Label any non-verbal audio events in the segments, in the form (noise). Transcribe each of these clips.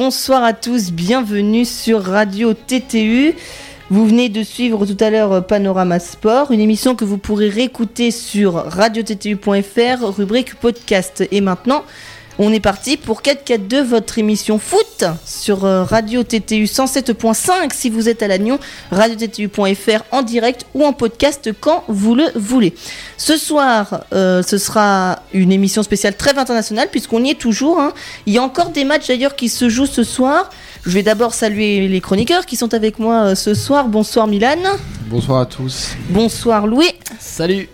bonsoir à tous, bienvenue sur Radio TTU. Vous venez de suivre tout à l'heure Panorama Sport, une émission que vous pourrez réécouter sur radiottu.fr, rubrique podcast. Et maintenant, on est parti pour 442, votre émission foot sur euh, Radio TTU 107.5 si vous êtes à Lannion, radiottu.fr en direct ou en podcast quand vous le voulez. Ce soir, euh, ce sera une émission spéciale trêve internationale puisqu'on y est toujours. hein. Il y a encore des matchs d'ailleurs qui se jouent ce soir. Je vais d'abord saluer les chroniqueurs qui sont avec moi euh, ce soir. Bonsoir Milan. Bonsoir à tous. Bonsoir Louis. Salut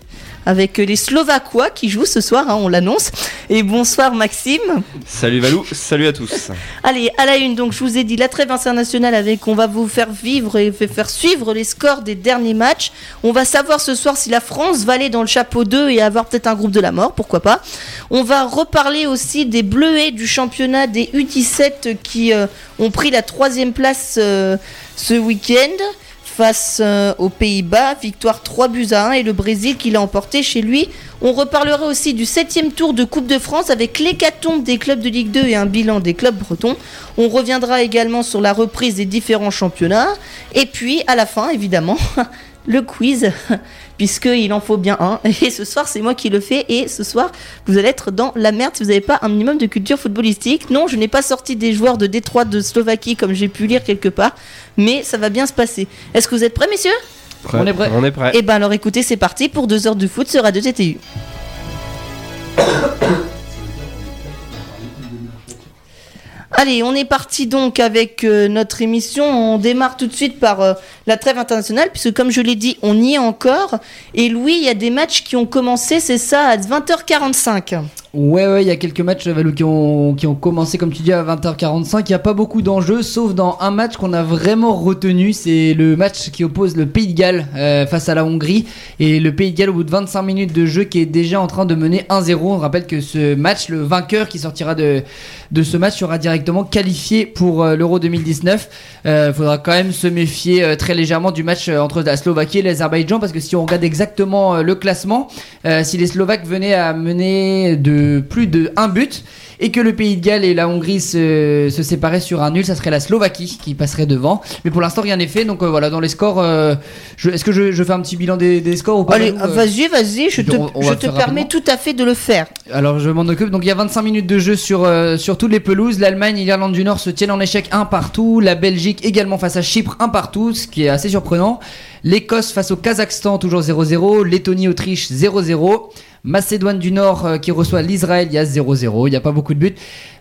Avec les Slovaquois qui jouent ce soir, hein, on l'annonce. Et bonsoir Maxime. Salut Valou, salut à tous. Allez, à la une, donc je vous ai dit la trêve internationale avec on va vous faire vivre et faire suivre les scores des derniers matchs. On va savoir ce soir si la France va aller dans le chapeau 2 et avoir peut-être un groupe de la mort, pourquoi pas. On va reparler aussi des Bleuets du championnat des U17 qui euh, ont pris la troisième place euh, ce week-end face euh, aux Pays-Bas, victoire 3 buts à 1 et le Brésil qui l'a emporté chez lui. On reparlera aussi du septième tour de Coupe de France avec l'hécatombe des clubs de Ligue 2 et un bilan des clubs bretons. On reviendra également sur la reprise des différents championnats. Et puis, à la fin, évidemment, (laughs) le quiz, puisqu'il en faut bien un. Et ce soir, c'est moi qui le fais. Et ce soir, vous allez être dans la merde si vous n'avez pas un minimum de culture footballistique. Non, je n'ai pas sorti des joueurs de Détroit de Slovaquie comme j'ai pu lire quelque part. Mais ça va bien se passer. Est-ce que vous êtes prêts, messieurs? Prêt. On est prêt. On est prêt. Eh ben alors écoutez, c'est parti pour deux heures de foot sur Radio TTU. (coughs) Allez, on est parti donc avec euh, notre émission. On démarre tout de suite par euh, la trêve internationale, puisque comme je l'ai dit, on y est encore. Et Louis, il y a des matchs qui ont commencé, c'est ça, à 20h45. Ouais, ouais, il y a quelques matchs, qui ont, qui ont commencé, comme tu dis, à 20h45. Il n'y a pas beaucoup d'enjeux, sauf dans un match qu'on a vraiment retenu. C'est le match qui oppose le Pays de Galles euh, face à la Hongrie. Et le Pays de Galles, au bout de 25 minutes de jeu, qui est déjà en train de mener 1-0. On rappelle que ce match, le vainqueur qui sortira de, ce match sera directement qualifié pour euh, l'Euro 2019. Il faudra quand même se méfier euh, très légèrement du match euh, entre la Slovaquie et l'Azerbaïdjan parce que si on regarde exactement euh, le classement, euh, si les Slovaques venaient à mener de plus de un but et que le Pays de Galles et la Hongrie se, se séparaient sur un nul, ça serait la Slovaquie qui passerait devant. Mais pour l'instant, rien n'est fait. Donc euh, voilà, dans les scores, euh, est-ce que je, je fais un petit bilan des, des scores ou pas Allez, euh vas-y, vas-y, je te, on- on je va te faire permets rapidement. tout à fait de le faire. Alors je m'en occupe. Donc il y a 25 minutes de jeu sur, euh, sur toutes les pelouses. L'Allemagne et l'Irlande du Nord se tiennent en échec un partout. La Belgique également face à Chypre un partout, ce qui est assez surprenant. L'Écosse face au Kazakhstan toujours 0-0. Lettonie Autriche 0-0. Macédoine du Nord euh, qui reçoit l'Israël, il y a 0-0, il n'y a pas beaucoup de buts.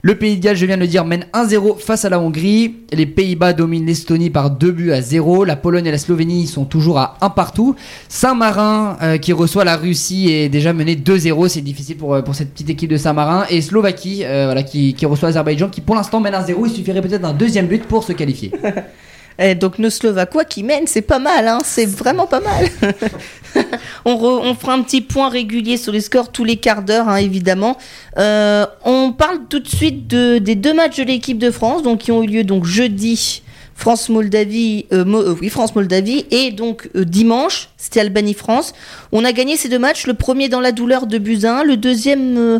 Le Pays de Galles, je viens de le dire, mène 1-0 face à la Hongrie. Les Pays-Bas dominent l'Estonie par 2 buts à 0. La Pologne et la Slovénie sont toujours à 1 partout. Saint-Marin euh, qui reçoit la Russie est déjà mené 2-0. C'est difficile pour, euh, pour cette petite équipe de Saint-Marin. Et Slovaquie euh, voilà, qui, qui reçoit l'Azerbaïdjan qui pour l'instant mène 1-0. Il suffirait peut-être d'un deuxième but pour se qualifier. (laughs) Eh, donc nos Slovaquois qui mènent, c'est pas mal, hein, c'est vraiment pas mal. (laughs) on, re- on fera un petit point régulier sur les scores tous les quarts d'heure, hein, évidemment. Euh, on parle tout de suite de, des deux matchs de l'équipe de France, donc qui ont eu lieu donc jeudi. France-Moldavie, euh, Mo- euh, oui France-Moldavie, et donc euh, dimanche, c'était Albanie-France. On a gagné ces deux matchs, le premier dans la douleur de Buzyn, le deuxième euh,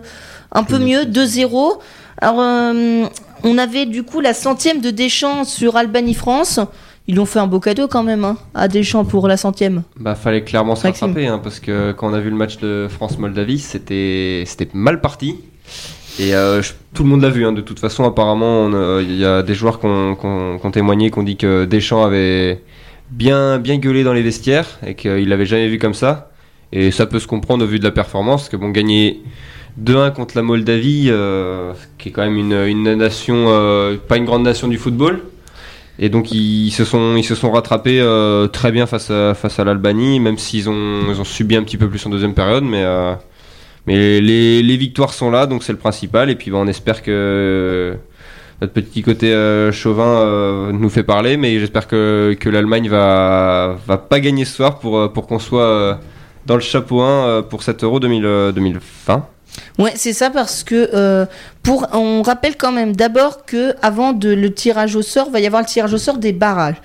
un peu mieux, 2-0. Alors, euh, on avait du coup la centième de Deschamps sur Albanie-France. Ils ont fait un beau cadeau quand même hein, à Deschamps pour la centième. Bah fallait clairement se rattraper hein, parce que quand on a vu le match de France-Moldavie, c'était c'était mal parti. Et euh, je- tout le monde l'a vu. hein, de toute façon, apparemment, euh, il y a des joueurs qui ont, témoigné, qui ont dit que Deschamps avait bien bien gueulé dans les vestiaires et qu'il l'avait jamais vu comme ça. Et ça peut se comprendre au vu de la performance, que bon, gagner 2-1 contre la Moldavie, euh, qui est quand même une, nation, euh, pas une grande nation du football. Et donc ils se sont, rattrapés euh, très bien face à, l'Albanie, même s'ils ont, ils ont subi un petit peu plus en deuxième période, mais, mais les, victoires sont là, donc c'est le principal. Et puis bah, on espère que notre petit côté chauvin nous fait parler, mais j'espère que, l'Allemagne va, va pas gagner ce soir pour, qu'on soit dans le chapeau 1 euh, pour cet Euro 2000, euh, 2020. Ouais, c'est ça parce que euh, pour on rappelle quand même d'abord que avant de le tirage au sort, va y avoir le tirage au sort des barrages.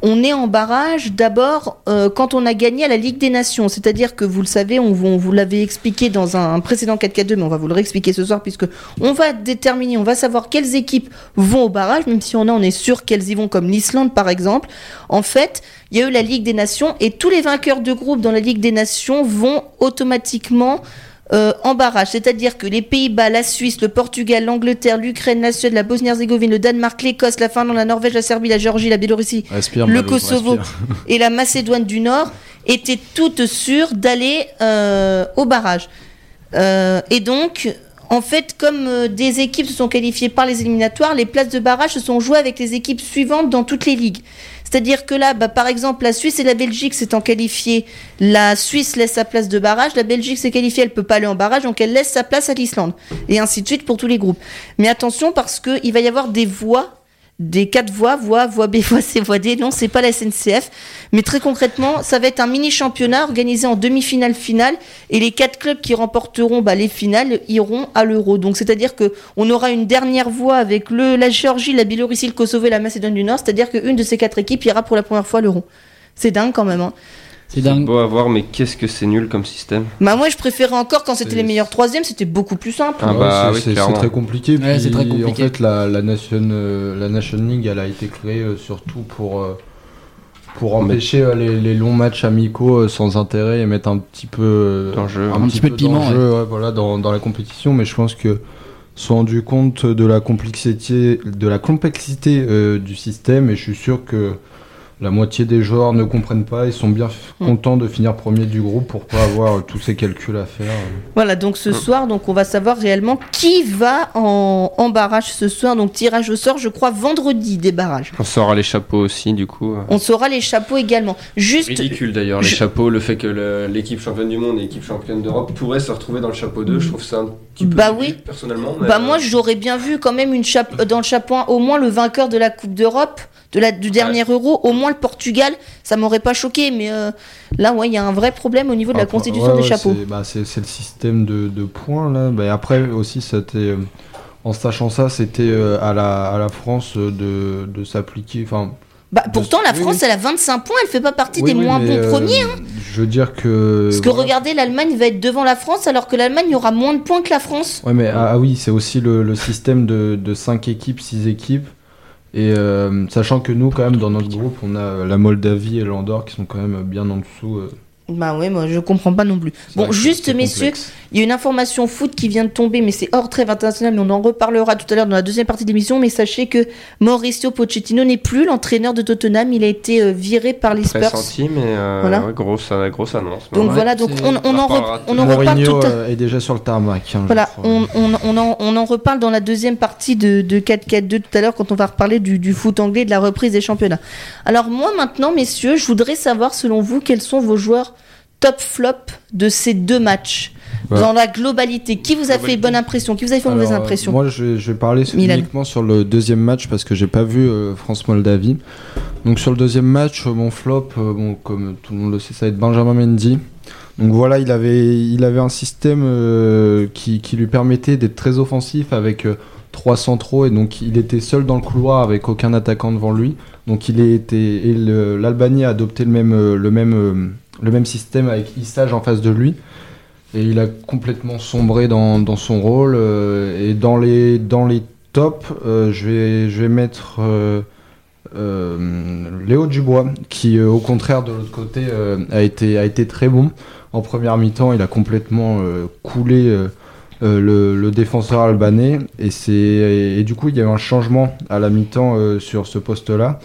On est en barrage d'abord euh, quand on a gagné à la Ligue des Nations, c'est-à-dire que vous le savez, on, vous- l'avait expliqué dans un, précédent 4K2, mais on va vous le réexpliquer ce soir puisque on va déterminer, on va savoir quelles équipes vont au barrage, même si on a, on est sûr qu'elles y vont comme l'Islande par exemple. En fait, il y a eu la Ligue des Nations et tous les vainqueurs de groupe dans la Ligue des Nations vont automatiquement euh, en barrage. C'est-à-dire que les Pays-Bas, la Suisse, le Portugal, l'Angleterre, l'Ukraine, la Suède, la Bosnie-Herzégovine, le Danemark, l'Écosse, la Finlande, la Norvège, la Serbie, la Géorgie, la Biélorussie Respire, Le Malo, Kosovo. respire. (laughs) et la Macédoine du Nord étaient toutes sûres d'aller euh, au barrage. Euh, et donc, en fait, comme euh, des équipes se sont qualifiées par les éliminatoires, les places de barrage se sont jouées avec les équipes suivantes dans toutes les ligues. C'est-à-dire que là, bah, par exemple, la Suisse et la Belgique s'étant qualifiées, la Suisse laisse sa place de barrage, la Belgique s'est qualifiée, elle peut pas aller en barrage, donc elle laisse sa place à l'Islande. Et ainsi de suite pour tous les groupes. Mais attention parce que il va y avoir des voix des quatre voix, voix, voix B, (laughs) voix C, voix D. Non, c'est pas la SNCF. Mais très concrètement, ça va être un mini championnat organisé en demi-finale finale et les quatre clubs qui remporteront bah, les finales iront à l'Euro. Donc c'est-à-dire que on aura une dernière voix avec le, la Géorgie, la Biélorussie, le Kosovo et la Macédoine du Nord. C'est-à-dire qu'une de ces quatre équipes ira pour la première fois à l'Euro. C'est dingue quand même. Hein. C'est dingue. beau à voir, mais qu'est-ce que c'est nul comme système. Bah moi je préférais encore quand c'était les meilleurs troisièmes, c'était beaucoup plus simple. Ah Ouais, bah c'est- oui, très compliqué. Ouais, puis, c'est très compliqué. En fait, la, la, Nation, euh, la Nation League, elle a été créée euh, surtout pour, euh, pour empêcher euh, les, les longs matchs amicaux sans intérêt et mettre un petit peu, D'enjeu. Un petit peu de piment, ouais, voilà, dans, dans la compétition. Mais je pense que sont rendu compte de la complexité, de la complexité euh, du système et je suis sûr que la moitié des joueurs ne comprennent pas. Ils sont bien f- Mm. contents de finir premier du groupe pour pas avoir euh, tous ces calculs à faire. Voilà, donc ce soir, donc on va savoir réellement qui va en, en barrage ce soir. Donc tirage au sort, je crois, vendredi des barrages. On saura les chapeaux aussi, du coup. euh. On saura les chapeaux également. Juste, Ridicule d'ailleurs, les je- chapeaux, le fait que l'équipe championne du monde et l'équipe championne d'Europe pourraient se retrouver dans le chapeau 2, je trouve ça Bah oui. Personnellement. mais, bah euh, moi j'aurais bien vu quand même une chape dans le chapeau 1, au moins le vainqueur de la Coupe d'Europe, de la du dernier Euro, au moins le Portugal, ça m'aurait pas choqué. Mais euh, là, ouais, il y a un vrai problème au niveau de la Après, constitution ouais, des chapeaux. c'est- bah, C'est le système de, de points là. Bah, après aussi, c'était euh, en sachant ça, c'était euh, à, la, à la France euh, de, de s'appliquer. Enfin, Bah pourtant la France, oui. elle a 25 points, elle fait pas partie oui, des moins bons euh, premiers. hein. Je veux dire que. Parce que voilà. regardez, l'Allemagne va être devant la France, alors que l'Allemagne aura moins de points que la France. Ouais, mais ah, ah oui, c'est aussi le, le système de, de 5 équipes, 6 équipes. Et euh, sachant que nous, quand même, dans notre groupe, on a euh, la Moldavie et l'Andorre qui sont quand même bien en dessous. euh. Bah ouais, moi je comprends pas non plus. Bon, juste messieurs, complexe. Il y a une information foot qui vient de tomber, mais c'est hors trêve internationale, mais on en reparlera tout à l'heure dans la deuxième partie de l'émission. Mais sachez que Mauricio Pochettino n'est plus l'entraîneur de Tottenham, il a été euh, viré par les Spurs. Pressenti, mais euh, Voilà. ouais, grosse, euh, grosse annonce. Donc ouais. voilà, donc on, on on en re- on en reparle Mourinho tout à euh, est déjà sur le tarmac. hein, Voilà, on, on, on, en, on en reparle dans la deuxième partie de, de 4-4-2 tout à l'heure quand on va reparler du, du foot anglais et de la reprise des championnats. Alors moi maintenant, messieurs, je voudrais savoir selon vous quels sont vos joueurs top flop de ces deux matchs? Ouais. dans la globalité. Qui vous a fait Globalité. bonne impression Qui vous a fait mauvaise Alors, euh, impression Moi, je vais, je vais parler Milan. uniquement sur le deuxième match parce que j'ai pas vu euh, France-Moldavie. Donc sur le deuxième match, euh, mon flop, euh, bon, comme tout le monde le sait, ça va être Benjamin Mendy. Donc voilà, il avait, il avait un système euh, qui, qui lui permettait d'être très offensif avec euh, trois centraux et donc il était seul dans le couloir avec aucun attaquant devant lui. Donc il était l'Albanie a adopté le même, le même, le même système avec Issage en face de lui. Et il a complètement sombré dans, dans son rôle. euh, et dans les, dans les tops, euh, je, vais, je vais mettre euh, Léo Dubois, qui au contraire de l'autre côté a, été, a été très bon. En première mi-temps, il a complètement coulé le, défenseur albanais. Et, et, du coup, il y a eu un changement à la mi-temps sur ce poste-là.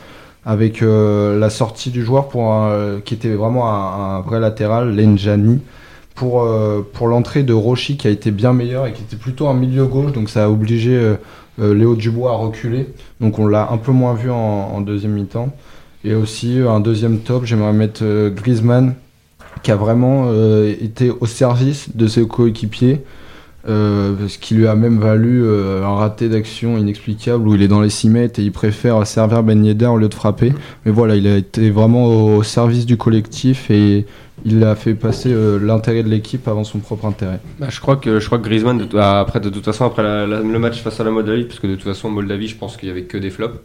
Avec la sortie du joueur pour qui était vraiment un, un vrai latéral, Lenjani pour, euh, pour l'entrée de Rochi qui a été bien meilleur et qui était plutôt un milieu gauche, donc ça a obligé euh, euh, Léo Dubois à reculer. Donc on l'a un peu moins vu en, en deuxième mi-temps. Et aussi un deuxième top, j'aimerais mettre Griezmann qui a vraiment été au service de ses coéquipiers. Euh, ce qui lui a même valu euh, un raté d'action inexplicable où il est dans les 6 mètres et il préfère servir Ben Yedder au lieu de frapper. Mais voilà, il a été vraiment au service du collectif et il a fait passer euh, l'intérêt de l'équipe avant son propre intérêt. Bah, je crois que je crois que Griezmann de, ah, après de toute façon après le match face à la Moldavie parce que de toute façon Moldavie je pense qu'il y avait que des flops.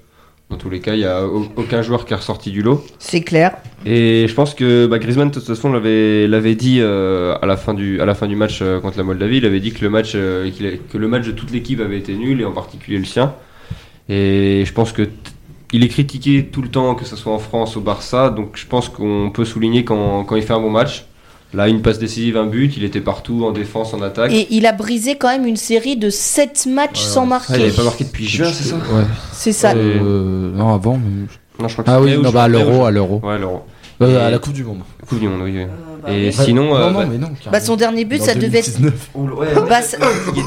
Dans tous les cas, il y a au- aucun joueur qui est ressorti du lot. C'est clair. Et je pense que bah, Griezmann, de toute façon, l'avait dit euh, à, la fin du, à la fin du match euh, contre la Moldavie. Il avait dit que le match, euh, a- que le match de toute l'équipe avait été nul, et en particulier le sien. Et je pense que il est critiqué tout le temps, que ce soit en France, au Barça. Donc je pense qu'on peut souligner quand, quand il fait un bon match. Là, une passe décisive, un but. Il était partout, en défense, en attaque. Et il a brisé quand même une série de 7 matchs sans Ah, il marquer. n'avait pas marqué depuis juin, c'est ça Ouais. C'est ça. Euh, non, avant. mais- Non, je crois que Ah c'était oui, non, bah à l'euro, à l'euro. Ouais, l'euro. Euh, Et- À la Coupe du Monde. Coupe du Monde, oui. oui. bah Et sinon, euh, non, bah- non, mais non. Bah, son dernier but, ça devait être. 2019. Ouh, ouais, Bah, ça-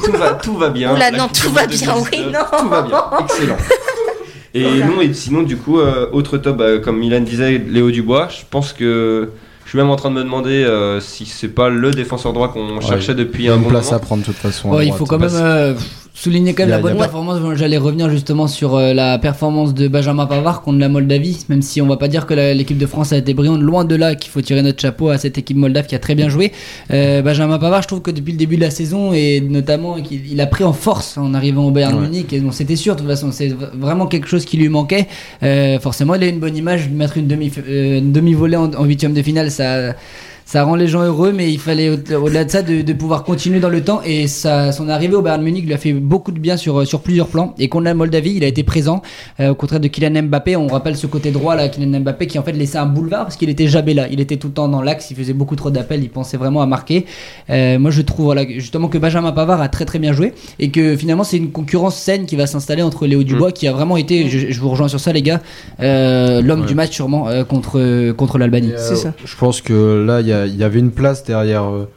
tout, va, tout va bien. (laughs) Oula, La non, tout va bien, oui, 2019, non. Tout va bien, excellent. (laughs) Et non, et sinon, du coup, euh, autre top, bah, comme Milan disait, Léo Dubois, je pense que suis même en train de me demander euh, si c'est pas le défenseur droit qu'on cherchait depuis un une bon place moment. à prendre de toute façon. Ouais, il faut quand même euh, souligner quand même la bonne performance. J'allais revenir justement sur euh, la performance de Benjamin Pavard contre la Moldavie, même si on va pas dire que l'équipe de France a été brillante, loin de là qu'il faut tirer notre chapeau à cette équipe moldave qui a très bien joué. Euh, Benjamin Pavard, je trouve que depuis le début de la saison et notamment qu'il il a pris en force en arrivant au Bayern Ouais. Munich, et bon, c'était sûr de toute façon, c'est vraiment quelque chose qui lui manquait. Euh, forcément, il a une bonne image, mettre une demi euh, demi-volée en en huitième de finale, ça ça rend les gens heureux, mais il fallait au- au-delà de ça de, de pouvoir continuer dans le temps. Et ça, son arrivée au Bayern Munich lui a fait beaucoup de bien sur, sur plusieurs plans. Et contre la Moldavie, il a été présent. Euh, au contraire de Kylian Mbappé, on rappelle ce côté droit là, Kylian Mbappé qui en fait laissait un boulevard parce qu'il était jamais là. Il était tout le temps dans l'axe, il faisait beaucoup trop d'appels, il pensait vraiment à marquer. Euh, moi, je trouve voilà, justement que Benjamin Pavard a très très bien joué et que finalement c'est une concurrence saine qui va s'installer entre Léo Dubois qui a vraiment été, je, je vous rejoins sur ça les gars, euh, l'homme Ouais. du match sûrement euh, contre contre l'Albanie. Euh, C'est ça. Je pense que là, il y, a- il y avait une place derrière, euh,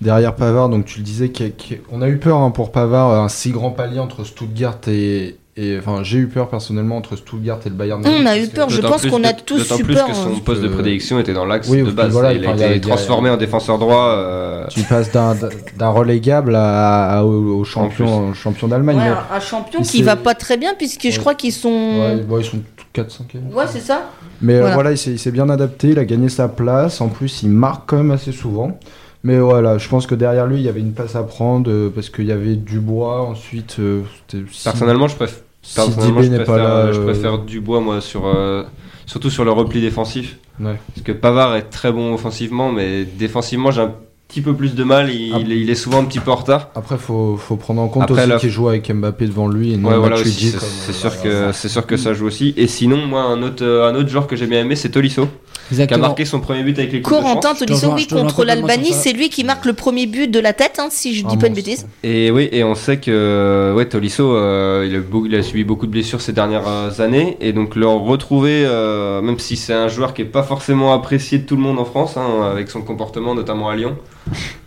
derrière Pavard. Donc tu le disais, y a- a- on a eu peur hein, pour Pavard, un si grand palier entre Stuttgart et. et- Enfin, j'ai eu peur personnellement entre Stuttgart et le Bayern. On a eu peur, je pense plus qu'on a tous D'autant eu plus peur. que son hein. poste de prédilection était dans l'axe oui, de base. voilà, il il a a- été a- transformé en défenseur droit. euh, Tu passes d'un d'un relégable à, à- au, au champion, champion d'Allemagne. Ouais, un, champion qui va pas très bien, puisque je crois qu'ils sont. Ouais, Ouais, bon, ils sont 4-5 c'est ça. Mais euh, Voilà. il s'est bien adapté, il a gagné sa place. En plus, il marque quand même assez souvent. Mais voilà, je pense que derrière lui, il y avait une place à prendre euh, parce qu'il y avait Dubois. Ensuite, euh, si- Personnellement, je préfère. Personnellement, je préfère, pas là, je préfère Dubois, moi, sur, euh, surtout sur le repli défensif. Ouais. Parce que Pavard est très bon offensivement, mais défensivement, j'ai un petit peu plus de mal. Il, Ah. il est, souvent un petit peu en retard. Après, faut, faut prendre en compte Après, aussi là- qu'il joue avec Mbappé devant lui et non Ouais, voilà c'est sûr, que, c'est sûr que ça joue aussi. Et sinon, moi, un autre, euh, un autre joueur que j'ai bien aimé, c'est Tolisso, qui a marqué son premier but avec de Corentin Tolisso, oui, contre l'Albanie, c'est lui qui marque le premier but de la tête, hein, si je dis pas une monstre. bêtise. Et oui, et on sait que ouais, Tolisso, euh, il, a beau- il a subi beaucoup de blessures ces dernières euh, années, et donc le retrouver, euh, même si c'est un joueur qui est pas forcément apprécié de tout le monde en France, hein, avec son comportement notamment à Lyon,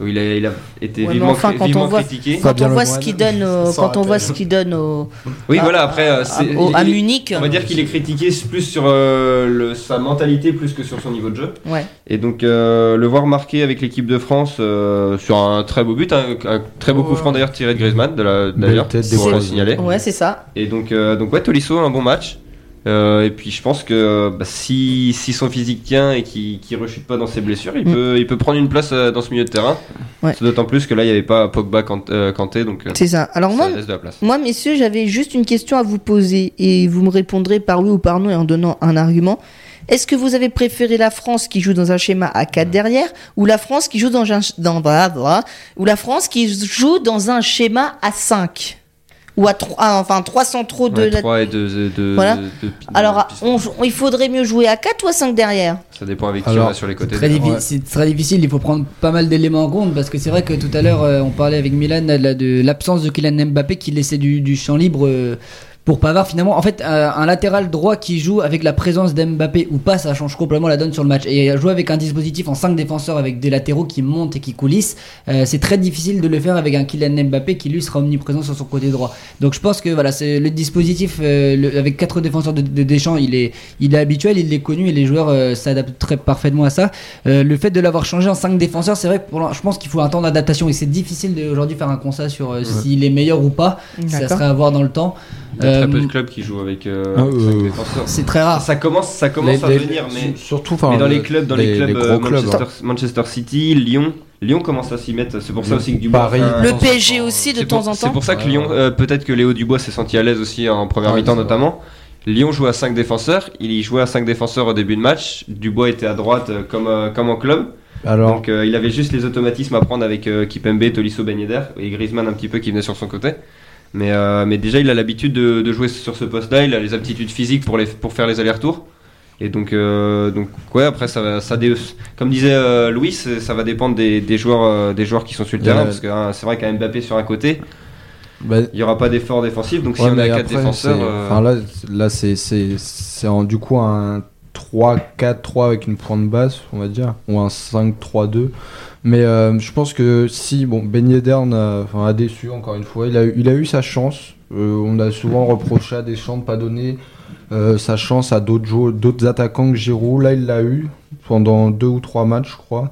il a, il a été Ouais, vivement, enfin, on voit- critiqué. Quand Fabien on voit ce qu'il donne, quand on voit ce qu'il donne au, Oui, à- voilà. Après, euh, à, au- à il- Munich. On va dire qu'il est critiqué plus sur euh, le- sa mentalité plus que sur son niveau de jeu. Ouais. Et donc euh, le voir marquer avec l'équipe de France euh, sur un très beau but, un, un très beau coup franc d'ailleurs tiré de Griezmann de la- d'ailleurs, tête pour le signaler. Ouais, c'est ça. Et donc, euh, donc ouais, Tolisso, un bon match. Euh, et puis je pense que bah, si, si son physique tient et qu'il qu'il rechute pas dans ses blessures, il, Mm. peut, il peut prendre une place euh, dans ce milieu de terrain. Ouais. D'autant plus que là, il n'y avait pas Pogba euh, Kanté, donc euh, C'est ça. Alors ça moi, laisse de la place. moi, messieurs, j'avais juste une question à vous poser et vous me répondrez par oui ou par non et en donnant un argument. Est-ce que vous avez préféré la France qui joue dans un schéma à 4 derrière ou la France qui joue dans un dans ou la France qui joue dans un schéma à 5 ou à 3 enfin 3 centraux de Ouais, la... 3 et 2 de, Voilà. de- Alors on- il faudrait mieux jouer à 4 ou à 5 derrière? Ça dépend avec qui on a sur les côtés. Très Ouais. C'est très difficile, il faut prendre pas mal d'éléments en compte parce que c'est vrai que tout à l'heure euh, on parlait avec Milan là, de l'absence de Kylian Mbappé qui laissait du, du champ libre euh, pour Pavard finalement en fait euh, un latéral droit qui joue avec la présence d'Mbappé ou pas ça change complètement la donne sur le match. Et jouer avec un dispositif en 5 défenseurs avec des latéraux qui montent et qui coulissent euh, c'est très difficile de le faire avec un Kylian Mbappé qui lui sera omniprésent sur son côté droit. Donc je pense que voilà c'est le dispositif euh, le- avec quatre défenseurs de, de Deschamps il est il est habituel il est connu et les joueurs euh, s'adaptent très parfaitement à ça. Euh, le fait de l'avoir changé en 5 défenseurs c'est vrai que pour je pense qu'il faut un temps d'adaptation et c'est difficile aujourd'hui faire un constat sur euh, s'il est meilleur ou pas. Ça serait à voir dans le temps Il y a Euh, très peu de clubs qui jouent avec euh, Ah, euh, défenseurs. c'est très rare Ça commence, ça commence Les- à les- venir, mais, surtout, mais dans les le- clubs, dans les, clubs, gros euh, clubs, Manchester, hein. Manchester City, Lyon, Lyon commence à s'y mettre. C'est pour ça aussi que Dubois. Le PSG aussi de C'est temps pour, en c'est temps. pour ça que Lyon, euh, peut-être que Léo Dubois s'est senti à l'aise aussi en première mi-temps c'est vrai. notamment. Lyon jouait à 5 défenseurs, il y jouait à 5 défenseurs au début de match. Dubois était à droite euh, comme, euh, comme en club. Alors, Donc euh, il avait juste les automatismes à prendre avec euh, Kipembe, Tolisso, Ben Yedder et Griezmann un petit peu qui venait sur son côté. Mais, euh, mais déjà il a l'habitude de, de jouer sur ce poste-là, il a les aptitudes physiques pour, les, pour faire les allers-retours. Et donc, euh, donc ouais, après ça, ça dé- comme disait euh, Louis, ça va dépendre des, des joueurs, des joueurs qui sont sur le terrain, parce que hein, c'est vrai qu'un Mbappé sur un côté, bah, il n'y aura pas d'effort défensif. Donc si Ouais, on a mais 4 après, défenseurs, enfin, là, là c'est c'est c'est en- du coup un 3-4-3 avec une pointe basse, on va dire, ou un 5-3-2. Mais euh, je pense que si bon Ben Yedder a déçu encore une fois, il a, eu- il a eu sa chance. Euh, on a souvent reproché à Deschamps de pas donner euh, sa chance à d'autres attaquants que Giroud. Là, il l'a eu pendant deux ou trois matchs, je crois.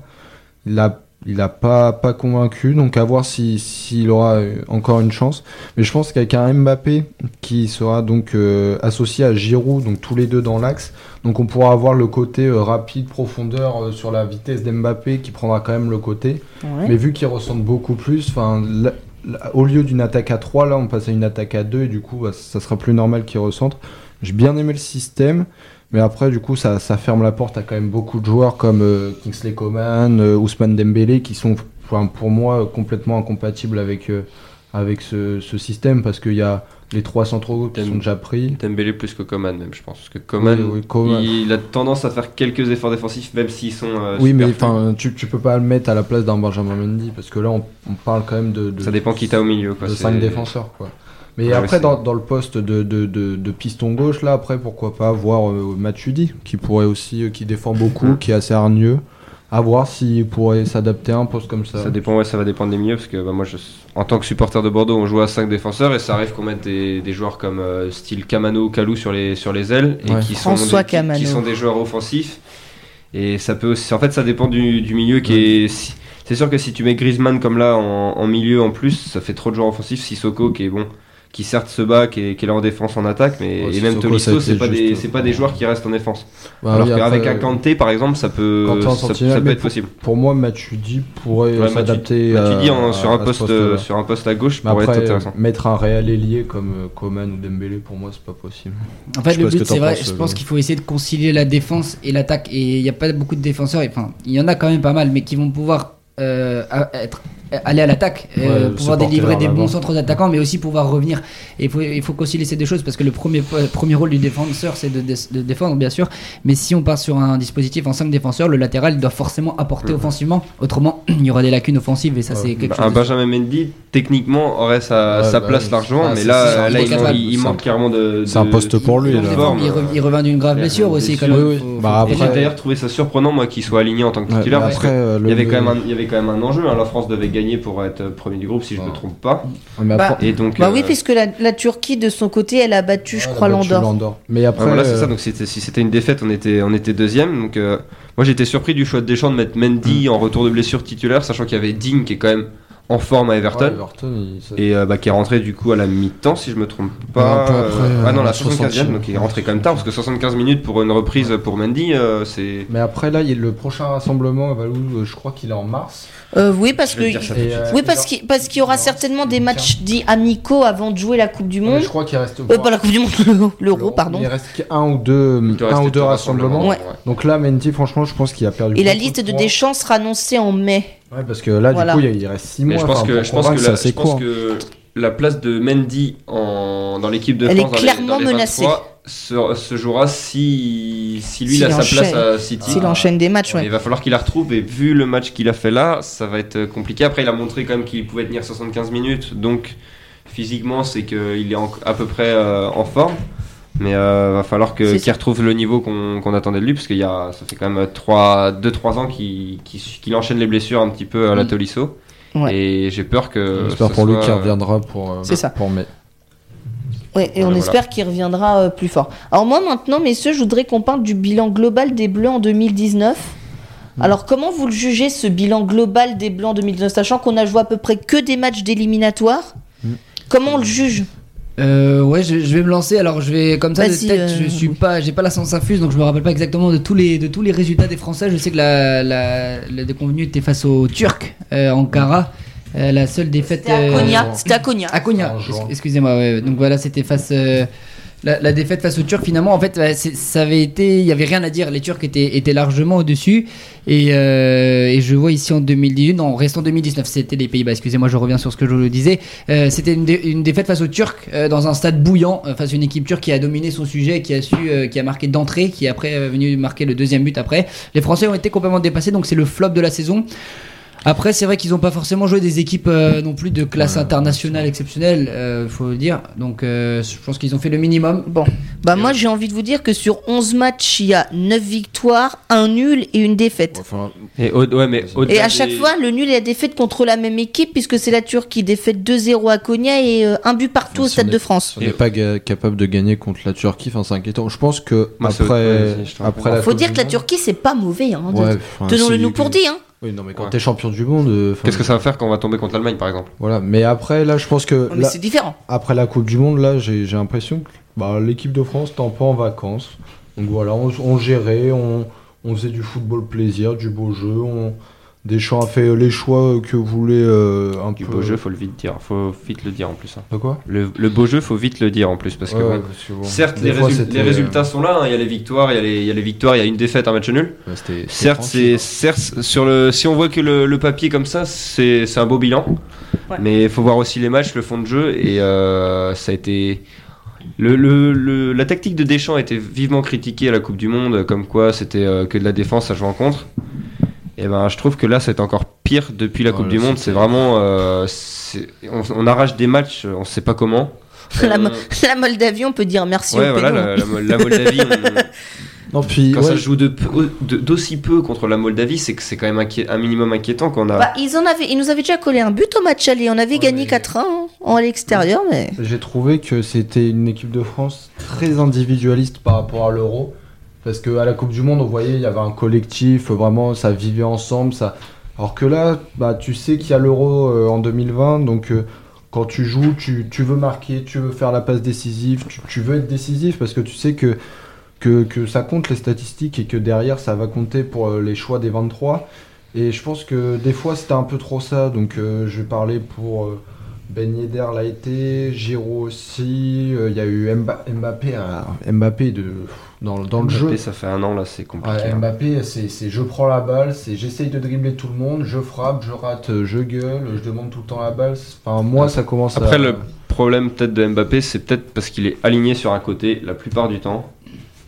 Il a il a pas pas convaincu, donc à voir si s'il aura euh, encore une chance. Mais je pense qu'avec un Mbappé qui sera donc euh, associé à Giroud, donc tous les deux dans l'axe, donc on pourra avoir le côté euh, rapide, profondeur euh, sur la vitesse d'Mbappé qui prendra quand même le côté. Ouais. Mais vu qu'ils ressentent beaucoup plus, enfin, au lieu d'une attaque à 3, là on passe à une attaque à 2 et du coup bah, ça sera plus normal qu'ils ressentent. J'ai bien aimé le système, mais après du coup ça, ça ferme la porte à quand même beaucoup de joueurs comme euh, Kingsley Coman, euh, Ousmane Dembélé qui sont enfin, pour moi complètement incompatibles avec, euh, avec ce, ce système parce qu'il y a les trois centraux qui Dem- sont déjà pris. Dembélé plus que Coman même, je pense. Parce que Coman, Oui, oui, Coman. il a tendance à faire quelques efforts défensifs, même s'ils sont. Oui, mais enfin, tu, tu peux pas le mettre à la place d'un Benjamin Mendy parce que là on, on parle quand même de, de Ça dépend qui t'as au milieu. Quoi. de c'est- 5 défenseurs quoi. Mais Ouais, après dans, dans le poste de, de, de, de piston gauche là après pourquoi pas voir euh, Matuidi qui pourrait aussi euh, qui défend beaucoup Mhm. qui est assez hargneux à voir s'il pourrait s'adapter à un poste comme ça. Ça dépend, ouais, ça va dépendre des milieux parce que bah, moi, je, en tant que supporter de Bordeaux, on joue à 5 défenseurs et ça arrive qu'on mette des, des joueurs comme euh, style Camano ou Calou sur les, sur les ailes et Ouais. qui, sont des, qui- sont des joueurs offensifs. Et ça peut aussi, en fait, ça dépend du, du milieu qui est. si- c'est sûr que si tu mets Griezmann comme là en, en milieu en plus, ça fait trop de joueurs offensifs. Sissoko qui est bon, qui certes se bat, qui est, qui est là en défense, en attaque, mais Ouais, et même Tolisso, été c'est pas des, juste- c'est pas des joueurs qui restent en défense. Bah Alors oui, qu'avec après, un Kanté par exemple, ça peut, Kanté en ça, sentinelle, ça peut mais être possible. Pour moi Matuidi pourrait Ouais, s'adapter Matu- Matuidi à- en- sur, à un poste, euh, sur un poste à gauche Mais pourrait après être intéressant. mettre un réel ailier comme euh, Coman ou Dembélé pour moi c'est pas possible. En fait, Je le but, c'est vrai, je euh, pense qu'il faut essayer de concilier la défense et l'attaque. Et il n'y a pas beaucoup de défenseurs, enfin, il y en a quand même pas mal, mais qui vont pouvoir euh, être, aller à l'attaque, euh, pouvoir délivrer des bons centres d'attaquants, mais aussi pouvoir revenir. Et il faut, il faut concilier ces deux choses parce que le premier, premier rôle du défenseur, c'est de, dé- de défendre, bien sûr. Mais si on part sur un dispositif en 5 défenseurs, le latéral il doit forcément apporter offensivement. Autrement, (clears throat) il y aura des lacunes offensives et ça, Ouais. c'est quelque Bah, chose. un Benjamin Mendy, techniquement, aurait sa, Ouais, sa bah, place largement, Ah, mais là, là il manque, carrément de. c'est un poste pour lui, il, revient d'une grave blessure aussi. Quand même. Bah, j'ai d'ailleurs trouvé ça surprenant, moi, qu'il soit aligné en tant que titulaire. parce que après, euh, il, le- y avait quand même un, il y avait quand même un enjeu. hein. La France devait gagner pour être premier du groupe, si je ne me trompe pas. Bah, Et donc, Bah euh, oui, puisque la, la Turquie, de son côté, elle a battu, je crois, l'Andorre. Mais après, voilà, c'est euh, ça. Donc c'était- si c'était une défaite, on était, on était deuxième. Donc euh, moi j'étais surpris du choix de Deschamps de mettre Mendy en retour de blessure titulaire, sachant qu'il y avait Dean qui est quand même en forme à Everton. ouais, Everton, il- ça- Et euh, bah, qui est rentré du coup à la mi-temps, si je me trompe Ouais, pas. un peu après, Euh, ah non, euh, la 60e. 75e, donc il est rentré quand même tard, parce que 75 minutes pour une reprise pour Mendy, euh, c'est. Mais après là, il y a le prochain rassemblement, Valou, euh, je crois qu'il est en mars. Euh, oui, parce que. euh, Oui, parce qu'il parce qu'il y aura certainement des matchs dits amicaux avant de jouer la Coupe du Mais Monde. je crois qu'il reste Euh, pas la Coupe du Monde, (laughs) l'Euro, pardon. Il reste qu'un ou deux, un ou deux rassemblements. Ouais. Donc là, Mendy, franchement, je pense qu'il a perdu. Et la liste de. Deschamps sera annoncée en mai. Ouais, parce que là, Voilà. du coup, il y a- il reste 6 mois. Mais je pense enfin, que, je pense la, assez je pense court. que la place de Mendy en, dans l'équipe de Elle France est dans les- clairement dans les menacée. 23 se, se jouera si, si lui il a sa place à City. S'il enchaîne des matchs, Ouais. Il va falloir qu'il la retrouve et vu le match qu'il a fait là, ça va être compliqué. Après, il a montré quand même qu'il pouvait tenir 75 minutes, donc physiquement, c'est qu'il est en- à peu près euh, en forme. Mais euh, va falloir que- qu'il retrouve le niveau qu'on qu'on attendait de lui, parce qu'il y a, ça fait quand même 2-3 ans qu'il qu'il- qu'il enchaîne les blessures un petit peu à la. Tolisso. Ouais. Et j'ai peur que. J'espère pour lui qu'il reviendra pour, euh, C'est ça. pour mai. Ouais, et on Voilà, espère qu'il reviendra euh, plus fort. Alors moi maintenant, messieurs, je voudrais qu'on parle du bilan global des Bleus en 2019. Alors comment vous le jugez ce bilan global des Bleus en 2019, sachant qu'on a joué à peu près que des matchs d'éliminatoire Mm. Comment on le juge? Euh, ouais, je, je vais me lancer. Alors, je vais comme ça de tête. euh, je suis oui. pas, j'ai pas la science infuse, donc je me rappelle pas exactement de tous les de tous les résultats des Français. Je sais que la la, la déconvenue était face aux Turcs euh, Ankara. Euh, la seule défaite. C'était à euh, Konya. C'était à Konya. À Konya, excusez-moi. ouais. Donc voilà, c'était face. La, la défaite face aux Turcs, finalement, en fait, ça avait été. Il y avait rien à dire. Les Turcs étaient, étaient largement au-dessus. Et, euh, et je vois ici en 2018, non, reste en 2019, c'était les Pays-Bas. Excusez-moi, je reviens sur ce que je vous disais. Euh, c'était une, une défaite face aux Turcs euh, dans un stade bouillant, euh, face à une équipe turque qui a dominé son sujet, qui a su, euh, qui a marqué d'entrée, qui est après euh, venu marquer le deuxième but après. Les Français ont été complètement dépassés, donc c'est le flop de la saison. Après, c'est vrai qu'ils n'ont pas forcément joué des équipes euh, non plus de classe Ouais, internationale exceptionnelle, il faut le dire. Donc, euh, je pense qu'ils ont fait le minimum. Bon, bah moi j'ai envie de vous dire que sur 11 matchs, il y a 9 victoires, un nul et une défaite. Enfin, Et au- ouais, mais Et au-delà à chaque des- fois, le nul et la défaite contre la même équipe, puisque c'est la Turquie, défaite 2-0 à Konya et euh, un but partout au Si Stade est- de France. on n'est pas capable de gagner contre la Turquie, enfin c'est inquiétant. Je pense que Moi, après, après la Faut dire que la Turquie, c'est pas mauvais. Hein, de- Ouais, enfin, Tenons-le si- nous pour dit. Hein. Oui, non, mais quand Ouais. t'es champion du monde, euh, Qu'est-ce que ça va faire quand on va tomber contre l'Allemagne, par exemple? Voilà, mais après là, je pense que Mais là- c'est différent. après la Coupe du Monde, là, j'ai j'ai l'impression que bah, l'équipe de France n'était pas en vacances. Donc voilà, on, on gérait, on, on faisait du football plaisir, du beau jeu. On... Deschamps a fait les choix que voulait euh, un Du peu. beau jeu, faut le vite dire. Faut vite le dire en plus. hein. De quoi? Le, le beau jeu, faut vite le dire en plus. Parce que, Ouais, bon, parce que bon, certes, les, fois, résul- c'était, les résultats sont là. hein. Il y a les victoires, il y a les, il y a les victoires, il y a une défaite, un match nul. Certes, c'est certes sur le si on voit que le, le papier comme ça, c'est c'est un beau bilan. Ouais. Mais il faut voir aussi les matchs, le fond de jeu et euh, ça a été le, le- le- la tactique de Deschamps a été vivement critiquée à la Coupe du Monde, comme quoi c'était euh, que de la défense à jouer en contre. Et ben, je trouve que là, c'est encore pire depuis la Coupe du Monde. C'est vraiment, euh, on, on arrache des matchs, on sait pas comment. (laughs) La, Mo- la Moldavie, on peut dire merci ouais, au voilà, la, la- la Moldavie. on- (laughs) Non, puis quand ouais, ça joue de peu- de- d'aussi peu contre la Moldavie, c'est que c'est quand même un minimum inquiétant qu'on a. Bah, ils, en avaient, ils nous avaient déjà collé un but au match aller. On avait Ouais, gagné mais- 4-1 hein, en l'extérieur, mais. J'ai trouvé que c'était une équipe de France très individualiste par rapport à l'Euro. Parce qu'à la Coupe du Monde, on voyait, il y avait un collectif, vraiment, ça vivait ensemble. Ça... Alors que là, bah, tu sais qu'il y a l'Euro euh, en 2020, donc euh, quand tu joues, tu, tu veux marquer, tu veux faire la passe décisive, tu, tu veux être décisif parce que tu sais que, que, que ça compte les statistiques et que derrière, ça va compter pour euh, les choix des 23. Et je pense que des fois, c'était un peu trop ça. Donc, je vais parler pour. ben Yedder l'a été, Giroud aussi, il y a eu Mba- Mbappé, à- Mbappé de, dans, dans le Mbappé, jeu. ça fait un an là, c'est compliqué. Ouais, hein. Mbappé, c'est c'est je prends la balle, c'est j'essaye de dribbler tout le monde, je frappe, je rate, euh, je gueule, je demande tout le temps la balle. Enfin, moi, ça commence Après, à. le problème peut-être de Mbappé, c'est peut-être parce qu'il est aligné sur un côté la plupart du temps.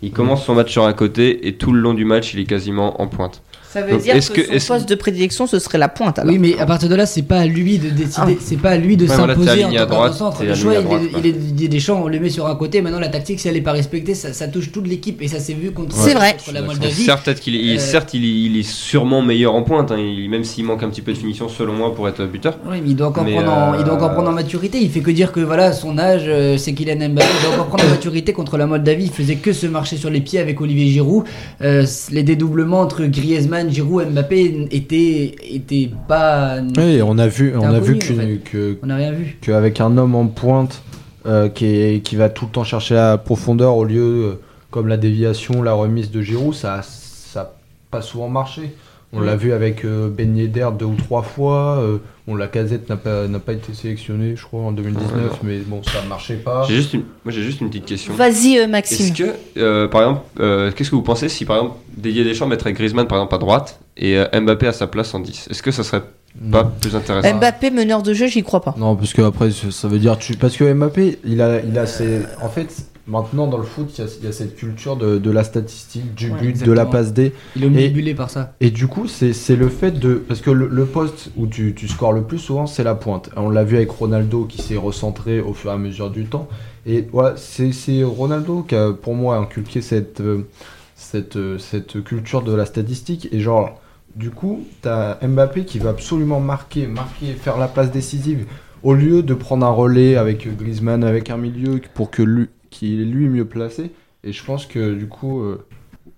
Il commence son match sur un côté et tout le long du match, il est quasiment en pointe. Ça veut dire est-ce que, que- son poste de prédilection, ce serait la pointe. Alors. Oui, mais à partir de là, c'est pas à lui de décider, Ah. c'est pas à lui de Ouais, voilà, t'es s'imposer en tant Le choix, il, est, il est Didier Deschamps, on le met sur un côté. Maintenant, la tactique, si elle est pas respectée, ça, ça touche toute l'équipe et ça s'est vu contre, C'est vrai. contre la Moldavie. Certes, peut-être qu'il est, Euh, certes, il est, il est sûrement meilleur en pointe, hein, il- même s'il manque un petit peu de finition selon moi pour être buteur. Oui, mais il doit encore Mais, prendre, en, il doit encore euh, prendre en maturité. Il fait que dire que voilà, son âge, c'est Kylian Mbappé. Il doit encore prendre en maturité contre la Moldavie. Il faisait que se marcher sur les pieds avec Olivier Giroud. Euh, les dédoublements entre Griezmann, Giroud, Mbappé étaient, étaient pas. Oui, on a vu, on a inconnu, vu en qu'une- fait. que, On n'a rien vu. qu'avec un homme en pointe euh, qui, est- qui va tout le temps chercher la profondeur au lieu, euh, comme la déviation, la remise de Giroud, ça ça a pas souvent marché. On l'a vu avec euh, Ben Yedder deux ou trois fois. Bon, la casette n'a pas, n'a pas été sélectionnée, je crois, en 2019, Ouais, non. mais bon, ça marchait pas. J'ai juste une, moi j'ai juste une petite question. Vas-y, euh, Est-ce Maxime. que, euh, par exemple, euh, qu'est-ce que vous pensez si par exemple Didier Deschamps mettrait Griezmann par exemple à droite et euh, Mbappé à sa place en 10 Est-ce que ça serait pas plus intéressant? Mbappé, meneur de jeu, j'y crois pas. Non, parce que après, ça ça veut dire tu. Parce que Mbappé, il a, il a ses. En fait, maintenant dans le foot, il y a, il y a cette culture de, de la statistique, du Ouais, but, de la passe D. Il est omnibulé par ça. Et du coup, c'est le fait de. Parce que le, le poste où tu, tu scores le plus souvent, c'est la pointe. On l'a vu avec Ronaldo qui s'est recentré au fur et à mesure du temps. Et voilà, c'est c'est Ronaldo qui a, pour moi, inculqué cette, euh, cette, euh, cette culture de la statistique. Et genre, du coup, t'as Mbappé qui va absolument marquer, marquer, faire la passe décisive. Au lieu de prendre un relais avec Griezmann, avec un milieu pour que lui, qu'il est lui mieux placé. Et je pense que du coup, euh,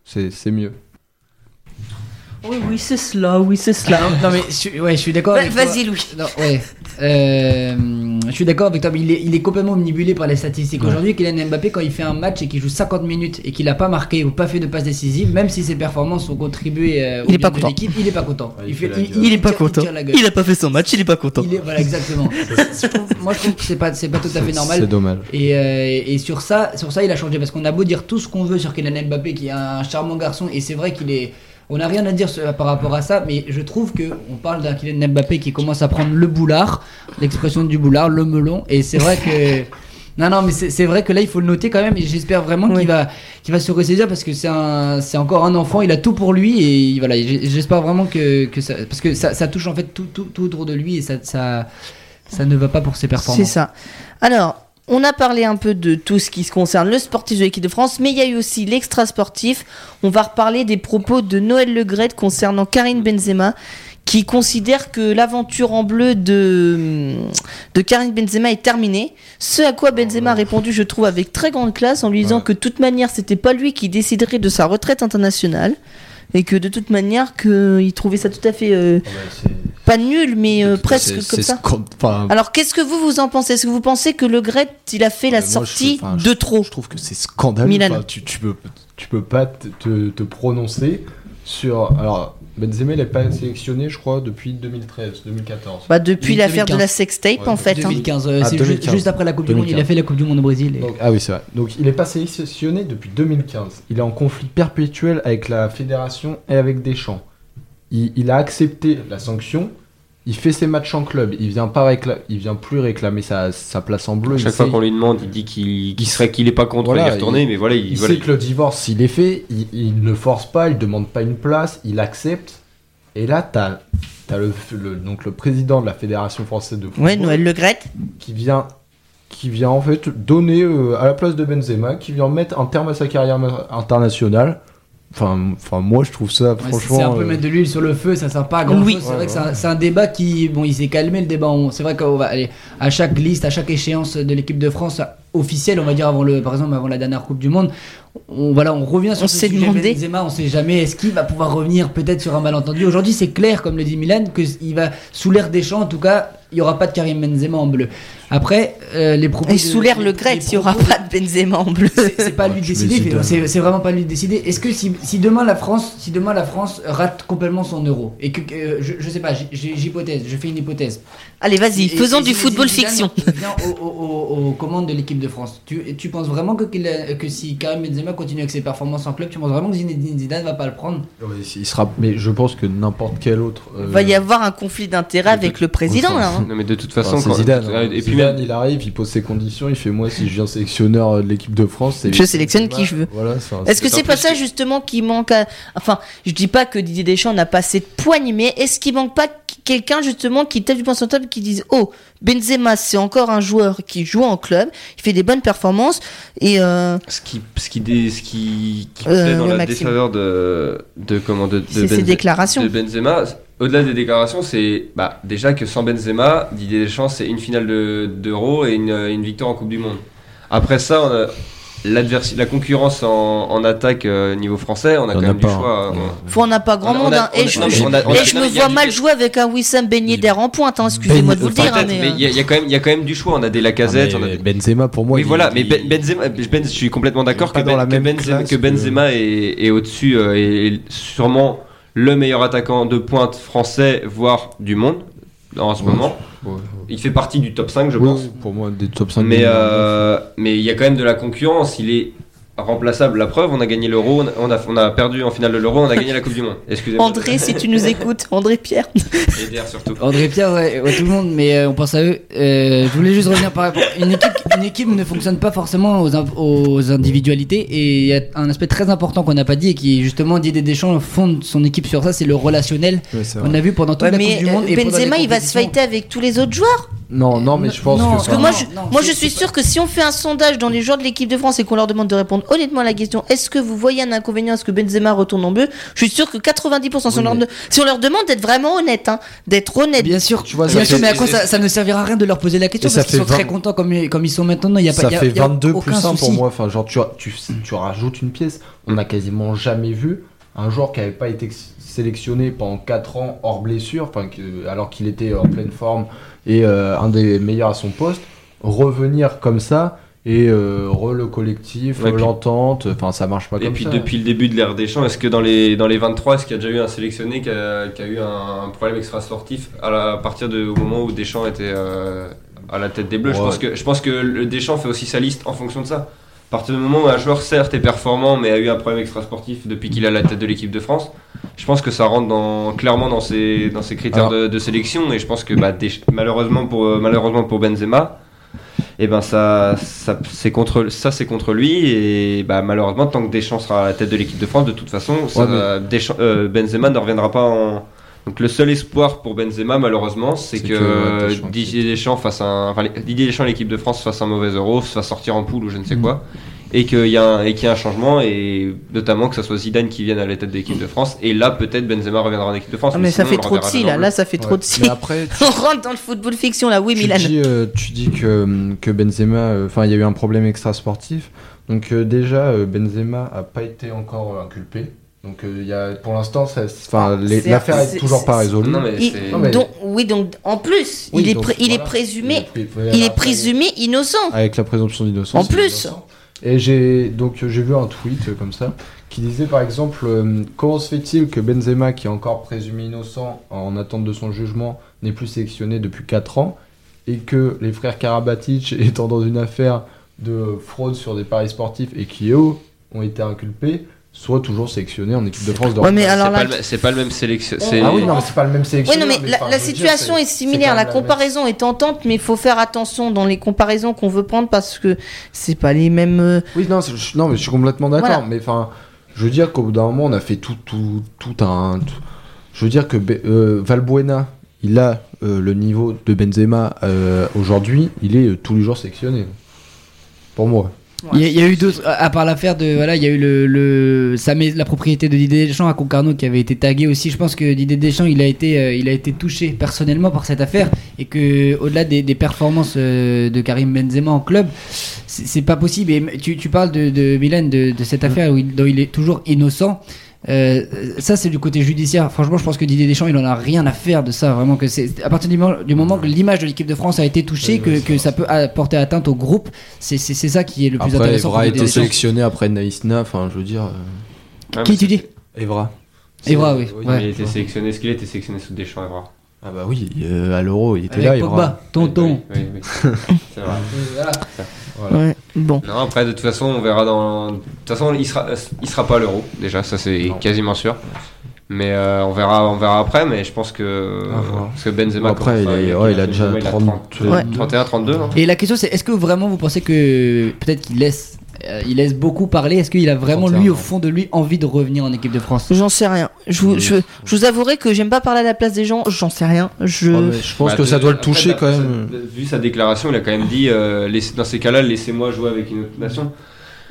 c'est c'est mieux. Oui, oui, c'est cela, oui, c'est cela. Non, mais je, suis- ouais, je suis d'accord Va- avec toi. Vas-y, Louis. Non, ouais. Euh, je suis d'accord avec toi, mais il est, il est complètement omnibulé par les statistiques. Aujourd'hui, Kylian Mbappé, quand il fait un match et qu'il joue 50 minutes et qu'il n'a pas marqué ou pas fait de passe décisive, même si ses performances ont contribué euh, au Il est bien pas de content. l'équipe, il est pas content. Ouais, il, il fait, il, est pas content. Il a pas fait son match, il est pas content. Il est- voilà, exactement. (laughs) Je trouve- moi, je trouve que c'est pas, c'est pas tout à fait normal. C'est dommage. Et, euh, et sur ça, sur ça, il a changé parce qu'on a beau dire tout ce qu'on veut sur Kylian Mbappé, qui est un charmant garçon, et c'est vrai qu'il est. On n'a rien à dire sur- par rapport à ça, mais je trouve que on parle d'un Kylian Mbappé qui commence à prendre le boulard, l'expression du boulard, le melon, et c'est vrai que. (laughs) Non, non, mais c'est vrai que là, il faut le noter quand même, et j'espère vraiment Oui. qu'il va, se ressaisir parce que c'est encore un enfant, il a tout pour lui, et voilà, j'espère vraiment que, que ça, parce que ça, ça touche en fait tout, tout, tout autour de lui, et ça, ça, ça ne va pas pour ses performances. C'est ça. Alors, on a parlé un peu de tout ce qui se concerne le sportif de l'équipe de France, mais il y a eu aussi l'extra sportif. On va reparler des propos de Noël Legrette concernant Karine Benzema, qui considère que l'aventure en bleu de, de Karine Benzema est terminée. Ce à quoi Benzema a répondu, je trouve, avec très grande classe, en lui disant Ouais. que de toute manière, c'était pas lui qui déciderait de sa retraite internationale. Et que de toute manière, que il trouvait ça tout à fait euh, pas nul, mais euh, presque comme ça. Alors, qu'est-ce que vous vous en pensez? Est-ce que vous pensez que Le Gret, il a fait la Mais moi, je sortie enfin, de trop? Je trouve que c'est scandaleux. Milan. Enfin, tu, tu peux, tu peux pas te, te- te prononcer sur. Alors, Benzema, il n'est pas sélectionné, je crois, depuis 2013, 2014. bah, Depuis 2015. l'affaire de la sextape, Ouais, en fait. hein. 2015, euh, Ah, c'est ju- 2015. juste après la Coupe du Monde. Il a 2015. fait la Coupe du Monde au Brésil. et- Donc, ah oui, c'est vrai. Donc, il n'est pas sélectionné depuis 2015. Il est en conflit perpétuel avec la fédération et avec Deschamps. Il, il a accepté la sanction. Il fait ses matchs en club. Il vient pas récla- il vient plus réclamer sa, sa place en bleu. À Il chaque sait- fois qu'on lui demande, il dit qu'il serait qu'il est pas contre Voilà, d'y retourner, il- mais voilà, il, Il voilà, sait que le divorce, s'il est fait, il, il ne force pas, il demande pas une place, il accepte. Et là, t'as as le, le- donc le président de la Fédération française de football Ouais, Noël Le Gret. qui vient qui vient en fait donner euh, à la place de Benzema, qui vient mettre un terme à sa carrière internationale. Enfin, enfin moi je trouve ça Ouais, franchement. c'est un peu euh, mettre de l'huile sur le feu, ça sert pas à grand Oui. chose. C'est Ouais, vrai que c'est un, débat qui, bon, il s'est calmé le débat. On- C'est vrai qu'on va aller à chaque liste, à chaque échéance de l'équipe de France officielle, on va dire avant le, par exemple avant la dernière Coupe du Monde, on voilà, on revient sur On ce demandé. Benzema, on sait jamais est-ce qu'il va pouvoir revenir peut-être sur un malentendu? Aujourd'hui, c'est clair, comme le dit Milan, que il va sous l'air des champs, en tout cas, il y aura pas de Karim Benzema en bleu. Après, euh, les propos Et sous l'air Le Gret, les il n'y aura pas de Benzema en bleu. c'est pas lui de décider, c'est vraiment pas lui de décider. Est-ce que si, si demain la France, si demain la France rate complètement son euro et que, euh, je, je sais pas, j'hypothèse, je fais une hypothèse. Allez, vas-y, faisons et du football fiction. (laughs) vient au- au- au- aux commandes de l'équipe de France. Tu, tu penses vraiment que, qu'il a- que si Karim Benzema continue avec ses performances en club, tu penses vraiment que Zinedine Zidane va pas le prendre? Ouais, il sera, mais je pense que n'importe quel autre. euh, Il va y avoir un conflit d'intérêts avec le président, là. hein. Non, mais de toute enfin, façon, quand- Zidane. euh, hein. et puis Zidane, il arrive, il pose ses conditions, il fait moi si je viens sélectionneur de l'équipe de France. c'est- Je sélectionne qui je veux. Voilà, Est-ce que c'est pas ça justement qui manque à... Enfin, je dis pas que Didier Deschamps n'a pas assez de poigne, mais est-ce qu'il manque pas quelqu'un justement qui tape du poing sur la table qui dise Oh, Benzema, c'est encore un joueur qui joue en club, il fait des bonnes performances et euh, ce qui, ce qui, dé- ce qui, qui Euh, plaît dans ouais, la Maxime. défaveur de, de comment de, de c'est ses Benze- déclarations. de Benzema, au-delà des déclarations, c'est bah, déjà que sans Benzema, Didier Deschamps, c'est une finale de- d'Euro et une, une victoire en Coupe du Monde. Après ça, on a l'adversi- la concurrence en, en attaque euh, niveau français, on a quand même du choix. hein. on- Faut, on n'a pas grand on a- monde. a- hein. Et je, non, mais je- on a- on a- et je non, me vois du- mal jouer avec un Wissam Ben Yedder en pointe, hein, excusez-moi de vous le dire. hein, Peut-être, mais, euh, il y, a- il y a quand même, il y a quand même du choix. On a des Lacazette, Ah, on a mais des... Benzema pour moi. oui, il- voilà, mais il- Ben- Benzema, Ben- je suis complètement d'accord que, dans Ben- la que même Benzema, que Benzema est, est au-dessus euh, et sûrement le meilleur attaquant de pointe français, voire du monde en ce Ouais, moment. Ouais, ouais. Il fait partie du top 5, je pense. pour moi, des top 5 Mais euh, mais il y a quand même de la concurrence. Il est remplaçable. La preuve, on a gagné l'Euro, on a, on a perdu en finale de l'Euro, on a gagné la Coupe du Monde. Excusez-moi. André, si tu nous écoutes, André Pierre. Et Der surtout. André Pierre, ouais, ouais, tout le monde, mais euh, on pense à eux. Euh, je voulais juste revenir par rapport. Une équipe, une équipe ne fonctionne pas forcément aux, in- aux individualités et il y a un aspect très important qu'on n'a pas dit et qui justement Didier Deschamps fonde son équipe sur ça, c'est le relationnel. Ouais, On a vu pendant toute Ouais, la mais Coupe du Monde euh, et Benzema, il va se fighter avec tous les autres joueurs. Non, non, mais je pense Non, que Parce que moi, je, non, moi c'est- je suis sûr que si on fait un sondage dans les joueurs de l'équipe de France et qu'on leur demande de répondre honnêtement à la question est-ce que vous voyez un inconvénient à ce que Benzema retourne en bleu Je suis sûr que 90%, si, on Oui, leur, de- si on leur demande d'être vraiment honnête, hein, d'être honnête. Bien sûr, Tu vois, bien ça sûr, mais à quoi ça, ça ne servira à rien de leur poser la question parce qu'ils sont très 20 contents comme, comme ils sont maintenant. Il y a pas, ça il y a- fait il y a 22 aucun plus 1 pour moi. Enfin, genre, tu, tu, tu rajoutes une pièce. On n'a quasiment jamais vu un joueur qui n'avait pas été sélectionné pendant 4 ans hors blessure, enfin, que- alors qu'il était en pleine forme et euh, un des meilleurs à son poste, revenir comme ça et euh, re le collectif, Ouais, puis- l'entente. Enfin, ça marche pas Et comme puis ça. depuis le début de l'ère des champs, est-ce que dans les, dans les 23, est-ce qu'il y a déjà eu un sélectionné qui a, qui a eu un, problème extra-sportif à, la- à partir du moment où Deschamps était euh, à la tête des Bleus? Je, pense que, je pense que le Deschamps fait aussi sa liste en fonction de ça. À partir du moment où un joueur certes est performant mais a eu un problème extra-sportif depuis qu'il est à la tête de l'équipe de France, je pense que ça rentre dans, clairement dans ses, dans ses critères de, de sélection. Et je pense que bah, Desch- malheureusement, pour, euh, malheureusement pour Benzema, et ben ça, ça c'est contre ça c'est contre lui. Et bah malheureusement tant que Deschamps sera à la tête de l'équipe de France de toute façon ça Ouais, va- Deschamps- euh, Benzema ne reviendra pas en donc le seul espoir pour Benzema malheureusement c'est que, que, ouais, Deschamps Didier Deschamps fasse un enfin, Didier Deschamps l'équipe de France fasse un mauvais euro se fasse sortir en poule ou je ne sais Mm. quoi et qu'il y a un, et qu'il y a un changement et notamment que ce soit Zidane qui vienne à la tête de l'équipe de France et là peut-être Benzema reviendra en équipe de France Ah, mais ça sinon, fait trop de si là, là ça fait trop Ouais. de si. On rentre dans le football fiction là, oui tu Milan. dis, euh, tu dis que, que Benzema, euh, enfin, il y a eu un problème extra-sportif. Donc, euh, déjà, euh, Benzema a pas été encore euh, inculpé. Donc, euh, il y a, pour l'instant, ça- enfin, les- C'est- l'affaire est c'est- toujours pas résolue. non mais Il- c'est Non, mais- donc, oui, donc en plus, Oui, il, est donc, pré- il est présumé, Il est, pré- il est après, présumé innocent. Avec la présomption d'innocence. En plus. innocent. Et j'ai donc j'ai vu un tweet euh, comme ça qui disait par exemple euh, comment se fait-il que Benzema qui est encore présumé innocent en attente de son jugement n'est plus sélectionné depuis 4 ans et que les frères Karabatic (laughs) étant dans une affaire de fraude sur des paris sportifs et qui eux ont été inculpés soient toujours sélectionnés en équipe de France de Ouais, mais alors c'est là- pas, le- c'est pas le même sélection Ah oui non mais c'est pas le même Oui, sélectionneur. non, mais la, dire, situation est similaire. La même- comparaison est tentante, mais il faut faire attention dans les comparaisons qu'on veut prendre parce que c'est pas les mêmes. euh, Oui, non, non, mais je suis complètement d'accord. Voilà. Mais enfin, je veux dire qu'au bout d'un moment, on a fait tout, tout, tout un. tout- Je veux dire que euh, Valbuena, il a euh, le niveau de Benzema euh, aujourd'hui, il est euh, tous les jours sélectionné. Pour moi. Il y, a- il y a eu d'autres, à part l'affaire de voilà, il y a eu le, le sa la propriété de Didier Deschamps à Concarneau qui avait été taguée aussi. Je pense que Didier Deschamps il a été euh, il a été touché personnellement par cette affaire et que au-delà des, des performances euh, de Karim Benzema en club, c'est c'est pas possible. Et tu, tu parles de, de Milan de, de cette affaire où il, dont il est toujours innocent. Euh, ça c'est du côté judiciaire. Franchement, je pense que Didier Deschamps il en a rien à faire de ça. Vraiment que c'est à partir du moment, du moment que l'image de l'équipe de France a été touchée, que, que ça peut apporter atteinte au groupe, c'est ça qui est le plus Après, intéressant. Evra a été sélectionné après Naïsna, enfin, je veux dire. euh, Ouais, Qui tu dis? Evra. Evra, oui. Oui, Ouais. Il a été sélectionné. Est-ce qu'il a été sélectionné sous Deschamps, Evra? Ah bah oui, euh, à l'Euro, il était Avec là, Evra. Pogba, tonton. Oui, oui, oui. C'est vrai. (laughs) Voilà. Ouais, bon. Non, après, de toute façon, on verra dans. De toute façon, il sera, il sera pas à l'euro, déjà, ça c'est quasiment sûr. Mais euh, on, verra, on verra après, mais je pense que. Parce que Benzema. Bon, après, il ouais, il a déjà Benzema, il a 30, 30, Ouais. 31, 32. hein. Et la question c'est est-ce que vraiment vous pensez que peut-être qu'il laisse euh, il laisse beaucoup parler Est-ce qu'il a vraiment 31 lui au fond de lui envie de revenir en équipe de France? J'en sais rien. Je vous, je, je vous avouerai que j'aime pas parler à la place des gens. J'en sais rien. Je. Je pense Bah, que ça doit le toucher quand même. Vu sa déclaration, il a quand même dit euh, laissez- dans ces cas-là, laissez-moi jouer avec une autre nation.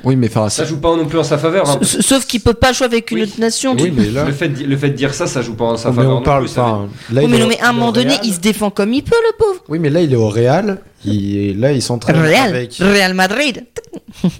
Oui, mais enfin, Ça joue pas non plus en sa faveur. hein. Sauf qu'il peut pas jouer avec une Oui. autre nation. Oui, mais là. Le, fait de, le fait de dire ça, ça joue pas en sa mais faveur. on non parle, plus, ça enfin. Là, Oui, il mais non, à un moment donné, Real. il se défend comme il peut, le pauvre. Oui, mais là, il est au Real. Il, là, il s'entraîne Real, avec. Real Madrid.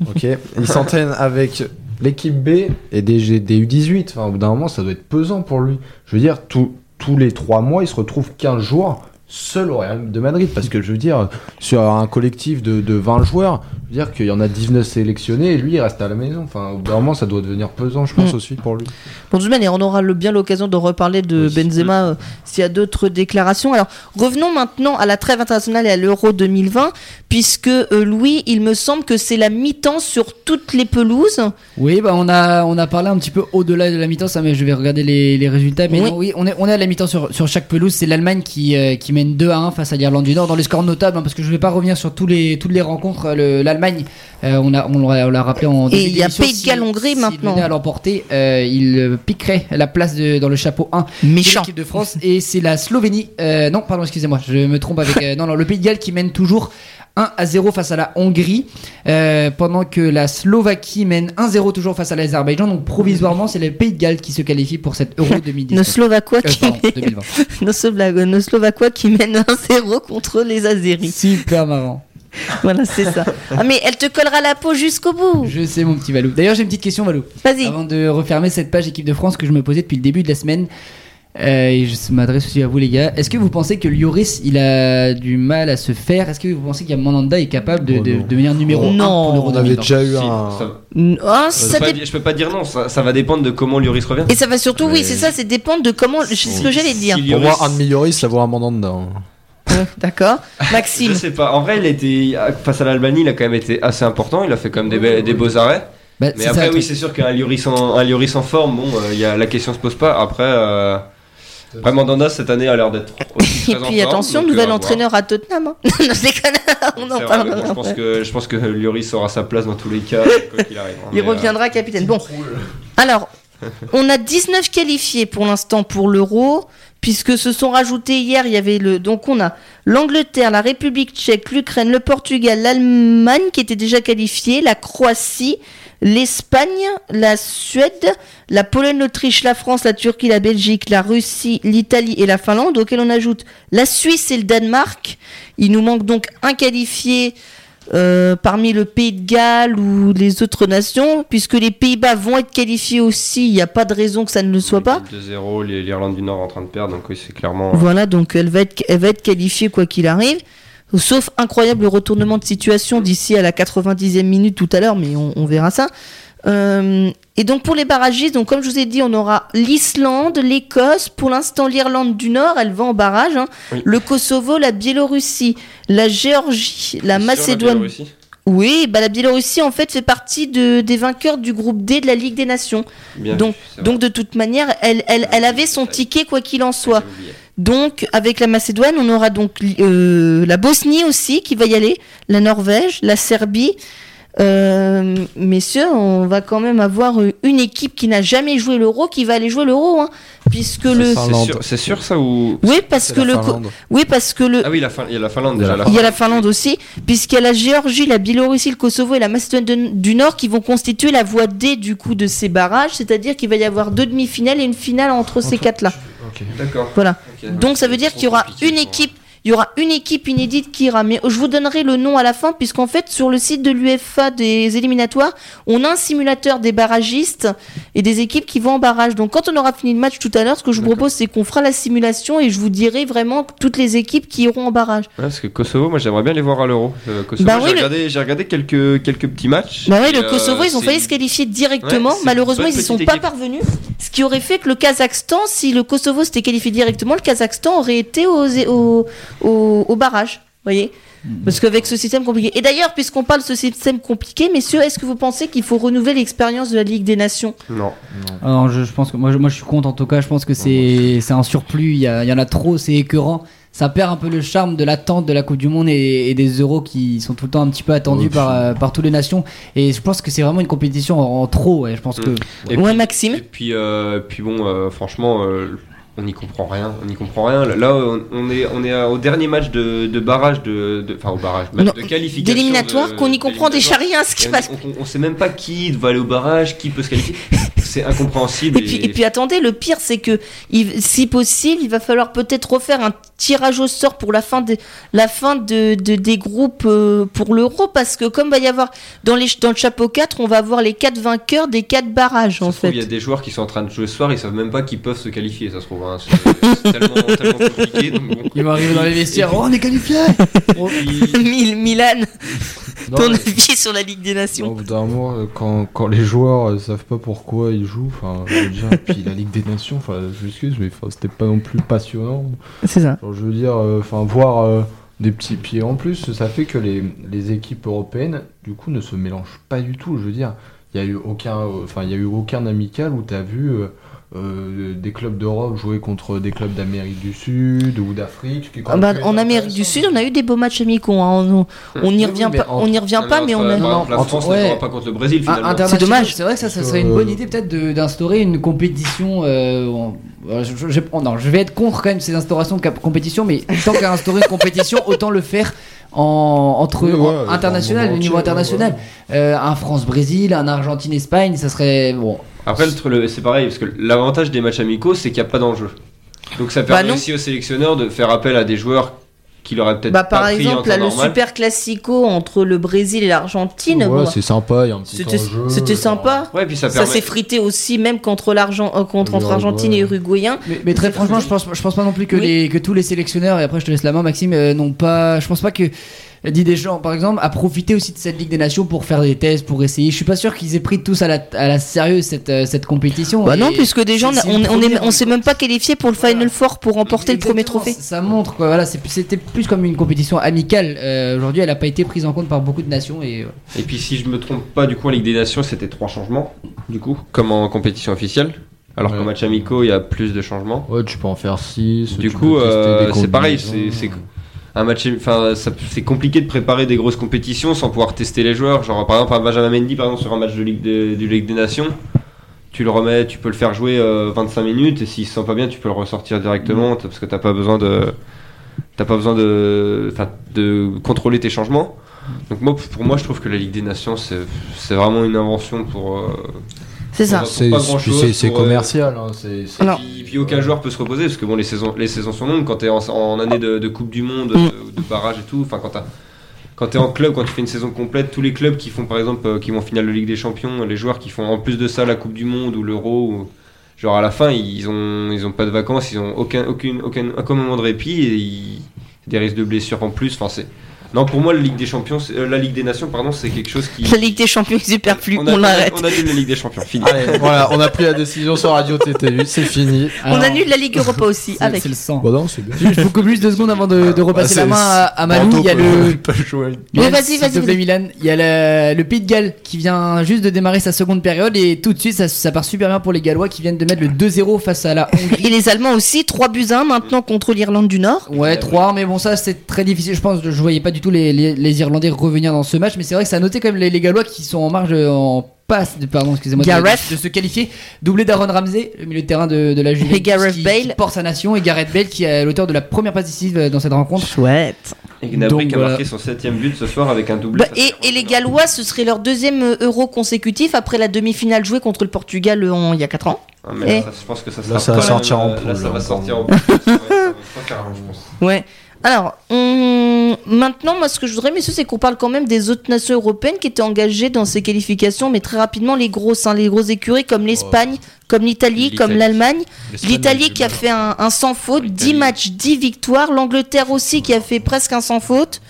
Ok. Il s'entraîne avec l'équipe B et des, des U18. Enfin, au bout d'un moment, ça doit être pesant pour lui. Je veux dire, tout- tous les trois mois, il se retrouve 15 jours seul au Real de Madrid. Parce que je veux dire, sur un collectif de, de 20 joueurs, je veux dire qu'il y en a 19 sélectionnés et lui, il reste à la maison. Enfin, au bout d'un moment, ça doit devenir pesant, je pense, Mm. aussi pour lui. Bon, de toute manière, on aura le- bien l'occasion de reparler de Oui. Benzema euh, s'il y a d'autres déclarations. Alors, revenons maintenant à la trêve internationale et à l'Euro 2020, puisque euh, Louis, il me semble que c'est la mi-temps sur toutes les pelouses. Oui, bah on a on a parlé un petit peu au-delà de la mi-temps, ça, mais je vais regarder les, les résultats. Mais Oui. non, oui, on est on est à la mi-temps sur, sur chaque pelouse. C'est l'Allemagne qui euh, qui mène 2 à 1 face à l'Irlande du Nord dans les scores notables, hein, parce que je vais pas revenir sur tous les toutes les rencontres. Le- L'Allemagne, euh, on l'a on rappelé en Et il y a Pays de Galles-Hongrie s'il maintenant. à l'emporter, euh, il euh, piquerait la place de, dans le chapeau 1 de Méchant. l'équipe de France et c'est la Slovénie. euh, non, pardon, excusez-moi, je me trompe avec. euh, non, non, le Pays de Galles qui mène toujours 1 à 0 face à la Hongrie, euh, pendant que la Slovaquie mène 1-0 toujours face à l'Azerbaïdjan. Donc provisoirement, c'est le Pays de Galles qui se qualifie pour cette Euro 2019. (laughs) Nos Slovaquois Euh, qui, 2020. (laughs) nos, Slovaquois qui mènent 1-0 contre les Azéris. Super marrant. (laughs) Voilà, c'est ça. Ah, mais elle te collera la peau jusqu'au bout. Je sais mon petit Valou. D'ailleurs, j'ai une petite question Valou. Vas-y. Avant de refermer cette page équipe de France que je me posais depuis le début de la semaine. Euh, et je m'adresse aussi à vous les gars. Est-ce que vous pensez que Lloris il a du mal à se faire? Est-ce que vous pensez qu'il y a Mandanda est capable de, Oh de devenir numéro 1 Non. pour On avait 2020 déjà eu Si, un. ça- Ah, je, ça peux pas, je peux dire non, ça, ça va dépendre de comment Lloris revient. Et ça va surtout, oui, c'est ça, c'est dépendre de comment. C'est ce que j'allais dire. Si Pour moi, Lloris- un de Lloris, ça vaut un Mandanda. hein. D'accord. (laughs) Je Maxime. sais pas. En vrai, il a été face à l'Albanie, il a quand même été assez important. Il a fait quand même des, be- des beaux arrêts. Bah, Mais c'est après, ça, oui, c'est sûr qu'un Lloris en, un Lloris en forme, bon, euh, il y a, la question se pose pas. Après, euh, après Mandanda cette année a l'air d'être (laughs) aussi Et très en puis forme, attention, donc, nouvel euh, à voir. entraîneur à Tottenham. hein. (laughs) non, je déconne. (laughs) On en C'est vrai, parlera mais bon, je pense après. que je pense que Lloris aura sa place dans tous les cas, quoi qu'il arrive. hein. Il euh, reviendra capitaine. Bon, alors, on a 19 qualifiés pour l'instant pour l'Euro, puisque se sont rajoutés hier, il y avait le... Donc on a l'Angleterre, la République tchèque, l'Ukraine, le Portugal, l'Allemagne qui étaient déjà qualifiés, la Croatie, l'Espagne, la Suède, la Pologne, l'Autriche, la France, la Turquie, la Belgique, la Russie, l'Italie et la Finlande, auxquels on ajoute la Suisse et le Danemark. Il nous manque donc un qualifié euh, parmi le Pays de Galles ou les autres nations, puisque les Pays-Bas vont être qualifiés aussi, il n'y a pas de raison que ça ne le soit pas. 2-0, les- l'Irlande du Nord en train de perdre, donc oui, c'est clairement. Voilà, donc elle va être, elle va être qualifiée quoi qu'il arrive. Sauf incroyable retournement de situation d'ici à la 90e minute tout à l'heure, mais on, on verra ça. Euh, et donc pour les barragistes, donc comme je vous ai dit, on aura l'Islande, l'Écosse, pour l'instant l'Irlande du Nord, elle va en barrage, hein. Oui. le Kosovo, la Biélorussie, la Géorgie, la Macédoine. Oui, bah la Biélorussie en fait fait partie de, des vainqueurs du groupe D de la Ligue des Nations. Bien Donc, donc de toute manière, elle, elle, elle avait son ticket quoi qu'il en soit. Donc avec la Macédoine, on aura donc euh, la Bosnie aussi qui va y aller, la Norvège, la Serbie. Euh, messieurs, on va quand même avoir une équipe qui n'a jamais joué l'euro qui va aller jouer l'euro, hein, puisque le. C'est sûr, ça ou Oui, parce que la le. Oui, parce que le. Ah oui, la fin- il y a la Finlande Il y a déjà. Il y a la Finlande aussi, puisqu'il y a la Géorgie, la Biélorussie, le Kosovo et la Macédoine du Nord qui vont constituer la voie D du coup de ces barrages, c'est-à-dire qu'il va y avoir deux demi-finales et une finale entre ces quatre-là. D'accord. Voilà. Donc ça veut dire qu'il y aura une équipe, il y aura une équipe inédite qui ira. Mais je vous donnerai le nom à la fin, puisqu'en fait sur le site de l'UEFA des éliminatoires, on a un simulateur des barragistes et des équipes qui vont en barrage. Donc quand on aura fini le match tout à l'heure, ce que je vous propose, c'est qu'on fera la simulation et je vous dirai vraiment toutes les équipes qui iront en barrage. Ouais, parce que Kosovo, moi j'aimerais bien les voir à l'Euro. Euh, Kosovo, Bah j'ai le- regardé, j'ai regardé quelques, quelques petits matchs. Bah oui, le Kosovo, euh, ils ont failli se qualifier directement. Ouais, Malheureusement, ils y sont pas parvenus. Ce qui aurait fait que le Kazakhstan, si le Kosovo s'était qualifié directement, le Kazakhstan aurait été au, au, au, au barrage. voyez Parce qu'avec ce système compliqué. Et d'ailleurs, puisqu'on parle de ce système compliqué, messieurs, est-ce que vous pensez qu'il faut renouveler l'expérience de la Ligue des Nations? Non. Alors, je, je pense que moi, je- moi je suis contre en tout cas. Je pense que c'est c'est un surplus. Il y, a- il y en a trop, c'est écœurant. Ça perd un peu le charme de l'attente de la Coupe du Monde et, et des Euros qui sont tout le temps un petit peu attendus par, euh, par toutes les nations. Et je pense que c'est vraiment une compétition en, en trop. ouais. Je pense que Et Ouais, puis- Maxime Et puis, euh, puis bon, euh, franchement, euh, on n'y comprend rien. On n'y comprend rien. Là, on, est, on est au dernier match de, de barrage, de, de- enfin au barrage, match Non, de qualification. D'éliminatoire, qu'on n'y comprend déjà rien ce qui passe. on, on sait même pas qui va aller au barrage, qui peut se qualifier. c'est incompréhensible. Et puis, et puis attendez, le pire c'est que il- si possible, il va falloir peut-être refaire un tirage au sort pour la fin, de, la fin de, de- des groupes euh, pour l'euro parce que comme va y avoir dans, les, dans le chapeau 4, on va avoir les 4 vainqueurs des 4 barrages Ça en fait. Il y a des joueurs qui sont en train de jouer ce soir, ils savent même pas qu'ils peuvent se qualifier, ça se trouve. Hein. C'est tellement, tellement compliqué. donc bon. Ils vont arriver dans les vestiaires. Oh, on est qualifié (laughs) Mil- Milan, Non, ton mais- avis sur la Ligue des Nations Au bout d'un moment, euh, quand, quand les joueurs euh, savent pas pourquoi ils jouent, enfin, je veux dire, et puis la Ligue des Nations, enfin, je m'excuse, mais c'était pas non plus passionnant. C'est ça. Genre, je veux dire, euh, voir euh, des petits pieds en plus, ça fait que les, les équipes européennes, du coup, ne se mélangent pas du tout. Je veux dire, il y a eu aucun, euh, enfin, il y a eu aucun amical où tu as vu euh, des clubs d'Europe jouer contre des clubs d'Amérique du Sud ou d'Afrique. Ah bah, en Amérique du. Sud, on a eu des beaux matchs amicaux. hein. On on n'y revient pas, on n'y revient Non, pas, mais on a. exemple, la France ouais. ne pas contre le Brésil Ah, finalement. C'est dommage. C'est vrai que ça, ça serait une bonne euh, idée peut-être d'instaurer une compétition. euh, en- je, je- oh non, je vais être contre quand même ces instaurations de compétition, mais tant qu'à instaurer une compétition, (laughs) autant le faire en, entre Oui, ouais, international, au niveau international. Euh, un France-Brésil, un Argentine-Espagne, ça serait bon. Après, le tr- le- c'est pareil, parce que l'avantage des matchs amicaux, c'est qu'il n'y a pas d'enjeu. Donc ça Bah permet aussi aux sélectionneurs de faire appel à des joueurs qui l'auraient peut-être Bah, pas par pris exemple, en temps là, le normal. super classico entre le Brésil et l'Argentine, Ouais, c'est sympa, il y a un petit c'était enjeu, c'était euh, sympa. Ouais, puis ça, Ça permet. s'est frité aussi, même contre l'argent, euh, contre entre. Argentine et Uruguayen. Mais, mais très franchement, je pense, je pense pas non plus que, Oui. les, que tous les sélectionneurs, et après je te laisse la main, Maxime, euh, n'ont pas. Je pense pas que Didier Deschamps, par exemple, a profité aussi de cette Ligue des Nations pour faire des tests, pour essayer. Je suis pas sûr qu'ils aient pris tous à la, à la sérieuse cette, euh, cette compétition. Bah non, puisque c'est- c'est on, on, est, on s'est même pas qualifié pour le Voilà. Final Four pour remporter le premier trophée. Ça montre quoi. Voilà, c'était plus comme une compétition amicale. Euh, Aujourd'hui, elle a pas été prise en compte par beaucoup de nations et. euh, Et puis si je me trompe pas, du coup en Ligue des Nations, c'était trois changements, du coup, comme en compétition officielle. Alors Ouais. qu'en match amicaux, il y a plus de changements. Ouais, tu peux en faire 6. Du coup, euh, c'est pareil, c'est- c'est- Un match, enfin, ça- c'est compliqué de préparer des grosses compétitions sans pouvoir tester les joueurs. Genre, par exemple, un Benjamin Mendy, par exemple, sur un match de Ligue des, du Ligue des Nations, tu le remets, tu peux le faire jouer euh, 25 minutes et s'il se sent pas bien, tu peux le ressortir directement t- parce que t'as pas besoin de, t'as pas besoin de, enfin, de contrôler tes changements. Donc moi, pour moi, je trouve que la Ligue des Nations, c'est c'est vraiment une invention pour. euh, C'est ça. C'est euh, commercial. hein, c'est- puis, puis aucun joueur peut se reposer parce que bon les saisons les saisons sont longues quand t'es en, en année de, de Coupe du Monde, Mm. de, de barrage et tout. Enfin quand t'as quand t'es en club, quand tu fais une saison complète, tous les clubs qui font par exemple euh, qui vont en finale de Ligue des Champions, les joueurs qui font en plus de ça la Coupe du Monde ou l'Euro, ou- genre à la fin ils ont ils ont pas de vacances, ils ont aucun aucune aucun aucun moment de répit et ils, des risques de blessures en plus. Enfin c'est non pour moi la Ligue des Champions, euh, la Ligue des Nations pardon, c'est quelque chose qui La Ligue des Champions est superflue, on, on, a, l'arrête. on annule la Ligue des Champions. Fini. Allez, voilà, on a pris la décision sur Radio TTU, c'est fini. On alors, annule la Ligue Europa aussi, avec. C'est le sang. Bon, non, c'est bien. Je vous coupe juste deux secondes avant de, de repasser Ah, la main à, à Malou. Il y a le. (laughs) Oui, vas-y, s'il vas-y, te plaît, vas-y. Milan. Il y a le, le Pays de Galles qui vient juste de démarrer sa seconde période et tout de suite ça, ça part super bien pour les Gallois qui viennent de mettre le 2-0 face à la Hongrie. Et les Allemands aussi, 3 buts à 1 maintenant contre l'Irlande du Nord. Ouais, 3, mais bon, ça c'est très difficile. Je pense je voyais pas du tout les, les, les Irlandais revenir dans ce match, mais c'est vrai que ça a noté quand même les, les Gallois qui sont en marge de- en passe, de, pardon, excusez-moi, de, Gareth. de se qualifier. Doublé d'Aaron Ramsey, le milieu de terrain de, de la Juventus. Et Gareth qui, Bale. qui porte sa nation, et Gareth Bale qui est l'auteur de la première passe décisive euh, dans cette rencontre. Chouette. Et Gnabry Donc, qui a voilà. marqué son septième but ce soir avec un doublé. Bah, et, et les Gallois, ce serait leur deuxième euh, euro consécutif après la demi-finale jouée contre le Portugal euh, en- il y a 4 ans. Ah, mais là, Et- ça, je pense que ça, Là, sera ça va sortir même, en euh, Là, poule, ça va sortir en. (laughs) Ouais. Alors, on- maintenant, moi, ce que je voudrais, messieurs, c'est qu'on parle quand même des autres nations européennes qui étaient engagées dans ces qualifications, mais très rapidement, les grosses, hein, les grosses écuries comme l'Espagne, comme l'Italie, comme l'Allemagne. L'Italie qui a fait un, un sans faute, L'Italie. 10 matchs, 10 victoires. L'Angleterre aussi qui a fait presque un sans faute.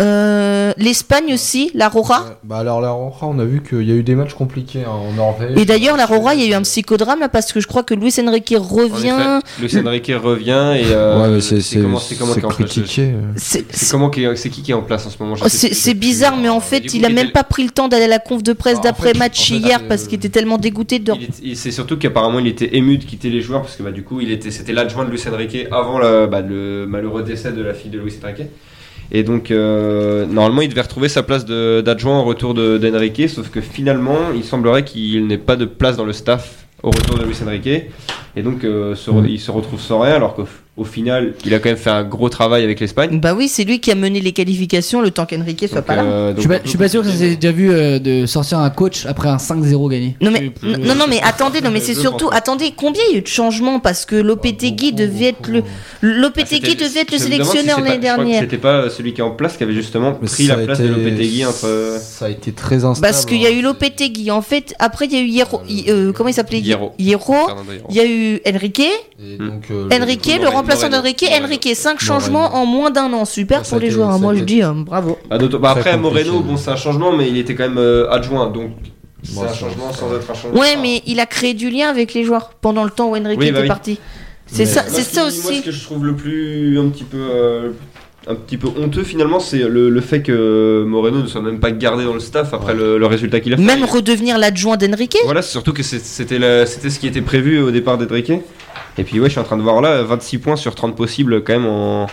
Euh, L'Espagne aussi, la Rora. Ouais, Bah alors la Roja, on a vu qu'il y a eu des matchs compliqués hein, en Norvège. Et d'ailleurs, la Rora, il y a eu un psychodrame là parce que je crois que Luis Enrique En revient. Luis Enrique revient et. euh, Ouais, c'est c'est comment, c'est critiqué. C'est- qui qui qui est en place en ce moment Oh, C'est bizarre, mais en fait, coup, il a il même était- pas pris le temps d'aller à la conf de presse En d'après-match fait- en fait, hier euh, parce qu'il était tellement dégoûté de. C'est surtout qu'apparemment il était ému de quitter les joueurs parce que bah, du coup il était c'était l'adjoint de Luis Enrique avant la- bah, le malheureux décès de la fille de Luis Enrique. Et donc euh, normalement il devait retrouver sa place de- d'adjoint au retour de- d'Enrique, sauf que finalement il semblerait qu'il n'ait pas de place dans le staff au retour de Luis Enrique. Et donc euh, se il se retrouve sans rien alors que au final, il a quand même fait un gros travail avec l'Espagne. Bah oui, c'est lui qui a mené les qualifications le temps qu'Enrique soit Donc, pas là. euh, Je suis pas, je suis pas sûr que ça s'est déjà vu euh, de sortir un coach après un 5-0 gagné. Non mais, plus- non, non mais attendez, non mais c'est surtout, attendez, combien il y a eu de changements parce que Lopetegui devait être le, Ah, Lopetegui c'était- devait être le si sélectionneur l'année dernière. C'était pas celui qui est en place qui avait justement Mais pris ça la a place été- de Lopetegui entre. Ça a été très instable. Parce qu'il y a eu hein. Lopetegui. En fait, après il y a eu Hierro, euh, comment il s'appelait? Hierro. Il y a eu Enrique, Et donc, Enrique, le remplaçant d'Enrique. Enrique. Cinq Moreno. changements en moins d'un an. Super pour les joueurs. hein. Moi je dis euh, bravo. Bah, bah, Très après, compliqué. Moreno, bon, c'est un changement, mais il était quand même euh, adjoint, donc c'est Bon, un changement sans être un changement. Ouais, mais il a créé du lien avec les joueurs pendant le temps où Enrique Oui, bah était oui. parti. C'est ça, Moi, c'est ça Moi, aussi. ce que je trouve le plus un petit peu. Un petit peu honteux finalement, c'est le, le fait que Moreno ne soit même pas gardé dans le staff après Ouais. le, le résultat qu'il a fait. Même redevenir l'adjoint d'Enrique? Voilà, c'est surtout que c'était ce qui était prévu au départ d'Edrique. Et puis ouais, je suis en train de voir là 26 points sur 30 possibles quand même en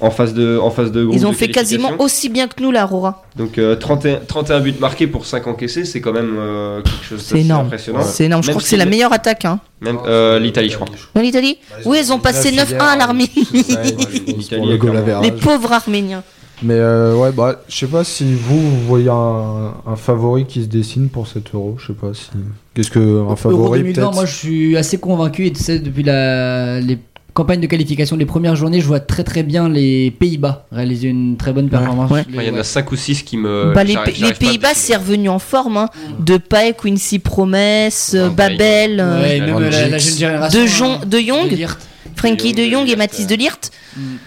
en phase de en phase de groupe. Ils ont de fait quasiment aussi bien que nous là, Aurora. Donc euh, 31, 31 buts marqués pour 5 encaissés, c'est quand même euh, quelque chose C'est d'assez énorme. impressionnant. C'est énorme. Je Même crois que c'est la le- meilleure attaque. Hein. Même euh, l'Italie, je crois. Non, l'Italie Bah, Oui, ils ont passé 9-1 à l'Arménie. (laughs) Les pauvres Arméniens. Mais euh, ouais, bah, je sais pas si vous, vous voyez un, un favori qui se dessine pour cet euro. Je sais pas si. Qu'est-ce que un Euro favori 2020, peut-être? moi je suis assez convaincu et tu sais, depuis la, les campagnes de qualification, les premières journées, je vois très très bien les Pays-Bas réaliser une très bonne performance. Ouais. Les- Ouais, Il y en a 5 ou 6 qui me. Bah, les, Pays-Bas, c'est revenu en forme. Hein. De Paek, Quincy Promesse, euh, Ah, Babel, euh, Ouais, la, la jeune génération. de, hein, Jon- de de Jong, Ligt. Frankie De Jong, et Mathis euh. de Lirt.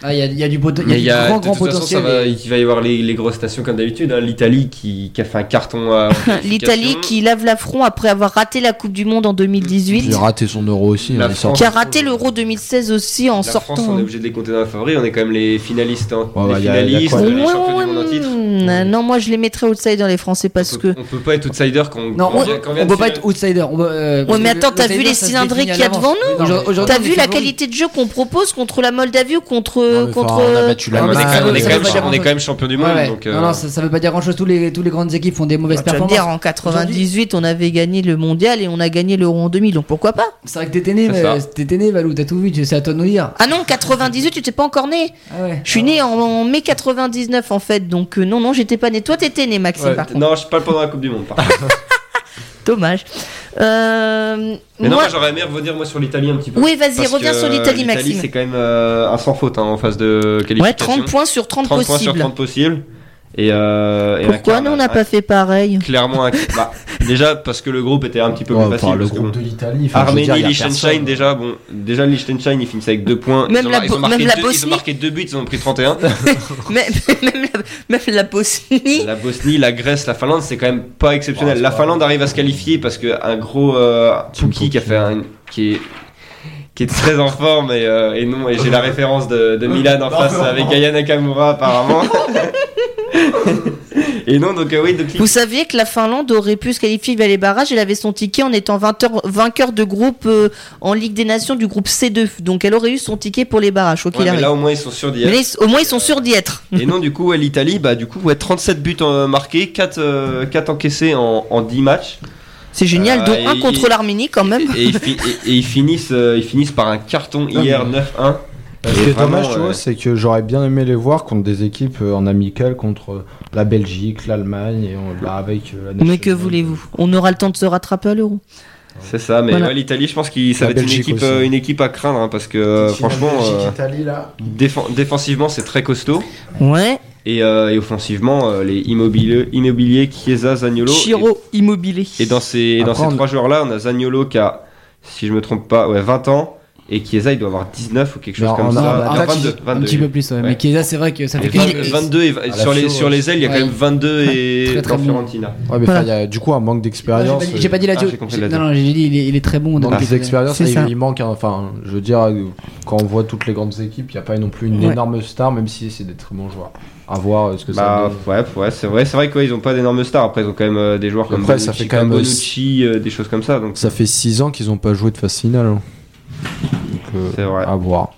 Ah, il y a, il y a du, poten- il y a Mais du il y a, grand de grand toute façon, ça potentiel. va, et- il va y avoir les, les grosses stations comme d'habitude. hein. L'Italie qui, qui a fait un carton à. (laughs) en L'Italie qui lave l'affront après avoir raté la Coupe du Monde en 2018. Il a raté son euro aussi. La hein, il sort- France. Qui a raté l'Euro 2016 aussi en La sortant. France, on est obligé de les compter dans la favori. On est quand même les finalistes, hein. Ouais, les a finalistes, quoi les Ouais, champions ouais, du monde en titre. ouais. Non, moi je les mettrais outsider les Français parce on que. peut, on peut pas être outsider quand on. Non, on, vient- quand vient on de peut pas être outsider. On euh, Ouais, mais attends, t'as vu les cylindrés qu'il y a devant nous T'as vu la qualité de jeu qu'on propose contre la Moldavie ou contre. Contre... enfin, on a battu Ouais, On est quand même- pas champion du monde. Ouais, ouais. donc, euh, Non, non, ça, ça veut pas dire grand chose. Tous les, tous les grandes équipes font des mauvaises me performances. dire, en 98, on avait gagné le mondial et on a gagné l'Euro en 2000, donc pourquoi pas? C'est vrai que t'étais né, t'étais né, Valou, t'as tout vu, tu- c'est à toi de nous dire. Ah non, 98, tu t'es pas encore né Ah ouais. Je suis né en, en mai 99 en fait, donc euh, non, non, j'étais pas né. Toi, t'étais né, Maxime, ouais, par contre. non, je parle pendant la Coupe du Monde. par contre. (laughs) Dommage. Euh, Mais non, moi- moi j'aurais aimé revenir moi sur l'Italie un petit peu. Oui, vas-y, reviens sur l'Italie, L'Italie, Maxime. c'est quand même euh, un sans faute hein, en phase de qualification. Ouais, 30 points sur 30, 30 points sur possibles. 30 possibles. Et, euh, et Pourquoi nous, on n'a un- pas fait pareil Clairement, un- (laughs) bah, déjà parce que le groupe était un petit peu Ouais, plus enfin, facile. le groupe bon, de l'Italie. Arménie, Liechtenstein, déjà, bon, déjà Liechtenstein, ils finissent avec 2 points. Même ils ont, la ils ont Bo- marqué même la deux, ils ont Bosnie. marqué 2 buts, ils ont pris 31. (laughs) même, même, la, même la Bosnie. la Bosnie, la Grèce, la Finlande, c'est quand même pas exceptionnel. La Finlande arrive à se qualifier parce que un gros euh, Pookie qui a fait un, qui est qui est très en forme et, euh, et non et j'ai la référence de, de (laughs) Milan en face avec Gaia Nakamura apparemment. Et non donc euh, oui donc Vous saviez que la Finlande aurait pu se qualifier via les barrages. Elle avait son ticket en étant 20 heures- vainqueur de groupe euh, en Ligue des Nations du groupe C2. Donc elle aurait eu son ticket pour les barrages, quoi qu'il Ouais, mais là au moins ils sont sûrs d'y Mais être. là, ils- au moins, ils sont sûrs d'y être. Et non, du coup, ouais, l'Italie, bah, du coup, ouais, 37 buts euh, marqués, 4, euh, 4 encaissés en, en 10 matchs. C'est génial, Euh, dont et- un contre l'Arménie quand même. Et, ils, fi- et- et ils finissent, euh, ils finissent par un carton hier 9-1. Ce Et qui est vraiment, dommage, tu vois, c'est que j'aurais bien aimé les voir contre des équipes euh, en amical, contre euh, la Belgique, l'Allemagne, et on, bah, avec euh, Mais que voulez-vous On aura le temps de se rattraper à l'euro. C'est ça, mais Voilà. ouais, l'Italie, je pense que ça La va être une équipe, euh, une équipe à craindre, hein, parce que euh, franchement, euh, Italie, là. défensivement, c'est très costaud. Ouais. Et, euh, et offensivement, euh, les immobiliers, immobiliers Chiesa, Zagnolo. Chiro Immobilier. Et, et dans ces, et dans Après, ces on- trois joueurs-là, on a Zagnolo qui a, si je me trompe pas, ouais, 20 ans. Et Chiesa, il doit avoir 19 ou quelque chose comme ça. on a- Non, un, 22, petit, un 22. petit peu plus, ouais. Ouais. Mais Chiesa, c'est vrai que ça fait Et quand 20 même- 22 et, la sur, les, Fio, sur les ailes, il y a ouais. quand même 22 et (laughs) Très, très dans bon. Fiorentina. Ouais, mais Voilà. enfin, il y a du coup un manque d'expérience. j'ai pas dit la Ah, Dio. la Non, non, j'ai dit il est, il est très bon. Manque donc, d'expérience, il, ça. manque. Enfin, je veux dire, euh, quand on voit toutes les grandes équipes, il n'y a pas non plus une Ouais. énorme star, même si c'est des très bons joueurs. À voir euh, ce que Bah ça donne. ouais, ouais c'est vrai, c'est vrai qu'ils ont pas d'énormes stars. Après, ils ont quand même euh, des joueurs comme Après, ça Bonucci, fait quand même, euh, Bonucci, euh, des choses comme ça. Donc Ça fait 6 ans qu'ils n'ont pas joué de phase finale. hein. Euh, c'est vrai. à voir.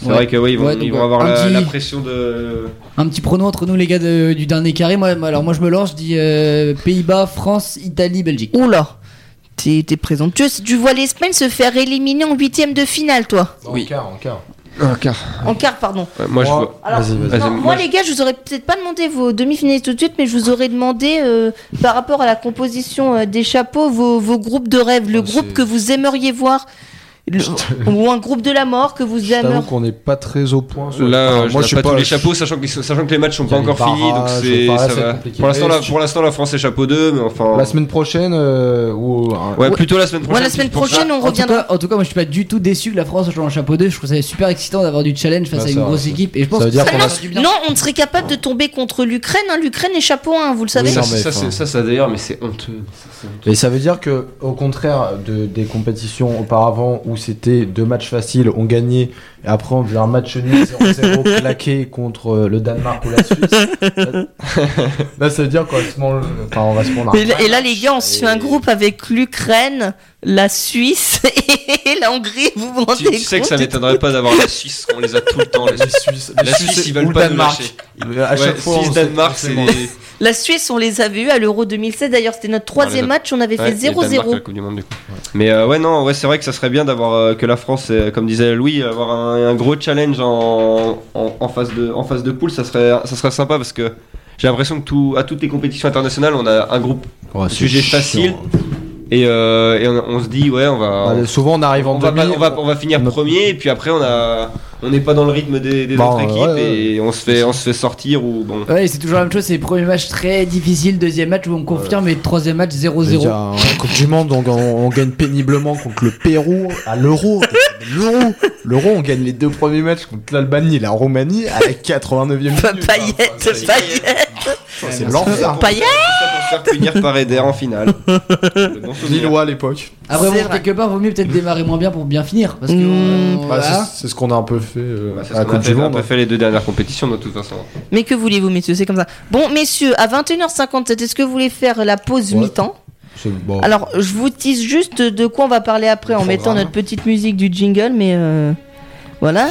C'est Ouais. vrai que oui, ils vont, Ouais, donc, ils vont euh, avoir un la, petit- la pression de. Un petit prono entre nous, les gars de- du dernier carré. Moi, alors moi, je me lance. Je dis euh, Pays-Bas, France, Italie, Belgique. Oula. T'es présomptueux. Tu vois l'Espagne se faire éliminer en huitième de finale, toi. Oui. En quart, en quart. En quart, pardon. Ouais, moi, je vois. Alors, Vas-y, vas-y. Vas-y, non, moi, les gars, je vous aurais peut-être pas demandé vos demi-finalistes tout de suite, mais je vous aurais demandé euh, par rapport à la composition euh, des chapeaux, vos, vos groupes de rêve, le groupe que vous aimeriez voir, le- (laughs) ou un groupe de la mort que vous aimeriez. qu'on n'est pas très au point. sur- Là, euh, je moi, je pas, sais tous les chapeaux, sachant que, les- sachant que les matchs sont pas encore finis, donc barrages, c'est ça va. Pour l'instant, la, pour l'instant, la France est chapeau 2, mais enfin. La semaine prochaine euh, ou un- Ouais, plutôt la semaine prochaine. Ouais, la semaine prochaine, on En tout, reviendra. cas, en tout cas, moi je suis pas du tout déçu que la France soit en chapeau 2. Je trouve ça super excitant d'avoir du challenge face Bah, à une grosse équipe. Et je pense Ça veut que dire ça qu'on va a- faire du bien. Non, on ne serait capable de tomber contre l'Ukraine. hein. L'Ukraine est chapeau 1, vous le savez. Ça, ça, d'ailleurs, mais c'est honteux. Ça, c'est honteux. Et ça veut dire que, au contraire de, des compétitions auparavant où c'était deux matchs faciles, on gagnait, et après on faisait un match nul 0-0 (laughs) claqué contre euh, le Danemark ou la Suisse. (laughs) là, ça veut dire qu'on va se manger- enfin, on va se prendre un Et, là- et là, les gars, on se fait un groupe avec l'Ukraine, la Suisse (laughs) et la Hongrie. Vous vous rendez Tu, tu sais que ça m'étonnerait pas d'avoir la Suisse, on les a tout le temps. Les Les Suisses, La Suisse, ils veulent ou le pas nous Danemark. lâcher. Ils- À Ouais, chaque fois, on Suisse, Danemark, c'est les. La Suisse, on les a vus à l'Euro 2016. D'ailleurs, c'était notre troisième les a- match. On avait Ouais, fait et le Danemark à 0-0. la Coupe du Monde, du coup. Mais euh, ouais, non, ouais, c'est vrai que ça serait bien d'avoir euh, que la France, euh, comme disait Louis, avoir un, un gros challenge en, en, en phase de en phase de poule, ça serait ça serait sympa parce que j'ai l'impression que tout à toutes les compétitions internationales, on a un groupe Sujet chiant. facile. Et, euh, et on, on se dit ouais, on va Bah, souvent, on arrive en on va, pas- on va, on va finir on a- premier et puis après on a on n'est pas dans le rythme des, des Bah, autres équipes ouais, ouais. et on se fait on se fait sortir ou bon Ouais, c'est toujours la même chose. C'est le premier match très difficile, deuxième match où on confirme, et troisième match Je veux 0-0. dire, en Coupe du Monde, on, on- on gagne péniblement contre le Pérou à l'Euro. (laughs) L'Euro, l'Euro, on gagne les deux premiers matchs contre l'Albanie et la Roumanie à la 89e minute. Pa- Paillettes, ça, c'est- l'enfer. Ça pour se faire punir par Eder en finale. (laughs) Lillois à l'époque. Après, C'est bon, vrai. quelque part, vaut mieux peut-être démarrer moins bien pour bien finir. Parce que. Mmh. euh, Bah, voilà. c'est- ce qu'on a un peu fait euh, Bah, c'est à du on a Monde. pas fait les deux dernières compétitions de toute façon. Mais que voulez-vous, messieurs C'est comme ça. Bon, messieurs, à 21h57, est-ce que vous voulez faire la pause Ouais. mi-temps? Bon. Alors, je vous tease juste de quoi on va parler après en mettant notre petite musique du jingle, mais euh, voilà.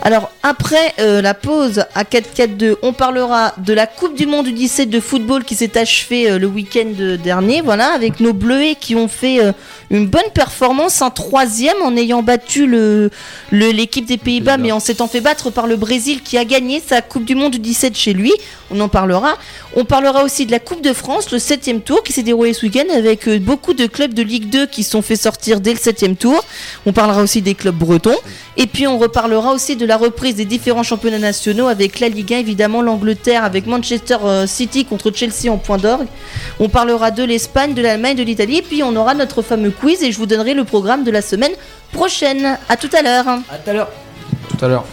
Alors, après euh, la pause à 4-4-2, on parlera de la Coupe du Monde du 17 de football qui s'est achevée euh, le week-end dernier, voilà, avec nos Bleuets qui ont fait euh, une bonne performance, un troisième en ayant battu le- l'équipe des Pays-Bas, mais en s'étant fait battre par le Brésil qui a gagné sa Coupe du Monde du 17 chez lui. On en parlera. On parlera aussi de la Coupe de France, le 7 tour qui s'est déroulé ce week-end avec beaucoup de clubs de Ligue 2 qui se sont fait sortir dès le 7 tour. On parlera aussi des clubs bretons. Et puis on reparlera aussi de la reprise des différents championnats nationaux avec la Ligue 1, évidemment l'Angleterre avec Manchester euh, City contre Chelsea en point d'orgue. On parlera de l'Espagne, de l'Allemagne, de l'Italie. Et puis on aura notre fameux quiz et je vous donnerai le programme de la semaine prochaine. À tout à l'heure. À tout à l'heure. Tout à l'heure.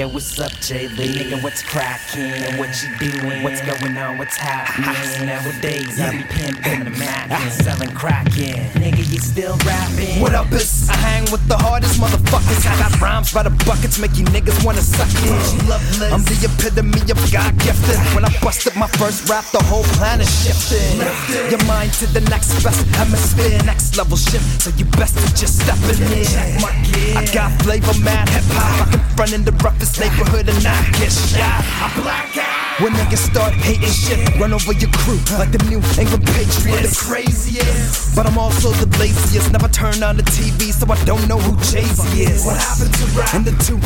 Yo, what's up, Jay Lee? Nigga, what's crackin'? What you doing? What's going on? What's happening? Nowadays, I be pimping the Mac and selling crackin'. Nigga, you still rappin'? What up, is I hang with the hardest motherfuckers. I got rhymes by the buckets, make you niggas wanna suck it. I'm the epitome of God gifted. When I busted my first rap, the whole planet shifted. Your mind to the next best hemisphere, next level shift. So you best to just step in here. I got flavor, mad hip hop running the roughest neighborhood and I get shot. I'm black. When niggas start hating shit, run over your crew like the New England Patriots. The craziest, but I'm also the laziest. Never turn on the TV, so I don't know who Jay Z is. What happened to rap in the 2-0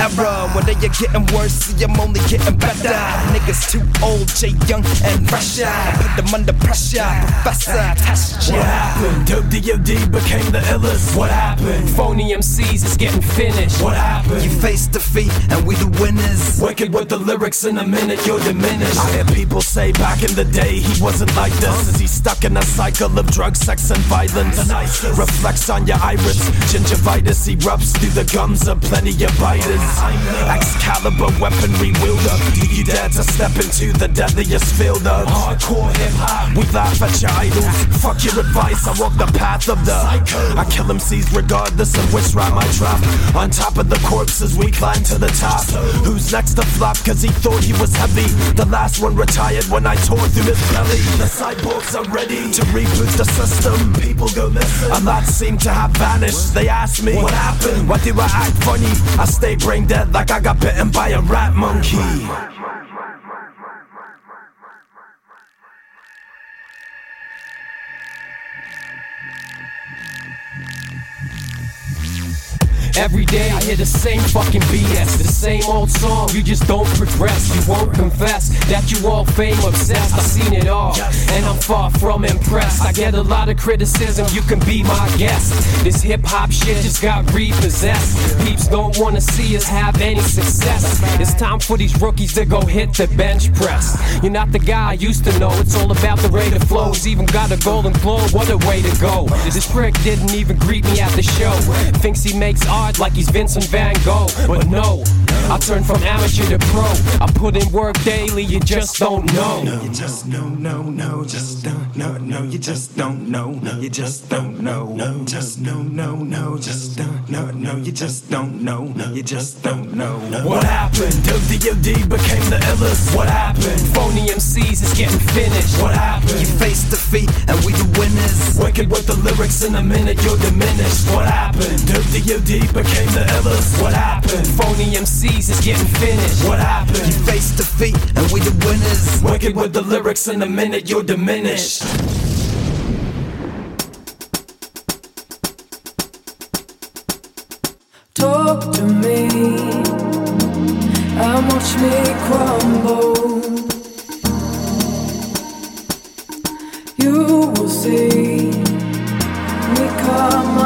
era? Whether you're getting worse, see I'm only getting better. Niggas too old, Jay Young and fresher. Put them under pressure, Professor, test ya. What happened? Dope DOD became the illest. What happened? Phony MCs is getting finished. What happened? You face defeat, and we the winners. Wicked with the lyrics in a minute, you're diminished. I hear people say back in the day he wasn't like this. Is he stuck in a cycle of drugs, sex, and violence? Reflects on your iris. Gingivitis erupts through the gums of plenty of biters. Excalibur weaponry wielder. Do you dare to step into the deadliest field of hardcore hip hop? We laugh at your idols. Fuck your advice, I walk the path of the psycho. I kill MCs regardless of which rhyme I drop. On top of the corpses, we climb to the top. Who's next to flop? Cause he thought he was heavy. The last one retired when I tore through his belly. The cyborgs are ready to reboot the system. People go listen. A lot seem to have vanished. They ask me, What happened? Why do I act funny? I stay brain dead like I got bitten by a rat monkey. Every day I hear the same fucking BS, the same old song. You just don't progress. You won't confess that you all fame obsessed. I've seen it all, and I'm far from impressed. I get a lot of criticism. You can be my guest. This hip hop shit just got repossessed. Peeps don't wanna see us have any success. It's time for these rookies to go hit the bench press. You're not the guy I used to know. It's all about the rate of flows. Even got a golden globe. What a way to go. This prick didn't even greet me at the show. Thinks he makes art like he's Vincent Van Gogh. But no, I turned from amateur to pro. I put in work daily, you just don't know. You just no no no just don't no no you just don't know No, you just don't know No, just no no no just don't no no you just don't know No, you just don't know What happened? Dope DOD became the illest. What happened? Phony MCs is getting finished. What happened? You face defeat, and we the winners. Wicked with the lyrics in a minute, you're diminished. What happened? Dope DOD became the illest. What happened? Phony MCs is getting finished. What happened? You face defeat, and we the winners. Wicked with the lyrics in a minute, you're diminished. Talk to me and watch me crumble. You will see me come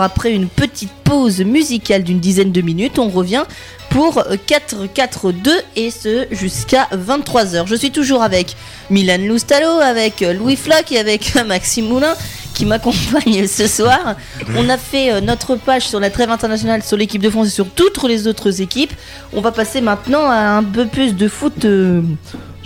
après une petite pause musicale d'une dizaine de minutes. On revient pour 4-4-2 et ce jusqu'à 23h. Je suis toujours avec Milan Loustalo, avec Louis Floch et avec (laughs) Maxime Moulin qui m'accompagne ce soir. On a fait euh, notre page sur la trêve internationale, sur l'équipe de France et sur toutes les autres équipes. On va passer maintenant à un peu plus de foot, euh,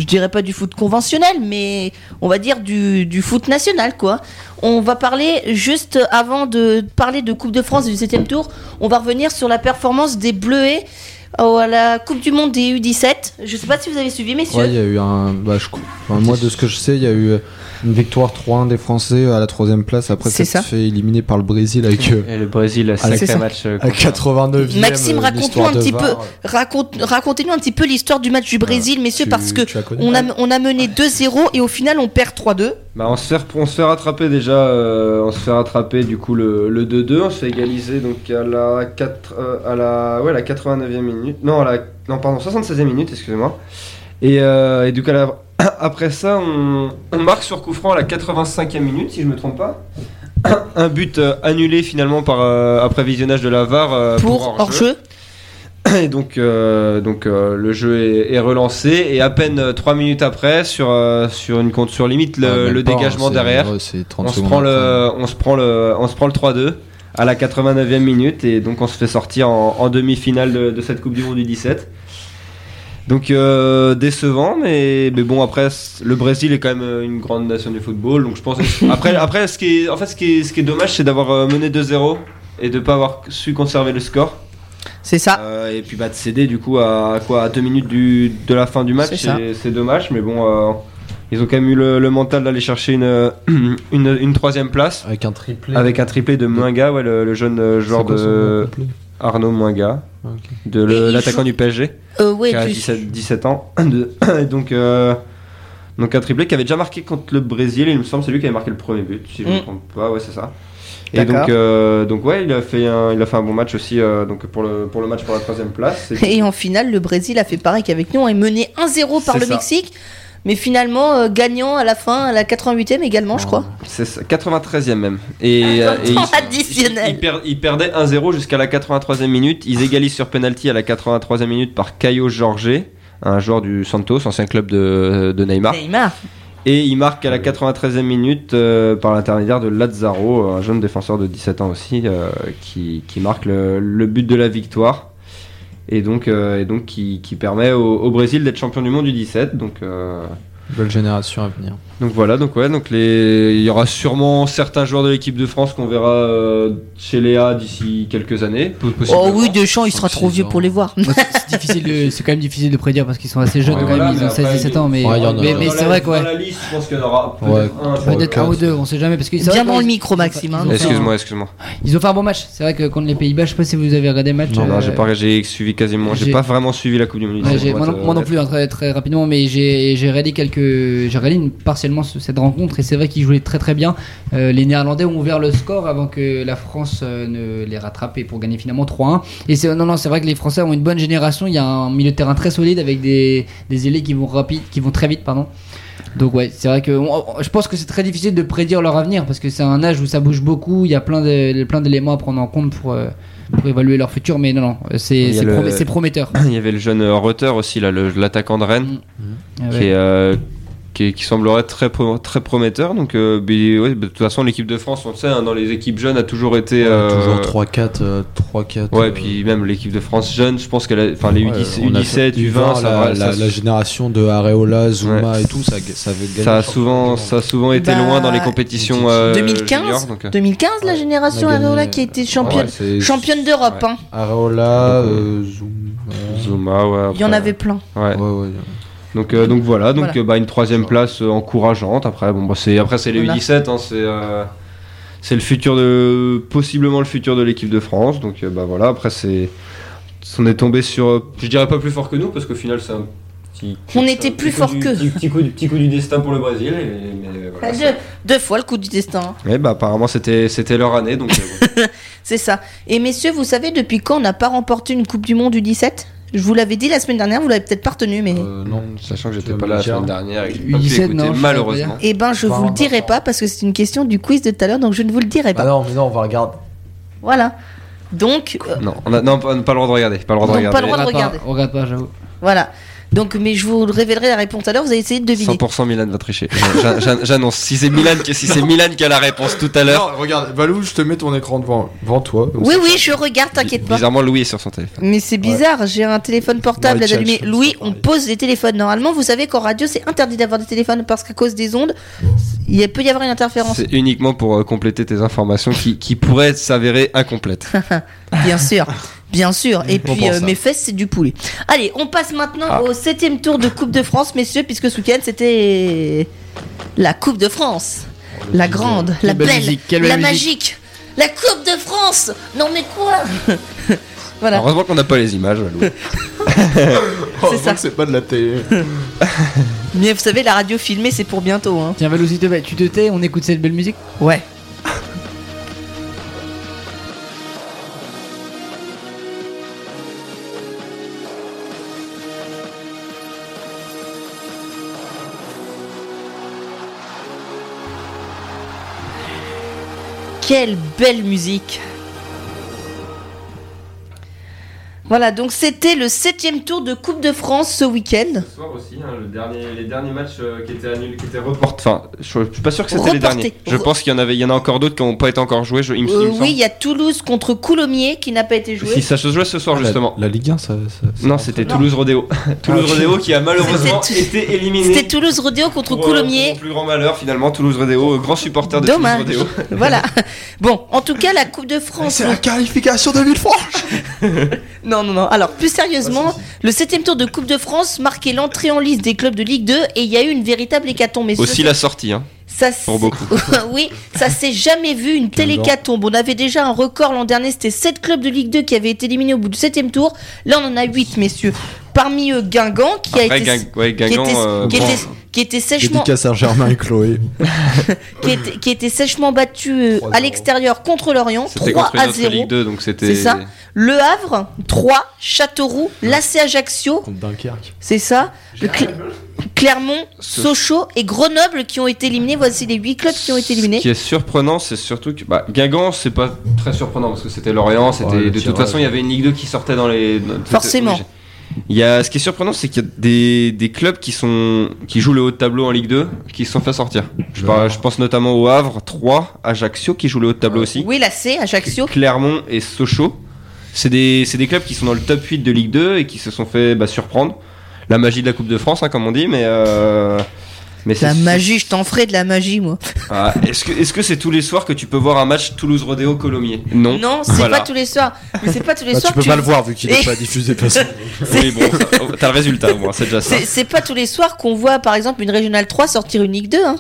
je dirais pas du foot conventionnel, mais on va dire du, du foot national quoi. On va parler juste avant de parler de Coupe de France du 7 tour, on va revenir sur la performance des Bleuets euh, à la Coupe du Monde des U17. Je sais pas si vous avez suivi messieurs. Ouais, il y a eu un. Bah, moi, de ce que je sais, il y a eu une victoire 3-1 des Français à la troisième place. Après, C'est ça fait éliminer par le Brésil avec. euh, Et le Brésil, Ah, c'est sacré ça. match. euh, à contre- 89 Maxime, raconte-nous un petit peu, raconte, racontez-nous un petit peu l'histoire du match du Brésil, messieurs, parce que on a, on a mené 2-0 et au final on perd 3-2. Bah, on, se fait, on se fait rattraper déjà, euh, on se fait rattraper du coup le, le 2-2, on se fait égaliser donc à la, 4, euh, à la, ouais, la 89e minute, non, à la, non pardon, 76e minute, excusez-moi. Et, euh, et du coup, à la- (coughs) après ça, on, on marque sur coup franc à la 85e minute, si je me trompe pas. (coughs) Un but euh, annulé finalement par, euh, après visionnage de la VAR euh, Pour hors-jeu. (coughs) Et donc, euh, donc euh, le jeu est, est relancé et à peine 3 minutes après, sur, euh, sur une compte sur limite, le, Ouais, le pas, dégagement derrière, ouais, c'est 30 on se, prend le, on, se prend le, on se prend le 3-2 à la 89e minute et donc on se fait sortir en, en demi-finale de, de cette Coupe du Monde du 17. Donc euh, décevant, mais, mais bon après le Brésil est quand même euh, une grande nation du football, donc je pense (laughs) après après ce qui est en fait ce qui est, ce qui est dommage c'est d'avoir euh, mené 2-0 et de pas avoir su conserver le score. C'est ça. Euh, et puis bah de céder du coup à quoi à deux minutes du, de la fin du match, C'est ça. c'est c'est dommage, mais bon euh, ils ont quand même eu le, le mental d'aller chercher une, (clears throat) une, une troisième place Avec un triplé. avec un triplé de Mwanga, ouais, le, le jeune joueur de complet Arnaud Mwanga, ok. de l'attaquant joue- du PSG, Euh, ouais, qui a plus- 17, 17 ans. (coughs) De- (coughs) donc, euh, donc un triplé qui avait déjà marqué contre le Brésil, il me semble, c'est lui qui avait marqué le premier but, si je ne me Mm. trompe pas, ouais c'est ça. Et donc, euh, donc ouais, il a fait un, il a fait un bon match aussi euh, donc pour le pour le match pour la troisième place. (laughs) Et- Et en finale, le Brésil a fait pareil qu'avec nous, on est mené 1-0 par le ça. Mexique, mais finalement euh, gagnant à la fin, à la 88e également, je crois. C'est ça, 93e même. Et, euh, et ils- (laughs) additionnel. Ils, per- ils perdaient 1-0 jusqu'à la 83e minute. Ils égalisent sur penalty à la 83e minute par Caio Jorge, un joueur du Santos, ancien club de, de Neymar. Neymar. Et il marque à la 93e minute euh, par l'intermédiaire de Lazzaro, un jeune défenseur de 17 ans aussi, euh, qui, qui marque le, le but de la victoire. Et donc, euh, et qui permet au, au Brésil d'être champion du monde du 17. Donc, euh, Belle génération à venir. donc voilà, donc ouais, donc les, il y aura sûrement certains joueurs de l'équipe de France qu'on verra euh, chez Léa d'ici quelques années. Oh oui, Deschamps, il sera trop vieux ans. pour les voir. C'est- difficile quand même difficile de prédire parce qu'ils sont assez jeunes Ouais, quand voilà, même, ils ont après, 16-17 ans mais, Ouais, mais, c'est vrai quoi. Dans la liste, je pense qu'il y en aura peut-être Ouais, un. ou deux, on sait jamais parce que vrai qu'ils- dans le micro, Maxime. hein. Excuse-moi, excuse-moi. Ils ont fait un bon match. C'est vrai que contre les Pays-Bas, je sais pas si vous avez regardé le match. Non, non, euh, j'ai pas, j'ai suivi quasiment, j'ai pas vraiment suivi la Coupe du Monde. Moi, non, plus, hein, très, très rapidement, mais j'ai j'ai regardé quelques, j'ai regardé partiellement ce- cette rencontre et c'est vrai qu'ils jouaient très très bien. Euh, les Néerlandais ont ouvert le score avant que la France euh, ne les rattrape et pour gagner finalement 3-1. Et c'est non non, vrai que les Français ont une bonne génération. Il y a un milieu de terrain très solide avec des des ailés qui vont rapide, qui vont très vite, pardon. Donc ouais, c'est vrai que je pense que c'est très difficile de prédire leur avenir parce que c'est un âge où ça bouge beaucoup. Il y a plein de plein d'éléments à prendre en compte pour euh, pour évaluer leur futur. Mais non non, c'est le- prometteur. (coughs) Il y avait le jeune Reuter aussi, l'attaquant de Rennes, qui, ouais. est, euh, qui, semblerait très, pro- très prometteur. Donc, euh, mais, ouais, de toute façon, l'équipe de France, on le sait, hein, dans les équipes jeunes, a toujours été. euh, Toujours 3-4. euh, 3-4. Ouais, euh, et puis même l'équipe de France jeune, je pense qu'elle a. Enfin, les ouais, U10 on a U17, fait U20, ça la, va. la, ça- la génération de Areola, Zuma Ouais. et tout, ça, ça avait gagné. ça a souvent, ça a souvent été Bah, loin dans les compétitions. euh, 2015 juniors, donc, euh, 2015, la génération Areola qui a été championne, Ouais, championne d'Europe. Ouais. hein. Areola, euh, Zuma. Zuma, ouais. Il y en avait plein. Ouais. Ouais, ouais. Donc, euh, donc voilà, donc Voilà. euh, bah, une troisième place euh, encourageante. Après, bon, bah, c'est après c'est les Voilà. U17, hein, c'est euh, c'est le futur de possiblement le futur de l'équipe de France. Donc bah voilà, après c'est on est tombé sur, je dirais pas plus fort que nous parce qu'au final c'est un petit. On était un plus fort qu'eux. Petit, petit coup, du- petit coup du destin pour le Brésil. Et, mais, voilà, deux, deux fois le coup du destin. hein. Ouais, bah apparemment c'était c'était leur année donc. bon. (laughs) C'est ça. Et messieurs, vous savez depuis quand on n'a pas remporté une Coupe du Monde du 17 Je vous l'avais dit la semaine dernière, vous l'avez peut-être pas retenu, mais. Euh, non. Sachant que j'étais vas pas là la semaine dernière et que j'ai pas pu U17, écouter, non, malheureusement. Eh ben, je vous le dirai pas parce que c'est une question du quiz de tout à l'heure, donc je ne vous le dirai Bah pas. non, mais non, on va regarder. Voilà. Donc, euh, Non, on a, non, pas, pas le droit de regarder. Pas le droit de regarder. pas le droit de regarder. on regarde pas, j'avoue. voilà. Donc, mais je vous révélerai la réponse à l'heure, vous allez essayer de deviner. 100% Milan va tricher. (laughs) J'a- j'a- J'annonce. Si c'est Milan, qui- si c'est Milan qui a la réponse tout à l'heure. Non, regarde, Valou, je te mets ton écran devant, devant toi. Oui, oui, ça- je regarde, t'inquiète pas. Bizarrement, Louis est sur son téléphone. Mais c'est bizarre, j'ai un téléphone portable Ouais, à allumer. Louis, on pose les téléphones. Normalement, vous savez qu'en radio, c'est interdit d'avoir des téléphones parce qu'à cause des ondes, il peut y avoir une interférence. C'est uniquement pour euh, compléter tes informations qui, qui pourraient s'avérer incomplètes. (laughs) Bien sûr, (laughs) bien sûr. Et On puis, euh, mes fesses, c'est du poulet. Allez, on passe maintenant Ah. au septième tour de Coupe de France, messieurs, puisque ce week-end, c'était la Coupe de France. La grande, la belle belle, musique, quelle la magique, la Coupe de France. Non mais quoi (laughs) Voilà, Heureusement qu'on n'a pas les images, Louis. (laughs) Oh, ça. c'est pas de la télé. mais vous savez, la radio filmée, c'est pour bientôt. Hein. Tiens, Valou, plaît, tu te tais, on écoute cette belle musique? Ouais. Quelle belle musique Voilà, donc c'était le septième tour de Coupe de France ce week-end. Ce soir aussi, hein, le dernier, les derniers matchs euh, qui étaient annulés, qui étaient reportés. Enfin, je, je suis pas sûr que c'était les derniers. Je Re- pense qu'il y en avait, il y en a encore d'autres qui n'ont pas été encore joués. Je, il me, il me Euh, semble. oui, il y a Toulouse contre Coulommiers qui n'a pas été joué. Si ça se jouait ce soir justement. La, la Ligue 1, ça. Non, c'était. Toulouse Rodéo. Toulouse ok. Rodéo qui a malheureusement été éliminé. C'était Toulouse Rodéo contre Pour, euh, pour Coulommiers. mon plus grand malheur finalement, Toulouse Rodéo, euh, grand supporter de Dommage. Toulouse Rodéo. (laughs) voilà. Bon, en tout cas, la Coupe de France. C'est la qualification de Villefranche Non, (laughs) non, non. Alors, plus sérieusement, le septième tour de Coupe de France marquait l'entrée en liste des clubs de Ligue 2 et il y a eu une véritable hécatombe. messieurs. Aussi la sortie, hein. Ça pour beaucoup. (laughs) oui, ça s'est jamais vu une telle hécatombe. On avait déjà un record l'an dernier, c'était 7 clubs de Ligue 2 qui avaient été éliminés au bout du septième tour. Là, on en a 8, messieurs. Parmi eux, Guingamp, qui a été, Guing- ouais, qui Guingamp, était, euh, qui bon, était- qui était sèchement, à Germain et Chloé. (laughs) qui était, qui était sèchement battu euh, 3-0. à l'extérieur contre l'Orient, c'était 3 contre à une autre 0. Ligue 2, donc c'était. C'est ça Le Havre, 3, Châteauroux, l'AC Ajaccio, Contre Dunkerque. c'est ça. Le Cl- Clermont, Sochaux et Grenoble qui ont été éliminés. Voici les 8 clubs qui ont été Ce éliminés. qui est surprenant, c'est surtout que bah, Guingamp, c'est pas très surprenant parce que c'était Lorient, c'était de toute façon il y avait une Ligue 2 qui sortait dans les. dans- Forcément. Il y a, ce qui est surprenant, c'est qu'il y a des, des clubs qui sont qui jouent le haut de tableau en Ligue 2 qui se sont fait sortir. Je, par- je pense notamment au Havre, 3, Ajaccio qui joue le haut de tableau aussi, Oui, l'AC, Ajaccio. Clermont et Sochaux. C'est des, c'est des clubs qui sont dans le top 8 de Ligue 2 et qui se sont fait bah, surprendre. La magie de la Coupe de France, hein, comme on dit, mais. Euh, mais La c'est- magie, je t'en ferai de la magie, moi. Ah, est-ce que est-ce que c'est tous les soirs que tu peux voir un match Toulouse Rodéo Colomiers Non. Non, c'est Voilà. pas tous les soirs. Mais c'est pas tous les Bah, soirs tu peux que pas le voir vu qu'il est Et- pas diffusé de toute façon. Oui, bon, oh, t'as le résultat, moi, c'est déjà ça. C'est c'est pas tous les soirs qu'on voit, par exemple, une Régionale 3 sortir une Ligue 2. Hein.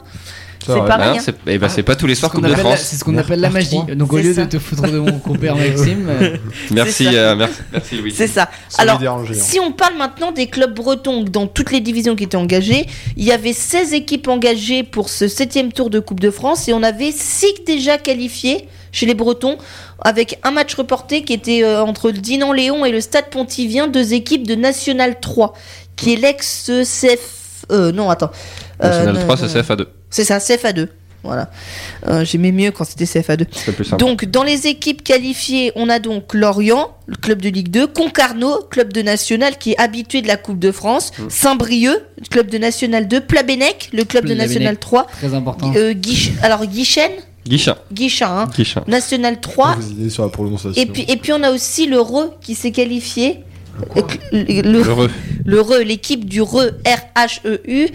C'est. Ah, hein. c'est eh ben, c'est pas tous les soirs Coupe de France. c'est ce qu'on appelle la magie. Donc au lieu ça. de te foutre de mon compère (laughs) Maxime, euh, Merci, euh, merci, merci Louis. C'est ça. Alors, si on parle maintenant des clubs bretons dans toutes les divisions qui étaient engagées, il y avait 16 équipes engagées pour ce septième tour de Coupe de France et on avait 6 déjà qualifiés chez les Bretons avec un match reporté qui était euh, entre le Dinan-Léon et le Stade Pontivien, deux équipes de National 3, qui est l'ex-CF... Euh, non, attends. Euh, National non, 3, non, c'est CFA2. C'est ça, CFA2. Voilà. Euh, J'aimais mieux quand c'était CFA2. C'est plus simple. Donc, dans les équipes qualifiées, on a donc Lorient, le club de Ligue 2, Concarneau, club de National qui est habitué de la Coupe de France, Mm. Saint-Brieuc, club de National 2, Plabennec, le club de. National 3, très important. euh, Guich- alors Guichen, Guichin. Guichin, hein, Guichin. National 3, Vous idées sur la prononciation. et puis, et puis on a aussi le RE qui s'est qualifié. Le, le, le RE, l'équipe du RE, R-H-E-U,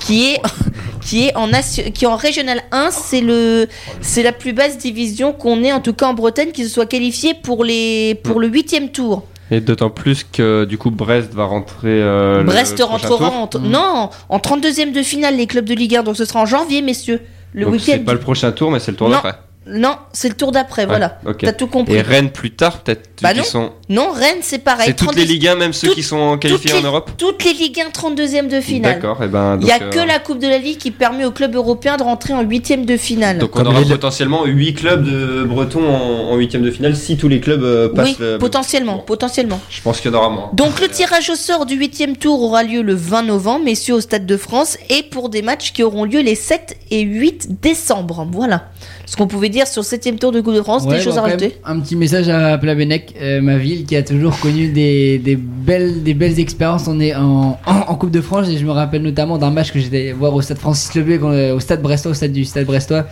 qui est (laughs) qui est en qui est en régional 1 c'est le c'est la plus basse division qu'on ait en tout cas en Bretagne qui se soit qualifié pour les pour le huitième tour Et d'autant plus que du coup Brest va rentrer. euh, le Brest prochain rentrera tour. en t- non en 32e de finale les clubs de Ligue 1 donc ce sera en janvier messieurs le week-end c'est pas le prochain tour, mais c'est le tour d'après. Non, c'est le tour d'après, voilà. ok. T'as tout compris. Et Rennes plus tard, peut-être Bah qui non. sont. Non, Rennes, c'est pareil. C'est toutes 32 les Ligue 1, même ceux toutes- qui sont qualifiés toutes en les- Europe Toutes les Ligue 1 32e de finale. D'accord, et ben. Il n'y a que euh, la Coupe de la Ligue qui permet au club européen de rentrer en huitième de finale. Donc on Comme aura les- potentiellement 8 clubs de Bretons en, en huitième de finale si tous les clubs euh, passent oui, le. potentiellement, Bon, potentiellement. Je pense qu'il y en aura moins. Donc le tirage au sort du huitième tour aura lieu le 20 novembre, messieurs au Stade de France, et pour des matchs qui auront lieu les 7 et 8 décembre. Voilà ce qu'on pouvait dire sur le septième tour de Coupe de France. Ouais, des choses à rajouter Un petit message à Plabennec, euh, ma ville, qui a toujours connu des, des belles, des belles expériences en, en, en, en Coupe de France. Et je me rappelle notamment d'un match que j'étais voir au stade Francis Lebé, au stade Brestois, au stade du stade Brestois,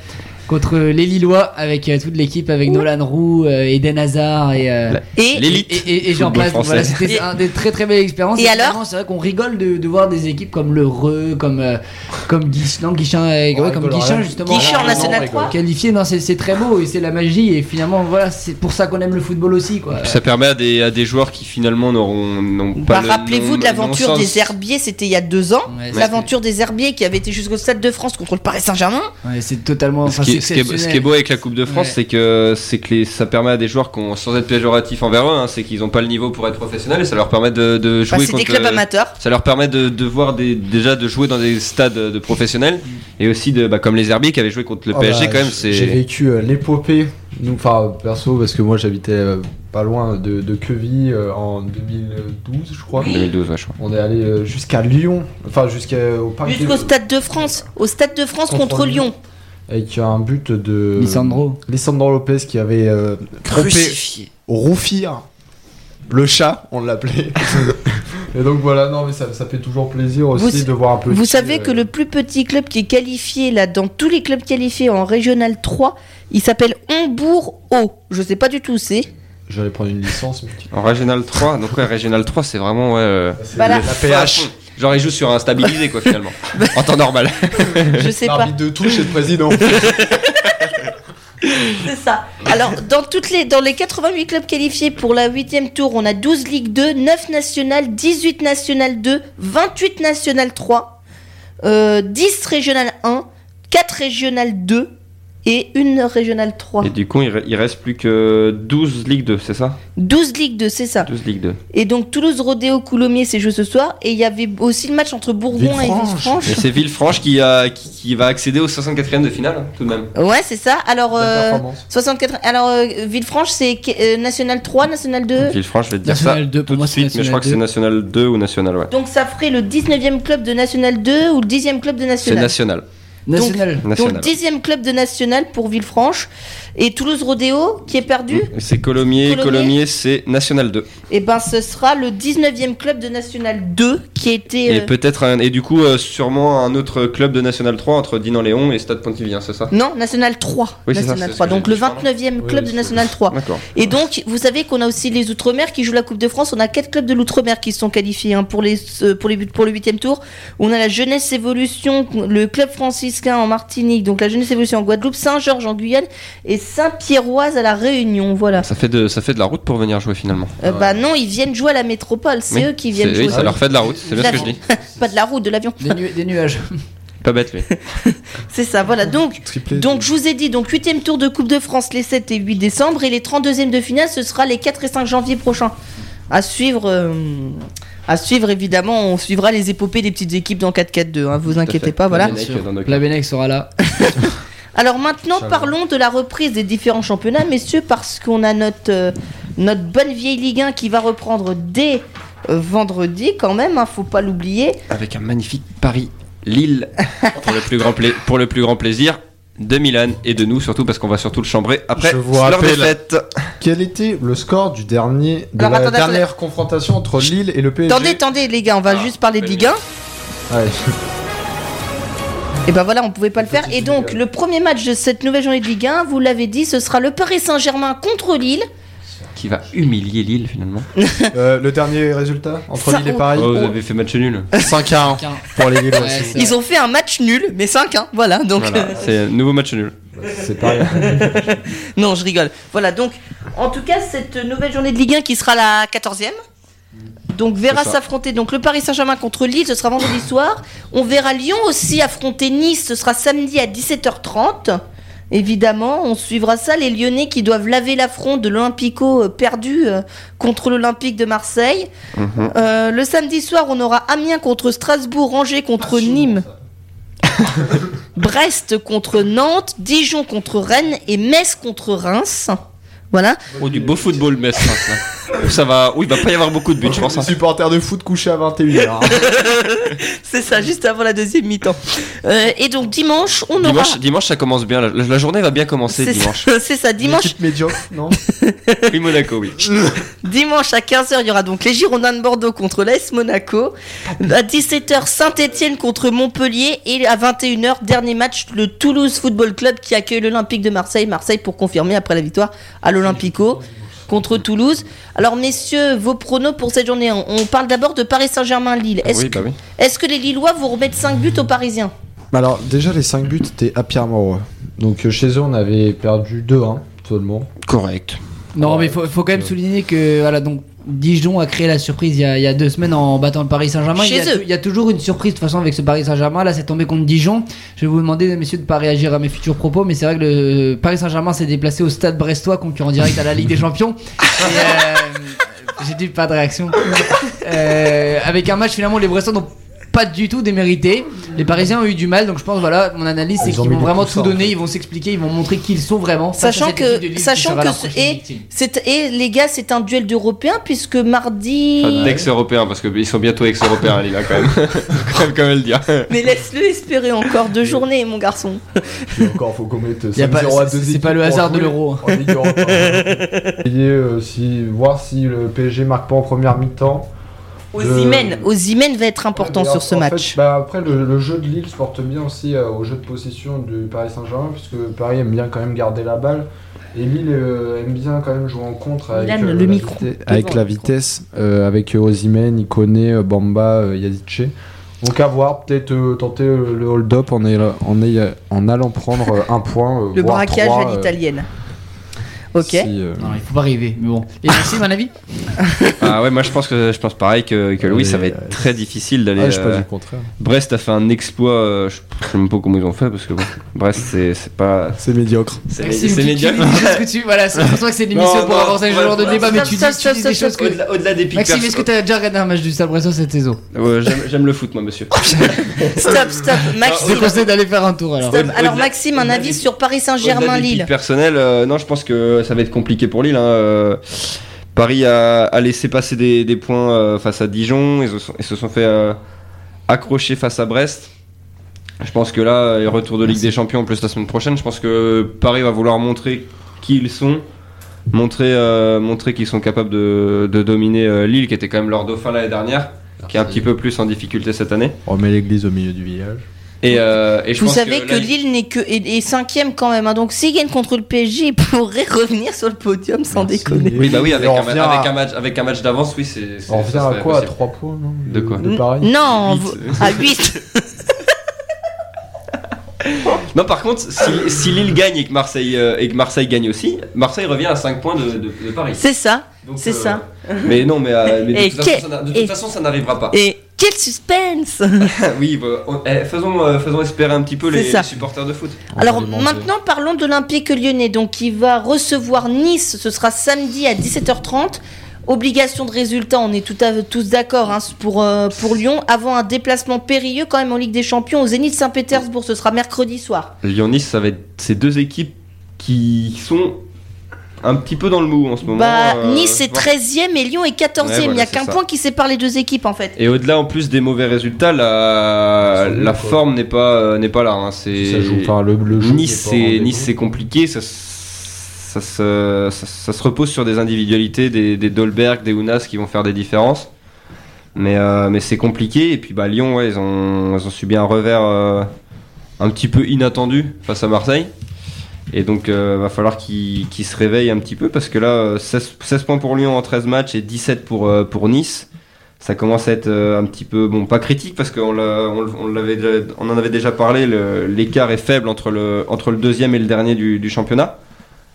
contre les Lillois, avec euh, toute l'équipe, avec Nolan Roux, euh, Eden Hazard et. euh, Et, L'élite. et, et, et j'en Football passe, français. c'était un des très très belles expériences. Et alors finalement, C'est vrai qu'on rigole de, de voir des équipes comme le Re, comme, euh, comme Guichin, non, Guichin, euh, ouais, comme rigole Guichin rien. justement. Guichin en National on rigole. 3. qualifié, non, c'est c'est très beau et c'est la magie. Et finalement, voilà, c'est pour ça qu'on aime le football aussi, quoi. Ça permet à des, à des joueurs qui finalement n'auront n'ont pas Bah, le Rappelez-vous de l'aventure non-sens. des Herbiers, c'était il y a deux ans. Ouais, L'aventure des Herbiers qui avait été jusqu'au Stade de France contre le Paris Saint-Germain. Ouais, c'est totalement. Ce qui, est, ce qui est- ce qui est exceptionnel. beau avec la Coupe de France, Ouais. c'est que c'est que les, ça permet à des joueurs qui ont, sans être péjoratif envers eux, hein, c'est qu'ils n'ont pas le niveau pour être professionnels et ça leur permet de, de Bah, jouer contre. des clubs amateurs. Ça leur permet de, de voir des, déjà de jouer dans des stades de professionnels et aussi de bah, comme les Herbiers qui avaient joué contre le Oh PSG bah, quand même. J'ai vécu euh, l'épopée, nous, enfin perso, parce que moi j'habitais euh, pas loin de, de Queville euh, en 2012, je crois. 2012, ouais, je crois. On est allé jusqu'à Lyon, enfin jusqu'au parc Jusqu'au Stade de France. Au Stade de France contre, Contre Lyon. Avec un but de Lisandro. Lisandro Lopez qui avait euh, trompé Roufir, le chat, on l'appelait. (laughs) Et donc voilà, non mais ça, ça fait toujours plaisir aussi Vous- de voir un peu. Vous savez que le plus petit club qui est qualifié là dans tous les clubs qualifiés en régional 3, il s'appelle Hombourg Haut. Je sais pas du tout où c'est. J'allais prendre une licence, mais En Régional 3, donc ouais, Régional 3, c'est vraiment ouais. euh, Voilà. la PH. Genre ils jouent sur un stabilisé quoi finalement. (laughs) en temps normal. Je sais pas. De touche et le président. (laughs) C'est ça. Alors, dans, toutes les, dans les 88 clubs qualifiés pour la 8 tour, on a 12 Ligue 2, 9 National, 18 National 2, 28 National 3, euh, 10 Régional 1, 4 Régional 2 et une Régional 3. Et du coup, il, re- il reste plus que 12 Ligue 2, c'est ça? 12 Ligue 2, c'est ça. 12 Ligue 2. Et donc Toulouse Rodéo Coulommiers c'est joué ce soir et il y avait aussi le match entre Bourgoin et Villefranche. Et c'est Villefranche qui, a, qui, qui va accéder au 64e de finale, tout de même. Ouais, c'est ça. Alors Belle euh, performance. 64 alors euh, Villefranche c'est euh, National 3, National 2. Villefranche, je vais te dire National ça 2, pour tout de moi, suite, mais je crois que c'est National National 2 ou National, ouais. Donc ça ferait le 19e club de National 2 ou le 10e club de C'est National. National. National. National. Donc 10e club de National pour Villefranche et Toulouse Rodéo qui est perdu. C'est Colomiers, Colomiers. Colomiers, c'est National 2. Et ben ce sera le 19e club de National 2 qui a été Et euh, peut-être un, et du coup, euh, sûrement un autre club de National 3 entre Dinan-Léon et Stade Pontivien, c'est ça? Non, National 3. Oui, c'est ça, National ce 3. que Donc le dit, je crois, 29e Oui, club oui, de National 3. D'accord. Et donc, vous savez qu'on a aussi les Outre-mer qui jouent la Coupe de France. On a quatre clubs de l'Outre-mer qui sont qualifiés hein, pour, les, pour, les, buts- pour le huitième tour. On a la Jeunesse Évolution, le club franciscain en Martinique, donc la Jeunesse Évolution en Guadeloupe, Saint-Georges en Guyane et Saint-Pierroise à la Réunion. Voilà. Ça fait, de, ça fait de la route pour venir jouer finalement. Euh, Bah non, ils viennent jouer à la métropole. C'est Oui, eux qui viennent c'est- jouer. Oui, ça leur fait de la route, c'est bien ce que je dis. (laughs) Pas de la route, de l'avion. Des, nu- des nuages. (laughs) Pas bête lui. (laughs) C'est ça, voilà. Donc, Triplé. donc je vous ai dit, donc 8 tour de Coupe de France les 7 et 8 décembre et les 32e de finale, ce sera les 4 et 5 janvier prochains. À suivre, euh, à suivre évidemment, on suivra les épopées des petites équipes dans 4-4-2, hein, vous inquiétez pas, voilà. Sûr. Dans nos- Plabennec sera là. Alors maintenant, parlons de la reprise des différents championnats, messieurs, parce qu'on a notre, euh, notre bonne vieille Ligue 1 qui va reprendre dès euh, vendredi quand même, hein, faut pas l'oublier. Avec un magnifique Paris-Lille (laughs) pour, le plus grand pla- pour le plus grand plaisir de Milan et de nous surtout parce qu'on va surtout le chambrer après Je vous leur rappelle- défaite. Quel était le score du dernier de Alors, la attendez, dernière confrontation entre Lille et le PSG Attendez, attendez les gars, on va Ah, juste parler de Ligue 1. Ouais. Et ben voilà, on pouvait pas le faire. Et donc, le premier match de cette nouvelle journée de Ligue 1, vous l'avez dit, ce sera le Paris Saint-Germain contre Lille. Qui va humilier Lille finalement. (laughs) Euh, le dernier résultat entre Ça, Lille et Paris Oh, vous avez fait match nul. 5 à 1 Tiens. pour les. Ouais, c'est- c'est- Ils ont fait un match nul, mais 5 1 voilà. Donc, Voilà, euh, c'est un nouveau match nul. C'est pareil. (laughs) non, je rigole. Voilà, donc, en tout cas, cette nouvelle journée de Ligue 1 qui sera la 14e. Donc verra s'affronter donc le Paris Saint-Germain contre Lille, ce sera vendredi soir. On verra Lyon aussi affronter Nice, ce sera samedi à 17h30. Évidemment, on suivra ça. Les Lyonnais qui doivent laver l'affront de l'Olympico euh, perdu euh, contre l'Olympique de Marseille. Mhm. Euh, le samedi soir, on aura Amiens contre Strasbourg, Angers contre Nîmes. (laughs) (laughs) Brest contre Nantes, Dijon contre Rennes et Metz contre Reims. Voilà. Oh, du beau football, Metz. Ça. Va. Oui, il va pas y avoir beaucoup de buts, je pense. hein. Supporters de foot couchés à 21h. (laughs) C'est ça, juste avant la deuxième mi-temps. Euh, et donc dimanche, on aura. Dimanche, dimanche, ça commence bien. La, la journée va bien commencer C'est dimanche. ça, (laughs) c'est ça, dimanche, médiocre, non (laughs) Oui, Monaco, oui. dimanche à 15h, il y aura donc les Girondins de Bordeaux contre l'AS Monaco. À 17h, Saint-Etienne contre Montpellier. Et à 21h, dernier match, le Toulouse Football Club qui accueille l'Olympique de Marseille. Marseille pour confirmer après la victoire à l'Olympico contre Toulouse. Alors messieurs, vos pronos pour cette journée. On parle d'abord de Paris Saint-Germain-Lille. Est-ce Oui, bah oui. est-ce que les Lillois vont remettre 5 buts aux Parisiens? Alors, déjà, les 5 buts étaient à Pierre Mauroy. Donc, euh, chez eux, on avait perdu 2-1 seulement. Correct. Non, mais faut, faut quand même souligner que voilà, donc Dijon a créé la surprise il y a, il y a deux semaines en battant le Paris Saint-Germain. Chez il, y a eux. tou- il y a toujours une surprise de toute façon avec ce Paris Saint-Germain. Là, c'est tombé contre Dijon. Je vais vous demander, messieurs, de pas réagir à mes futurs propos, mais c'est vrai que le Paris Saint-Germain s'est déplacé au stade brestois, concurrent direct à la Ligue des (laughs) Champions. Et, euh, J'ai dit pas de réaction. Euh, avec un match finalement, les Brestois n'ont pas du tout démérité. Les Parisiens ont eu du mal, donc je pense voilà, mon analyse c'est qu'ils vont vraiment tout donner, fait. ils vont s'expliquer, ils vont montrer qui ils sont vraiment. Sachant que, sachant que et, et les gars, c'est un duel d'Européens puisque mardi. Enfin, d'ex-européens, parce qu'ils sont bientôt ex-européens à Lille, (laughs) quand même. quand même, le dire. Mais laisse-le espérer encore deux journées, mon garçon. Encore, faut qu'on mette Y a 5-0 pas- à c'est- deux c'est équipes pas le hasard de l'Euro. (laughs) euh, si, voir si le PSG marque pas en première mi-temps. Osimhen, Osimhen va être important Ouais, sur en- ce en match. fait, bah, après, le, le jeu de Lille se porte bien aussi euh, au jeu de possession du Paris Saint-Germain, puisque Paris aime bien quand même garder la balle. Et Lille euh, aime bien quand même jouer en contre avec, Milan, euh, le la, micro. vite- avec la vitesse, euh, avec Ikoné, euh, Bamba, euh, Yadice. Donc à voir, peut-être euh, tenter euh, le hold-up en, allant prendre euh, un point. euh, Le voire braquage trois, à euh, l'italienne. Ok. si, euh, Non, il faut pas rêver, mais bon. Et merci, mon avis (laughs) Ah ouais, moi je pense que je pense pareil que, que Louis, ça va être euh, très difficile d'aller. ah, je sais pas euh, du contraire. Brest a fait un exploit, euh, je sais même pas comment ils ont fait parce que bon, Brest c'est c'est pas. C'est médiocre. C'est Maxime, c'est tu- médiocre. dis que tu- Voilà, c'est pour ça que c'est l'émission Non, pour non, avancer ce ouais, genre de ouais. débat, mais Stop, tu dis, stop, tu dis des stop, choses que. Au-delà des pics Maxime, est-ce que t'as déjà regardé un match du Stade Brestois cette saison? J'aime- le foot, moi, monsieur. (laughs) Stop, stop. Je te Maxime. conseille d'aller faire un tour alors. Alors Maxime, un avis sur Paris Saint-Germain-Lille. pics personnels, euh, non, je pense que ça va être compliqué pour Lille. hein, euh, Paris a, a laissé passer des, des points euh, face à Dijon. Ils, se sont- ils se sont fait euh, accrocher face à Brest. Je pense que là, les retours de Ligue des Champions, en plus la semaine prochaine, je pense que Paris va vouloir montrer qui ils sont. Montrer, euh, montrer qu'ils sont capables de, de dominer euh, Lille, qui était quand même leur dauphin l'année dernière, qui est un petit peu plus en difficulté cette année. On met l'église au milieu du village. Et, euh, et je Vous pense savez que, Lille n'est que est, est cinquième quand même. hein. Donc s'il gagne contre le PSG, il pourrait (laughs) revenir sur le podium sans déconner. Oui, bah oui, avec, un, ma- revient avec à- un match, avec un match d'avance, oui, c'est. c'est- On revient à quoi À possible. 3 points non? De quoi De Paris? Non, Huit. à 8. (laughs) Non, par contre, si, si Lille gagne et que Marseille euh, et que Marseille gagne aussi, Marseille revient à 5 points de, de- de Paris. C'est ça, Donc, c'est euh, ça. Mais non, mais, euh, mais de, toute façon, ça de toute et- façon, ça n'arrivera pas. Et quel suspense (laughs) oui, bah, on- eh, faisons, euh, faisons espérer un petit peu les, C'est ça. les supporters de foot. Alors maintenant parlons de l'Olympique lyonnais. Donc il va recevoir Nice, ce sera samedi à 17h30. Obligation de résultat, on est tout à, tous d'accord hein, pour, euh, pour Lyon. Avant un déplacement périlleux quand même en Ligue des Champions au Zénith Saint-Pétersbourg, ce sera mercredi soir. Lyon-Nice, ça va être ces deux équipes qui sont un petit peu dans le mou en ce moment. Bah, euh, nice est voir- 13e et Lyon est 14e. Ouais, voilà, il n'y a qu'un point qui sépare les deux équipes en fait. Et au-delà en plus des mauvais résultats, la, la forme n'est pas, euh, n'est pas là. hein. C'est Ça joue, enfin, le, le jeu Nice, c'est. Nice, c'est compliqué. Ça, ça, se, ça, ça se repose sur des individualités, des, des Dolberg, des Ounas qui vont faire des différences. Mais, euh, mais c'est compliqué. Et puis bah, Lyon, ouais, ils, ont, ils ont subi un revers euh, un petit peu inattendu face à Marseille. Et donc, euh, va falloir qu'ils se réveillent un petit peu parce que là, euh, 16, 16 points pour Lyon en 13 matchs et 17 pour, euh, pour Nice. Ça commence à être euh, un petit peu, bon, pas critique parce qu'on l'a- on, en avait déjà parlé, l'écart est faible entre le, entre le deuxième et le dernier du, du championnat.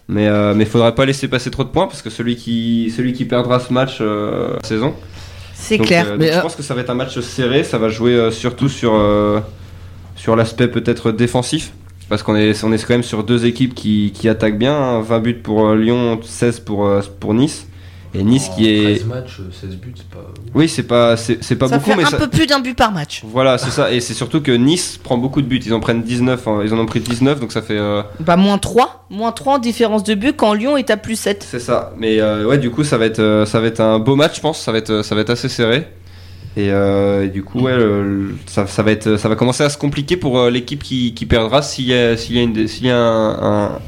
Mais euh, mais faudrait pas laisser passer trop de points parce que celui qui, celui qui perdra ce match euh, saison. C'est clair. euh, donc Mais, je euh, pense que ça va être un match serré, ça va jouer euh, surtout sur, euh, sur l'aspect peut-être défensif. Parce qu'on est, on est quand même sur deux équipes qui, qui attaquent bien. hein. 20 buts pour euh, Lyon, 16 pour, euh, pour Nice. Et Nice qui est. 13 matchs, 16 buts, c'est pas. Oui, c'est pas, c'est, c'est pas ça beaucoup, fait mais un ça- peu plus d'un but par match. Voilà, c'est ça. Et c'est surtout que Nice prend beaucoup de buts. Ils en prennent 19. hein. Ils en ont pris 19, donc ça fait. euh, Bah, moins 3. Moins 3 en différence de but quand Lyon est à plus 7. C'est ça. Mais euh, ouais, du coup, ça va être, euh, ça va être un beau match, je pense. Ça va être, euh, ça va être assez serré. Et, euh, du coup, ouais, le- ça, ça va être, ça va commencer à se compliquer pour euh, l'équipe qui, qui perdra. S'il y a, s'il y a, une, s'il y a un, un,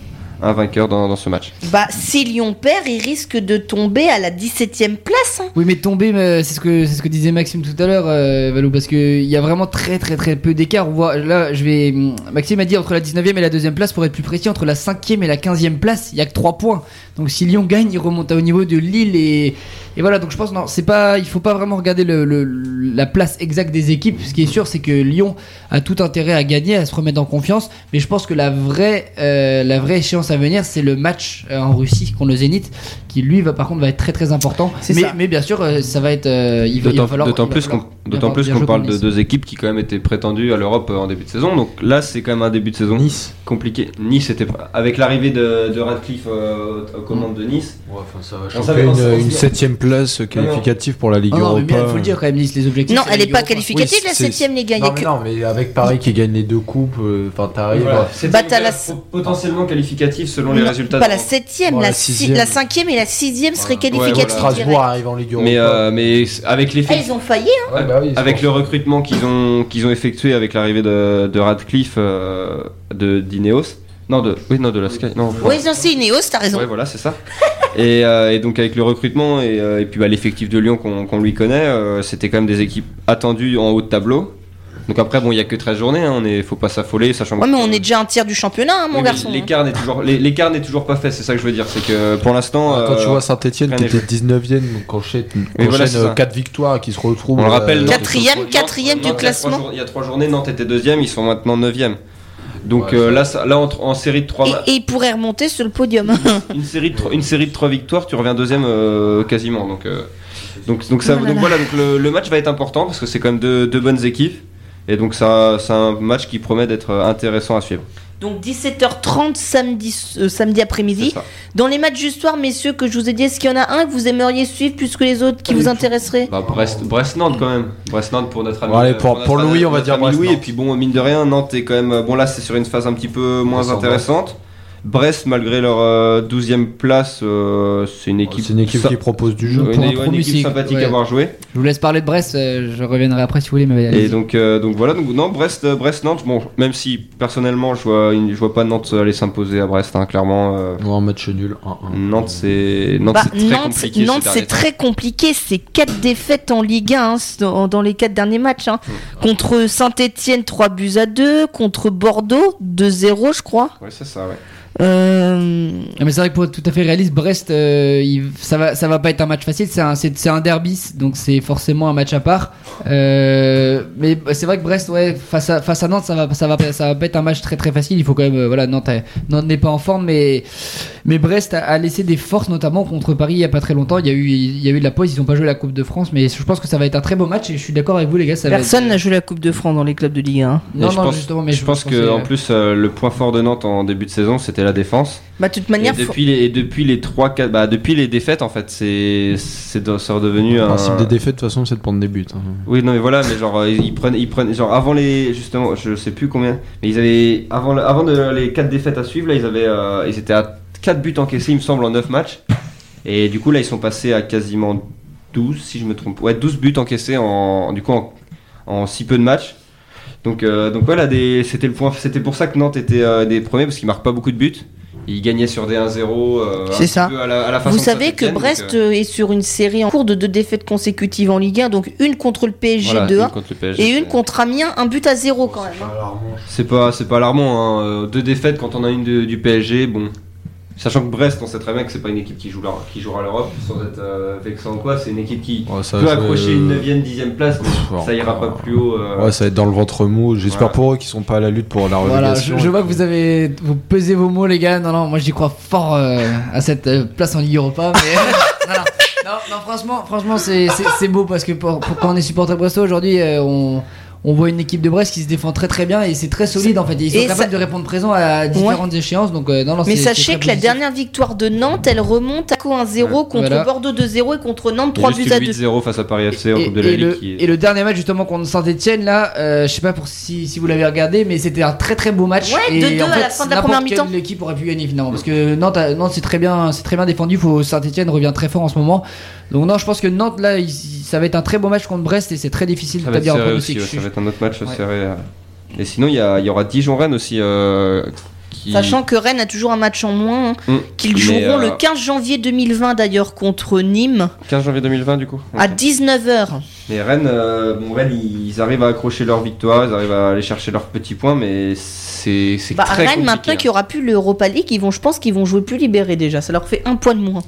un vainqueur dans, dans ce match. Bah, si Lyon perd, il risque de tomber à la 17ème place. hein. Oui, mais tomber, mais c'est ce que c'est ce que disait Maxime tout à l'heure, euh, Valou, parce que il y a vraiment très très très peu d'écart. On voit là, je vais. Maxime a dit entre la 19e et la deuxième place, pour être plus précis, entre la 5e et la 15e place, il y a que 3 points. Donc si Lyon gagne, il remonte au niveau de Lille et et voilà. Donc je pense non, c'est pas, il faut pas vraiment regarder le, le- la place exacte des équipes. Ce qui est sûr, c'est que Lyon a tout intérêt à gagner, à se remettre en confiance. Mais je pense que la vraie euh, la vraie échéance à venir, c'est le match euh, en Russie contre le Zénith, qui lui va par contre va être très très important. C'est Mais ça. mais bien sûr, euh, ça va être. euh, il va, il va falloir. d'autant plus qu'on jouer parle de Nice. deux équipes qui quand même étaient prétendues à l'Europe en début de saison. Donc là, c'est quand même un début de saison Nice. compliqué. Nice était avec l'arrivée de, de Radcliffe euh, aux commandes de Nice. Ouais, enfin, ça va savait- une, une septième place qualificative pour la Ligue non, mais Europa. bien, il faut le dire quand même, Nice, les objectifs. Non, elle est Ligue pas qualificative, Oui, la 7ème, les gars. Non, que- non, mais avec Paris qui gagne les deux coupes, euh, enfin t'arrives. Voilà. Bah, la- potentiellement qualificative selon les résultats. Pas de- la 7ème, Bon, la, la si- sixième. la 5ème et la 6ème seraient Voilà. qualificatives. Ouais, voilà. Strasbourg arrive en Ligue Europa. Mais, euh, mais avec Ah, l'effet ils ont failli, hein. Ouais, bah oui, avec le recrutement qu'ils ont qu'ils ont effectué avec l'arrivée de, de Radcliffe euh, de d'Ineos non de oui non de la Sky non Oui, ils ont c'est Ineos, t'as raison. Ouais, voilà, c'est ça. (laughs) et, euh, et donc avec le recrutement et, euh, et puis bah, l'effectif de Lyon qu'on lui connaît, euh, c'était quand même des équipes attendues en haut de tableau. Donc après, bon, il y a que 13 journées, hein, on est, faut pas s'affoler, sachant Ouais, que- mais on est déjà un tiers du championnat, hein, mon Oui, garçon. L'écart n'est toujours, l'é- l'écart n'est toujours pas fait, c'est ça que je veux dire. C'est que pour l'instant. Quand tu euh, vois Saint-Etienne qui était fait. 19ème, donc enchaîne, voilà, c'est ça. 4 victoires et qui se retrouvent. On le rappelle, euh, Nantes- quatrième Nantes, du il classement. Il y a trois journées, Nantes était deuxième, ils sont maintenant neuvième. Donc Ouais, euh, là, ça- là en, en série de trois, ma- Et, et ils pourraient remonter sur le podium. (laughs) une série de trois, une série de trois victoires, tu reviens deuxième euh, quasiment. Donc euh, donc donc ça, Oh là donc là. voilà, donc le, le match va être important parce que c'est quand même deux, deux bonnes équipes. Et donc ça, c'est un match qui promet d'être euh, intéressant à suivre. Donc 17h30 samedi, euh, samedi après-midi. Dans les matchs du soir, messieurs, que je vous ai dit, est-ce qu'il y en a un que vous aimeriez suivre plus que les autres qui vous intéresserait? Bah, Brest, Brest Nantes quand même. Brest Nantes pour notre ami. Bon, allez, pour- notre pour ami- Louis, on va dire Brest, Louis. Et puis bon, mine de rien, Nantes est quand même. Bon là, c'est sur une phase un petit peu moins intéressante. Brest, malgré leur euh, 12e place, euh, c'est une équipe. C'est une équipe qui propose du jeu. une, Pour un ouais, une équipe sympathique ouais. à avoir joué. Je vous laisse parler de Brest, euh, je reviendrai après si vous voulez, mais Et donc, euh, donc voilà, donc, non, Brest, euh, Brest, Nantes, bon, même si personnellement je vois, une- je vois pas Nantes aller s'imposer à Brest, hein, clairement. euh, Ou un match nul 1-1. Nantes, c'est Nantes, Bah, c'est très Nantes, compliqué. Nantes, ces c'est très compliqué. C'est 4 défaites en Ligue 1 hein, dans, dans les 4 derniers matchs. hein. Contre Saint-Etienne, 3 buts à 2. Contre Bordeaux, 2-0, je crois. Ouais, c'est ça, ouais. Euh, Non, mais c'est vrai que pour être tout à fait réaliste, Brest, euh, il- ça va, ça va pas être un match facile. C'est un, c'est, un derby, donc c'est forcément un match à part. Euh, mais c'est vrai que Brest, ouais, face à, face à Nantes, ça va, ça va, ça va pas être un match très très facile. Il faut quand même, euh, voilà, Nantes, Nantes n'est pas en forme, mais, mais Brest a, a laissé des forces, notamment contre Paris il y a pas très longtemps. Il y a eu, il y a eu de la pause, ils ont pas joué la Coupe de France, mais je pense que ça va être un très beau match. Et je suis d'accord avec vous, les gars. Ça personne être- n'a joué la Coupe de France dans les clubs de Ligue 1. Non, Et je non, pense- justement, mais je pense que euh, en plus euh, le point fort de Nantes en début de saison c'était la défense. Bah, de toute Et manière, faut- depuis les et depuis les trois quatre bah depuis les défaites en fait c'est c'est de- c'est redevenu Le un principe des défaites, de toute façon, c'est de prendre des buts. hein. oui non mais voilà mais genre euh, ils prennent ils prennent genre avant les justement je sais plus combien mais ils avaient avant le- avant de, les quatre défaites à suivre là ils avaient euh, ils étaient à 4 buts encaissés il me semble en 9 matchs et du coup là ils sont passés à quasiment 12 si je me trompe ouais 12 buts encaissés en du coup en, en si peu de matchs donc euh, donc voilà des c'était le point c'était pour ça que Nantes était euh, des premiers parce qu'ils marquent pas beaucoup de buts ils gagnaient sur des 1-0 euh, C'est ça. peu à la, à la façon Vous savez que Saint-Étienne, donc, Brest euh, euh, est sur une série en cours de deux défaites consécutives en Ligue 1, donc une contre le PSG voilà, 2-1 une contre le PSG, et une contre Amiens, un but à zéro quand même. hein. C'est pas, c'est pas alarmant. Hein. Euh, Deux défaites quand on a une de- du PSG, bon. Sachant que Brest, on sait très bien que c'est pas une équipe qui, joue qui jouera l'Europe, sans être euh, vexant ou quoi. C'est une équipe qui Ouais, peut accrocher une euh, 9ème, 10ème place, mais pff, ça ira pas plus haut. euh. Ouais, ça va être dans le ventre mou. J'espère Voilà. pour eux qu'ils sont pas à la lutte pour la Voilà, relégation. je, je vois que vous avez vous pesez vos mots les gars. Non non, moi j'y crois fort euh, à cette euh, place en Ligue Europa. Mais (laughs) non, non, franchement, franchement c'est beau parce que pour, pour- quand on est supporter brestois aujourd'hui, euh, on on voit une équipe de Brest qui se défend très très bien et c'est très solide en fait. Et ils sont Et capables ça- de répondre présent à différentes échéances. Donc, euh, non, non, Mais sachez que la dernière victoire de Nantes, elle remonte à 1-0 contre Voilà. Bordeaux 2-0 et contre Nantes Il y a 3 juste buts à eu 2. 8-0 face à Paris FC en Coupe de la Ligue. le, qui est- et le dernier match justement contre Saint-Etienne là, euh, je sais pas pour si, si vous l'avez regardé, mais c'était un très très beau match. Ouais, et 2-2 en à fait, la fin de la n'importe première quelle mi-temps. équipe aurait pu gagner finalement parce que Nantes, Nantes c'est très bien, c'est très bien défendu. Faut Saint-Etienne revient très fort en ce moment. Donc non, je pense que Nantes là, il- ça va être un très beau match contre Brest et c'est très difficile Ça va d'établir un autre match Ouais. serré. euh. Et sinon, il y, y aura Dijon-Rennes aussi. euh, qui... Sachant que Rennes a toujours un match en moins, hein, Mm. qu'ils joueront euh, le 15 janvier 2020 d'ailleurs contre Nîmes 15 janvier 2020 du coup. à 19h. Mais Rennes, euh, bon, Rennes, ils arrivent à accrocher leur victoire, ils arrivent à aller chercher leurs petits points, mais c'est c'est Bah, très Rennes, compliqué. maintenant qu'il y hein. aura plus l'Europa League, ils vont, je pense qu'ils vont jouer plus libérés déjà. Ça leur fait un point de moins.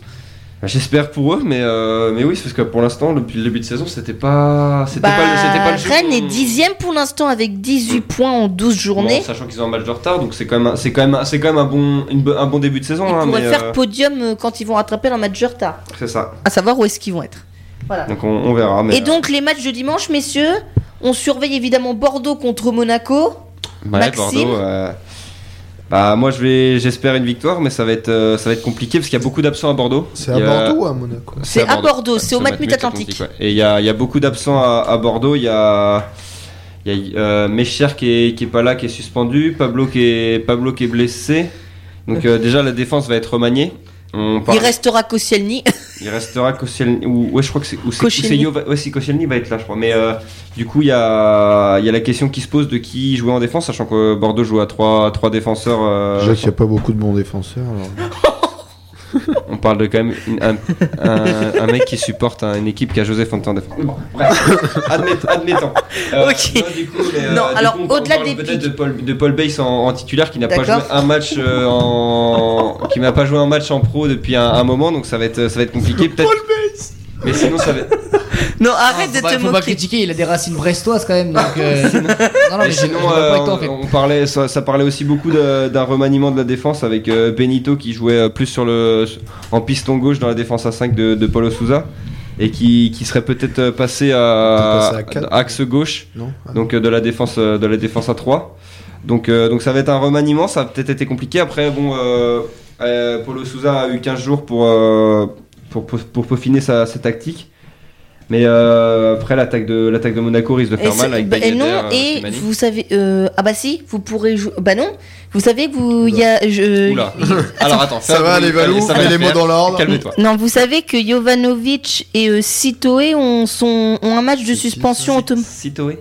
J'espère pour eux, mais, euh, mais oui, c'est parce que pour l'instant, depuis le début de saison, c'était pas, c'était Bah, pas, pas le jeu Rennes est dixième pour l'instant avec 18 points en 12 Bon, journées. sachant qu'ils ont un match de retard, donc c'est quand même, un- c'est quand même, un- c'est quand même un bon, une un bon début de saison. Ils hein, pourraient mais, faire euh, podium euh, quand ils vont rattraper leur match de retard. c'est ça. À savoir où est-ce qu'ils vont être. Voilà. Donc on, on verra. Mais, Et donc les matchs de dimanche, messieurs, on surveille évidemment Bordeaux contre Monaco. ouais, Maxime Bordeaux. Bah moi je vais, j'espère une victoire, mais ça va être, euh, ça va être compliqué parce qu'il y a beaucoup d'absents à Bordeaux. C'est à Bordeaux ou à Monaco C'est à Bordeaux, c'est au Matmut Atlantique. ouais. Et il y a, il y a beaucoup d'absents à, à Bordeaux. Il y a, il y a euh, Mecher qui est, qui est pas là, qui est suspendu. Pablo qui est, Pablo qui est blessé. Donc euh, déjà la défense va être remaniée. On parle- Il restera Koscielny. (laughs) il restera Koscielny. Ou, ouais, je crois que c'est. Ouais, si Koscielny va être là, je crois. Mais euh, du coup, il y a, il y a la question qui se pose de qui jouer en défense, sachant que Bordeaux joue à trois, trois défenseurs. euh, Déjà qu'il n'y a pas beaucoup de bons défenseurs. alors. (laughs) On parle de quand même une- un, un- un mec qui supporte un- une équipe qui a Joseph en défense. Bon, bref, (laughs) Admet- admettons. Euh, Ok. non, du coup, mais, euh, Non, du alors, coup, on au-delà parle des peut-être de Paul, de Paul Bass en, en titulaire qui n'a pas joué D'accord. un match euh, en qui n'a pas joué un match en pro depuis un, un moment, donc ça va être ça va être compliqué. Paul Bass. Mais sinon ça va. Non, arrête faut de te faut pas moquer. critiquer, il a des racines brestoises quand même. Donc, euh, (laughs) non, non, mais sinon, euh, en fait. on, on parlait, ça, ça parlait aussi beaucoup d'un remaniement de la défense avec euh, Benito qui jouait plus sur le, en piston gauche dans la défense à 5 de, de Paulo Souza et qui, qui serait peut-être passé à, Passé à quatre. axe gauche, Non Ah, donc de la défense de la défense à 3. Donc, euh, donc ça va être un remaniement, ça a peut-être été compliqué. Après, bon, Paulo Souza a eu 15 jours pour, euh, pour, pour, pour peaufiner sa, sa tactique. Mais euh, après, l'attaque de, l'attaque de Monaco risque de faire mal avec bah, et non, Yedder, et vous savez, euh, ah bah si, vous pourrez jouer. Bah non, vous savez, vous, il y a, je- Oula. (laughs) Alors attends, Ça va, les Valou, ça va les mots dans l'ordre. Calme-toi. Non, vous savez que Jovanovic et euh, Sitoé ont, sont, ont un match de suspension automatique. Sitoé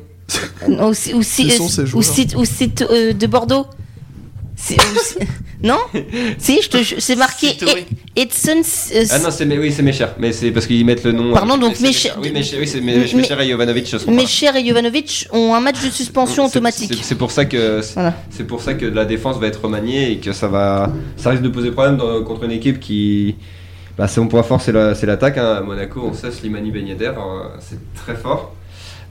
Ou, si- ou, si- ou, ou euh, de Bordeaux. (laughs) Non Si, je te, je- c'est marqué (laughs) Edson. euh, Ah non, c'est mes- oui, c'est Mecher, mais c'est parce qu'ils mettent le nom. Pardon, euh, donc c'est Mecher- Oui, oui, c'est Mais- Mecher et Jovanovic. je crois. Mecher et Jovanovic ont un match de suspension automatique. c'est- pour ça que c'est Voilà. c'est pour ça que la défense va être remaniée et que ça va ça risque de poser problème dans- contre une équipe qui bah, c'est mon point fort c'est la- c'est l'attaque hein. À Monaco on sait Slimani Ben Yedder euh, c'est très fort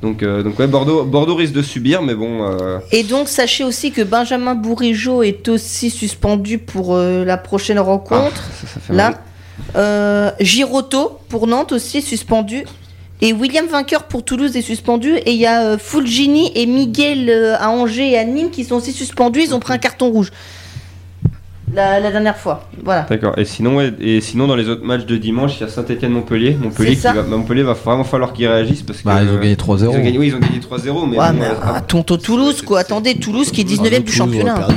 donc euh, donc ouais Bordeaux Bordeaux risque de subir mais bon euh, Et donc, sachez aussi que Benjamin Bourigeau est aussi suspendu pour euh, la prochaine rencontre. ah, ça, ça fait Là, euh, Giroto pour Nantes aussi suspendu. Et William Vainqueur pour Toulouse est suspendu. Et il y a euh, Fulgini et Miguel euh, à Angers et à Nîmes qui sont aussi suspendus. Ils ont pris un carton rouge. La, la dernière fois. Voilà. D'accord. Et sinon, ouais, et sinon, dans les autres matchs de dimanche, il y a Saint-Etienne-Montpellier. Montpellier, qui va, Montpellier va vraiment falloir qu'ils réagissent parce que. Bah, ils ont gagné 3-0. Ils ont gagné, oui, ils ont gagné 3-0, mais. Ouais, bon, mais euh, ah, tonton Toulouse, quoi. Attendez, Toulouse qui est 19ème du championnat.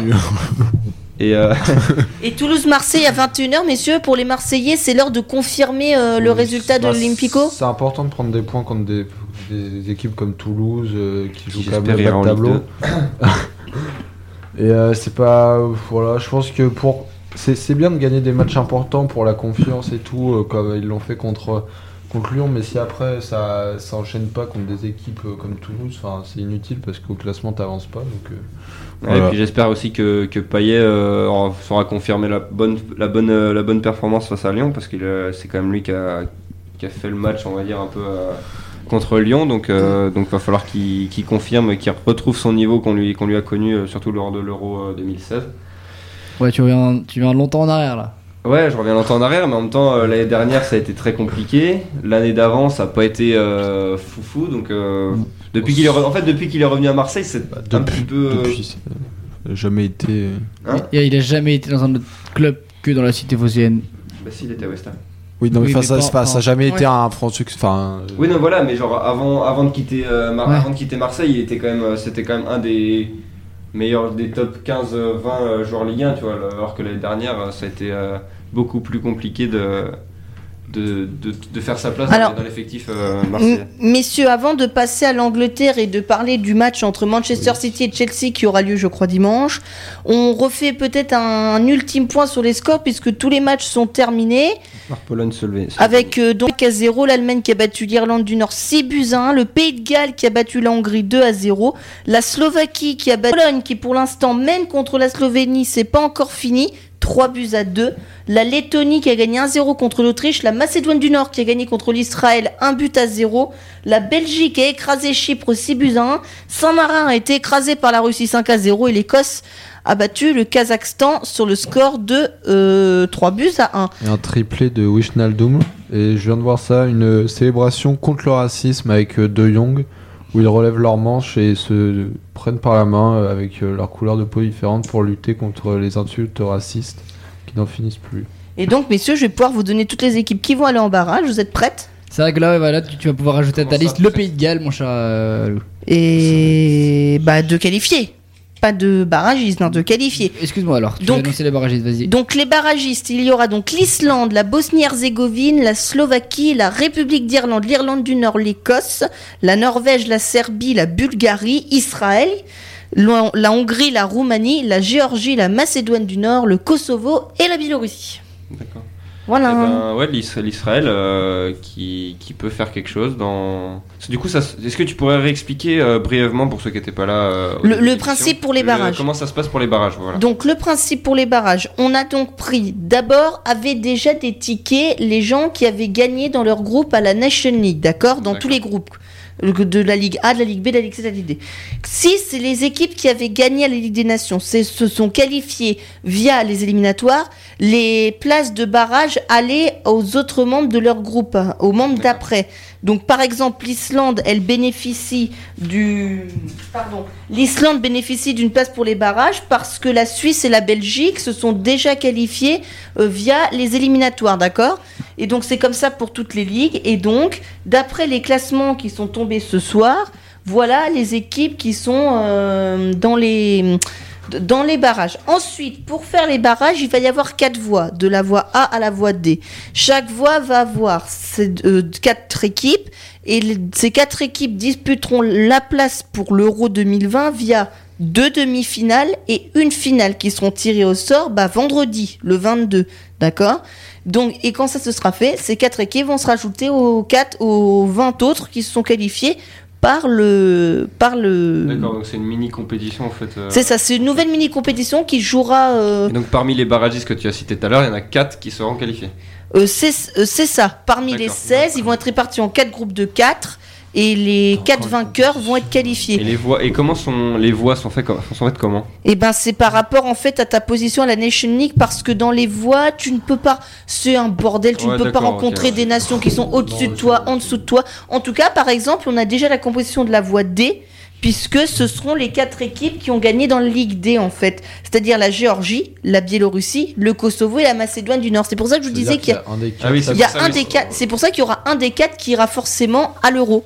et euh, (laughs) Et Toulouse-Marseille à 21h, messieurs, pour les Marseillais, c'est l'heure de confirmer euh, le résultat de Bah, l'Olympico C'est important de prendre des points contre des, des équipes comme Toulouse euh, qui jouent quand même le tableau. (laughs) Et euh, c'est pas. Voilà, je pense que pour. C'est bien de gagner des matchs importants pour la confiance et tout, euh, comme ils l'ont fait contre, contre Lyon, mais si après ça ça enchaîne pas contre des équipes euh, comme Toulouse, c'est inutile parce qu'au classement t'avances pas. Donc, Ouais. Et puis j'espère aussi que, que Payet aura- saura confirmer la bonne, la, bonne, la bonne performance face à Lyon, parce que c'est quand même lui qui a, qui a fait le match, on va dire, un peu contre Lyon. Donc euh, donc va falloir qu'il confirme, qu'il retrouve son niveau qu'on lui, qu'on lui a connu, euh, surtout lors de l'Euro euh, 2016. Ouais, tu reviens, tu reviens longtemps en arrière là. Ouais, je reviens longtemps en arrière, mais en même temps, euh, l'année dernière, ça a été très compliqué. L'année d'avant, ça n'a pas été euh, foufou. Donc, euh, Depuis qu'il est en fait depuis qu'il est revenu à Marseille, c'est un depuis- petit peu. euh, Depuis, jamais été. Hein Et il a jamais été dans un autre club que dans la cité phocéenne. Bah si, il était à West Ham. Oui, non, mais Oui, enfin, mais ça, pas- c'est pas- ça pas- a jamais été un franc succès. Enfin, euh, Oui non voilà, mais genre avant avant de quitter euh, Mar- Ouais. avant de quitter Marseille, il était quand même euh, c'était quand même un des meilleurs des top 15 euh, 20 euh, joueurs Ligue 1, tu vois, alors que l'année dernière ça a été euh, beaucoup plus compliqué de de, de, de faire sa place Alors- dans l'effectif euh, marseillais. Messieurs, avant de passer à l'Angleterre et de parler du match entre Manchester City et Chelsea qui aura lieu, je crois, dimanche, on refait peut-être un, un ultime point sur les scores puisque tous les matchs sont terminés. Pologne se lever. Avec euh, donc à 0, l'Allemagne qui a battu l'Irlande du Nord 6 buts à 1, le Pays de Galles qui a battu la Hongrie 2 à 0, la Slovaquie qui a battu la Pologne qui pour l'instant mène contre la Slovénie, c'est pas encore fini, 3 buts à 2, la Lettonie qui a gagné 1-0 contre l'Autriche, la Macédoine du Nord qui a gagné contre l'Israël 1 but à 0, la Belgique a écrasé Chypre 6 buts à 1, Saint-Marin a été écrasé par la Russie 5 à 0 et l'Écosse a battu le Kazakhstan sur le score de euh, 3 buts à 1. et un triplé de Wishnaldum. Et je viens de voir ça, une célébration contre le racisme avec euh, De Jong, où ils relèvent leurs manches et se prennent par la main euh, avec euh, leurs couleurs de peau différentes pour lutter contre les insultes racistes qui n'en finissent plus. Et donc, messieurs, je vais pouvoir vous donner toutes les équipes qui vont aller en barrage. Vous êtes prêtes? C'est vrai que là, voilà, tu, tu vas pouvoir ajouter à ta liste le Pays de Galles, mon cher euh, Lou. Et bah de qualifiés. Pas de barragistes, non, de qualifiés. Excuse-moi alors, tu Donc- les barragistes, vas-y. Donc les barragistes, il y aura donc l'Islande, la Bosnie-Herzégovine, la Slovaquie, la République d'Irlande, l'Irlande du Nord, l'Écosse, la Norvège, la Serbie, la Bulgarie, Israël, la la Hongrie, la Roumanie, la Géorgie, la Macédoine du Nord, le Kosovo et la Biélorussie. D'accord. Voilà. Eh ben, ouais, l'Is- l'Israël euh, qui, qui peut faire quelque chose dans. Du coup, est-ce que tu pourrais réexpliquer euh, brièvement pour ceux qui n'étaient pas là euh, Le- principe pour les le- barrages. Comment ça se passe pour les barrages voilà. Donc le principe pour les barrages, on a donc pris d'abord avaient déjà des tickets les gens qui avaient gagné dans leur groupe à la Nation League, d'accord, dans tous les groupes de la Ligue A, de la Ligue B, de la Ligue C, de la Ligue D. Si c'est les équipes qui avaient gagné à la Ligue des Nations, se sont qualifiées via les éliminatoires, les places de barrage allaient aux autres membres de leur groupe, hein, aux membres d'après. Donc par exemple l'Islande, elle bénéficie du pardon, l'Islande bénéficie d'une place pour les barrages parce que la Suisse et la Belgique se sont déjà qualifiées euh, via les éliminatoires, d'accord? Et donc c'est comme ça pour toutes les ligues. Et donc d'après les classements qui sont tombés ce soir, voilà les équipes qui sont euh, dans les dans les barrages. Ensuite, pour faire les barrages, il va y avoir quatre voies, de la voie A à la voie D. Chaque voie va avoir ces, euh, quatre équipes et ces quatre équipes disputeront la place pour l'Euro 2020 via deux demi-finales et une finale qui seront tirées au sort bah, vendredi, le 22. D'accord? Donc, et quand ça se sera fait, ces quatre équipes vont se rajouter aux, quatre, aux 20 autres qui se sont qualifiés par le. Par le D'accord, donc c'est une mini compétition en fait. euh. c'est ça, c'est une nouvelle mini compétition qui jouera. euh, Et donc parmi les barragistes que tu as cités tout à l'heure, il y en a 4 qui seront qualifiés. euh, c'est euh, c'est ça. Parmi les D'accord. 16, ils vont être répartis en 4 groupes de 4 et les 4 vainqueurs vont être Et qualifiés. les voix et comment sont les voix sont faites com- sont faites comment Et ben c'est par rapport en fait à ta position à la Nation League parce que dans les voies, tu ne peux pas. C'est un bordel, tu Ouais, ne peux pas rencontrer des nations qui sont au-dessus de toi, en dessous de toi. En tout cas, par exemple, on a déjà la composition de la voie D. Puisque ce seront les quatre équipes qui ont gagné dans la Ligue D en fait, c'est-à-dire la Géorgie, la Biélorussie, le Kosovo et la Macédoine du Nord. C'est pour ça que je vous disais qu'il y a, un des Ah oui, y a un quatre. C'est pour ça qu'il y aura un des quatre qui ira forcément à l'Euro.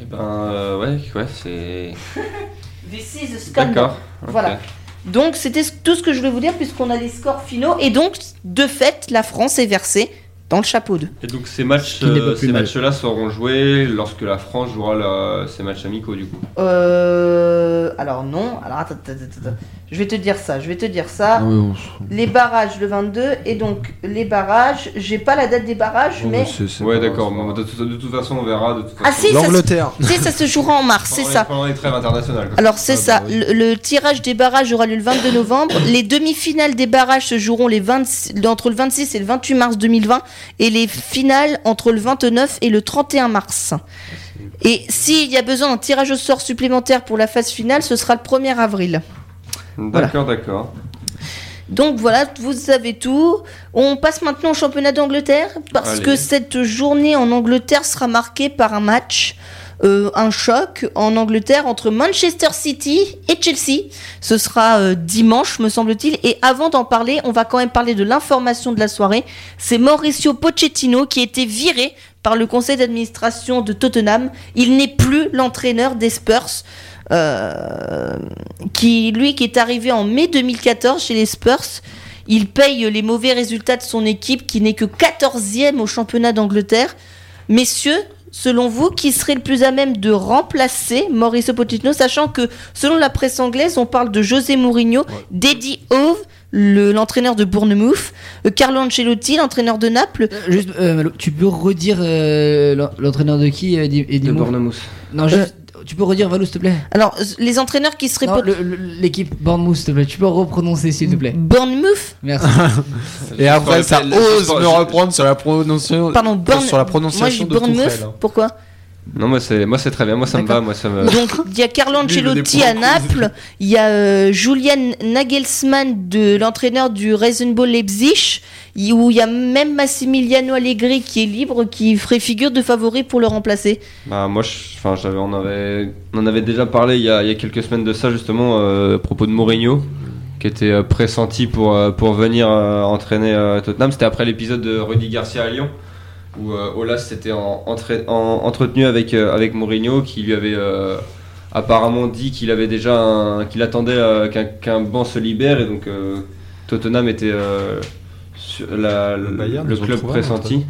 Eh ben euh, ouais, ouais, c'est (laughs) This is a scandal. d'accord. Voilà. Donc c'était tout ce que je voulais vous dire puisqu'on a les scores finaux et donc de fait la France est versée dans le chapeau 2. Et donc ces matchs, euh, plus ces mal. matchs-là seront joués lorsque la France jouera la- ces matchs amicaux du coup. Euh, alors non, alors attends, attends, attends. Je vais te dire ça, je vais te dire ça. Ah oui, on s- Les barrages le 22 et donc les barrages, j'ai pas la date des barrages on- mais c'est- c'est Ouais d'accord. de, toute- de toute façon on verra. De toute Ah façon. si, ça, se- L'Angleterre. si, ça se jouera en mars, c'est ça. Pendant les trêves internationales. quoi. Alors c'est Ah ça, bah oui. le, le tirage des barrages aura lieu le 22 novembre. Les demi-finales des barrages se joueront les 26 entre le 26 et le 28 mars 2020 et les finales entre le 29 et le 31 mars. Et s'il y a besoin d'un tirage au sort supplémentaire pour la phase finale, ce sera le 1er avril. D'accord, d'accord. Donc voilà, vous savez tout. On passe maintenant au championnat d'Angleterre parce Allez. que cette journée en Angleterre sera marquée par un match euh, un choc en Angleterre entre Manchester City et Chelsea. Ce sera euh, dimanche, me semble-t-il. Et avant d'en parler, on va quand même parler de l'information de la soirée. C'est Mauricio Pochettino qui a été viré par le conseil d'administration de Tottenham. Il n'est plus l'entraîneur des Spurs. Euh, qui lui qui est arrivé en mai 2014 chez les Spurs, il paye les mauvais résultats de son équipe qui n'est que 14e au championnat d'Angleterre. Messieurs, selon vous, qui serait le plus à même de remplacer Mauricio Pochettino, sachant que selon la presse anglaise, on parle de José Mourinho, d'Eddie Howe, le- l'entraîneur de Bournemouth, euh, Carlo Ancelotti, l'entraîneur de Naples. Juste, euh, Malo, tu peux redire euh, l'en- l'entraîneur de qui Eddie- Eddie De Bournemouth. Non, juste, tu peux redire Valou, s'il te plaît Alors, les entraîneurs qui seraient Non, pot- le- le- L'équipe Bournemouth, s'il te plaît. Tu peux reprononcer, s'il te plaît. Bournemouth Merci. (laughs) Et après, ça ose me reprendre sur la prononciation. Pardon, Bourne- sur la Moi, je prononciation dis. Bournemouth. hein. Pourquoi Non, moi c'est moi c'est très bien. Moi ça me va. Moi ça me. Donc, il y a Carlo Ancelotti à Naples, il y a euh, Julian Nagelsmann, de l'entraîneur du Reisenball Leipzig, où il y a même Massimiliano Allegri qui est libre, qui ferait figure de favori pour le remplacer. Bah, moi, je- enfin, j'avais, on avait, on en avait déjà parlé il y a, il y a quelques semaines de ça justement euh, à propos de Mourinho, qui était euh, pressenti pour euh, pour venir euh, entraîner euh, Tottenham. C'était après l'épisode de Rudy Garcia à Lyon, où euh, Olas s'était en, entra- en- entretenu avec euh, avec Mourinho, qui lui avait euh, apparemment dit qu'il avait déjà qu'il attendait qu'un banc se libère et donc Tottenham était la- Le Bayern, club un pressenti.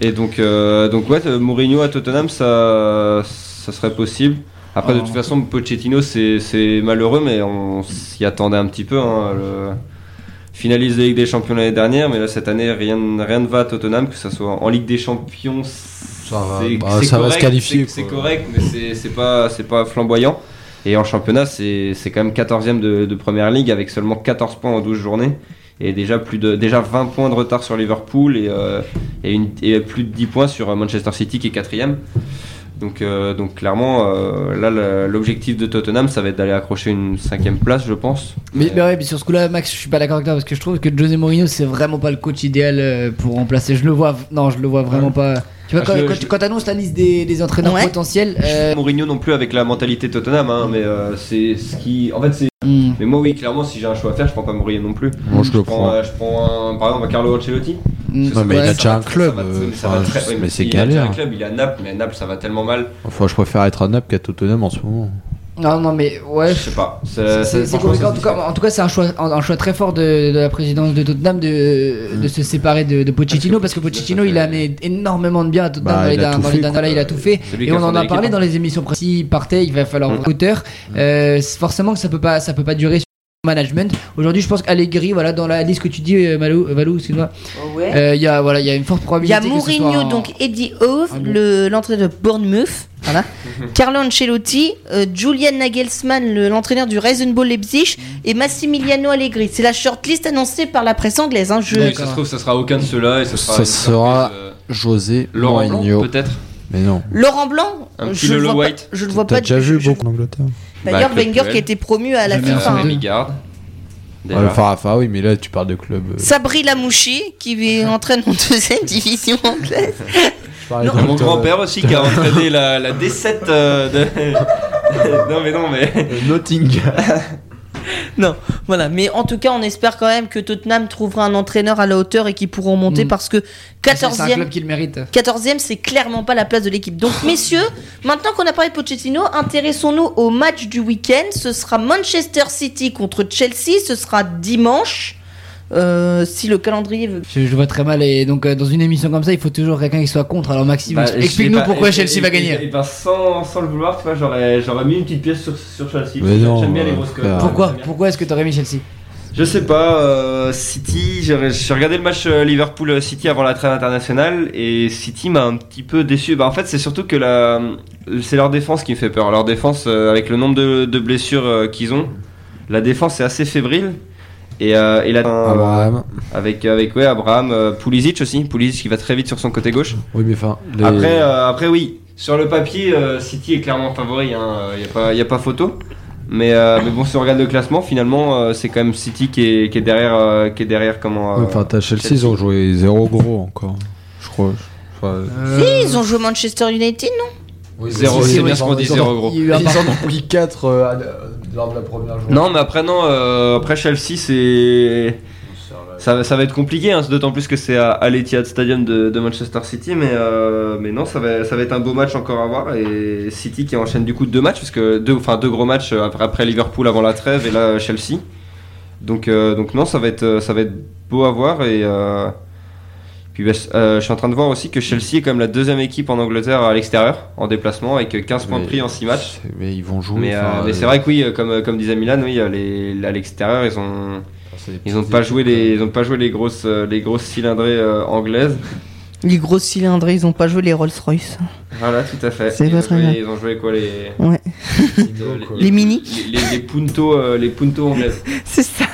Et donc, euh, donc ouais, Mourinho à Tottenham, ça, ça serait possible. Après, de Oh. toute façon, Pochettino, c'est c'est malheureux, mais on s'y attendait un petit peu. Hein, le finaliste de Ligue des Champions l'année dernière, mais là, cette année, rien, rien ne va à Tottenham, que ce soit en Ligue des Champions. Ça va, c'est- bah, va se qualifier, c'est- correct, mais c'est- c'est pas, c'est pas flamboyant. Et en championnat, c'est c'est quand même 14e de, de première ligue avec seulement 14 points en 12 journées. Et déjà, plus de, déjà 20 points de retard sur Liverpool et, euh, et, une- et plus de 10 points sur euh, Manchester City qui est 4 donc, euh, donc clairement, euh, là, l'objectif de Tottenham, ça va être d'aller accrocher une cinquième place, je pense. Mais, mais ouais, mais sur ce coup-là, Max, je suis pas d'accord avec toi parce que je trouve que José Mourinho, c'est vraiment pas le coach idéal euh, pour remplacer. Je le vois, non, je le vois vraiment pas. Tu vois, Ah, quand, je quand, je- tu- quand t'annonces la liste des, des entraîneurs Ouais. potentiels, euh, Mourinho non plus avec la mentalité Tottenham, hein, mais euh, c'est ce qui. En fait, c'est. hmm. Mais moi, oui, clairement, si j'ai un choix à faire, je prends pas Mourinho non plus. Moi, je le prends, prends. euh, je prends un- par exemple Carlo Ancelotti. Mm. Non, mais ça il a déjà un club, mais c'est il a déjà galère. un club, il est à Naples, mais à Naples, ça va tellement mal. Enfin, je préfère être à Naples qu'à Tottenham en ce moment. Non, non, mais ouais. Je sais pas. C'est compliqué. En tout cas, en tout cas, c'est un choix, un, un choix très fort de, de la présidence de Tottenham de, Mm. de se séparer de, de Pochettino parce que Pochettino, il a amené énormément de bien à Tottenham Bah, dans les, dans tout les dernières années, il a tout fait. Et on en a parlé hein. dans les émissions précédentes. S'il partait, il va falloir Mm. hauteur. Euh, c'est forcément que ça peut pas, ça peut pas durer management. Aujourd'hui, je pense qu'Allegri, voilà, dans la liste que tu dis, euh, Malou, euh, Valou, excuse-moi, euh, il y a, voilà, il y a une forte Il y probabilité. a que ce soit Mourinho, en- donc Eddie Howe, le- l'entraîneur de Bournemouth. Voilà. (laughs) Carlo Ancelotti, euh, Julian Nagelsmann, le- l'entraîneur du Reisenball Leipzig, et Massimiliano Allegri. C'est la shortlist annoncée par la presse anglaise. Hein, je... Ça se trouve, ça sera aucun de ceux-là et ça sera. Ça José Laurent Mourinho. peut-être? Mais non. Laurent Blanc, Un je le vois pas- je le vois T'as déjà vu beaucoup en Angleterre D'ailleurs, Bah, Wenger qui a été promu à la FIFA. hein. Enfin, enfin, oui, mais là, tu parles de club. euh, Sabri Lamouchi qui (laughs) entraîne en deuxième division anglaise. parlais Mon de- grand-père aussi qui a entraîné la, la D7 euh, de. (laughs) non, mais non, mais. Euh, Nottingham. (laughs) (laughs) Non, voilà. Mais en tout cas, on espère quand même que Tottenham trouvera un entraîneur à la hauteur et qu'ils pourront monter Mm. parce que C'est un 14e, club qui le mérite. 14e, c'est clairement pas la place de l'équipe. Donc, (laughs) messieurs, maintenant qu'on a parlé de Pochettino, intéressons-nous au match du week-end. Ce sera Manchester City contre Chelsea. Ce sera dimanche. Euh, si le calendrier veut. Je, je vois très mal et donc euh, dans une émission comme ça il faut toujours quelqu'un qui soit contre alors Maxime Bah, explique-nous pourquoi et- Chelsea et- va et- gagner Et, ben sans, sans le vouloir, tu vois, j'aurais, j'aurais mis une petite pièce sur, sur Chelsea. Mais non, J'aime bien les euh, grosses pourquoi pourquoi est-ce que t'aurais mis Chelsea? Je sais pas, euh, City, j'ai j'ai regardé le match Liverpool-City avant la trêve internationale et City m'a un petit peu déçu. Bah, en fait, c'est surtout que la, c'est leur défense qui me fait peur. Leur défense, euh, avec le nombre de, de blessures euh, qu'ils ont, la défense est assez fébrile. Et, euh, et la, Abraham. avec, avec ouais, Abraham, euh, Pulisic aussi. Pulisic qui va très vite sur son côté gauche. Oui, mais enfin. les- Après, euh, après oui, sur le papier, euh, City est clairement favori, il n'y a, pas- y a pas photo. Mais, euh, mais bon, si on regarde le classement, finalement, euh, c'est quand même City qui est, qui est derrière, euh, qui est derrière comment. euh, Oui, Enfin, t'as Chelsea, ils ont joué 0 gros encore. Je crois. Enfin, Euh, Si, ils ont joué Manchester United, non? Zéro, si, c'est oui, bien ce qu'on dit, zéro gros. il y a eu un Ils en ont pris 4 lors de la première journée. Non, mais après, non, euh, après Chelsea, c'est. Ça, va- ça va être compliqué, hein, d'autant plus que c'est à, à l'Etihad Stadium de, de Manchester City, mais, euh, mais non, ça va, ça va être un beau match encore à voir. Et City qui enchaîne du coup deux matchs, parce que deux, enfin, deux gros matchs euh, après, après Liverpool avant la trêve et là Chelsea. Donc, euh, donc non, ça va être, ça va être beau à voir. Et euh, puis bah, euh, je suis en train de voir aussi que Chelsea est quand même la deuxième équipe en Angleterre à l'extérieur, en déplacement, avec 15 points de Mais pris en 6 matchs. Mais ils vont jouer. Mais, euh, mais c'est euh, vrai que oui, euh, comme, comme disait Milan, oui, euh, les, à l'extérieur, ils ont, des ils ont petites pas joué les, ils ont pas joué les grosses, euh, les grosses cylindrées euh, anglaises. Les grosses cylindrées, ils ont pas joué les Rolls-Royce. Voilà, tout à fait. C'est ils, pas très bien. ils ont joué quoi les, Ouais. Les, Les mini. les, les, les punto, euh, les punto anglaises. (laughs) C'est ça.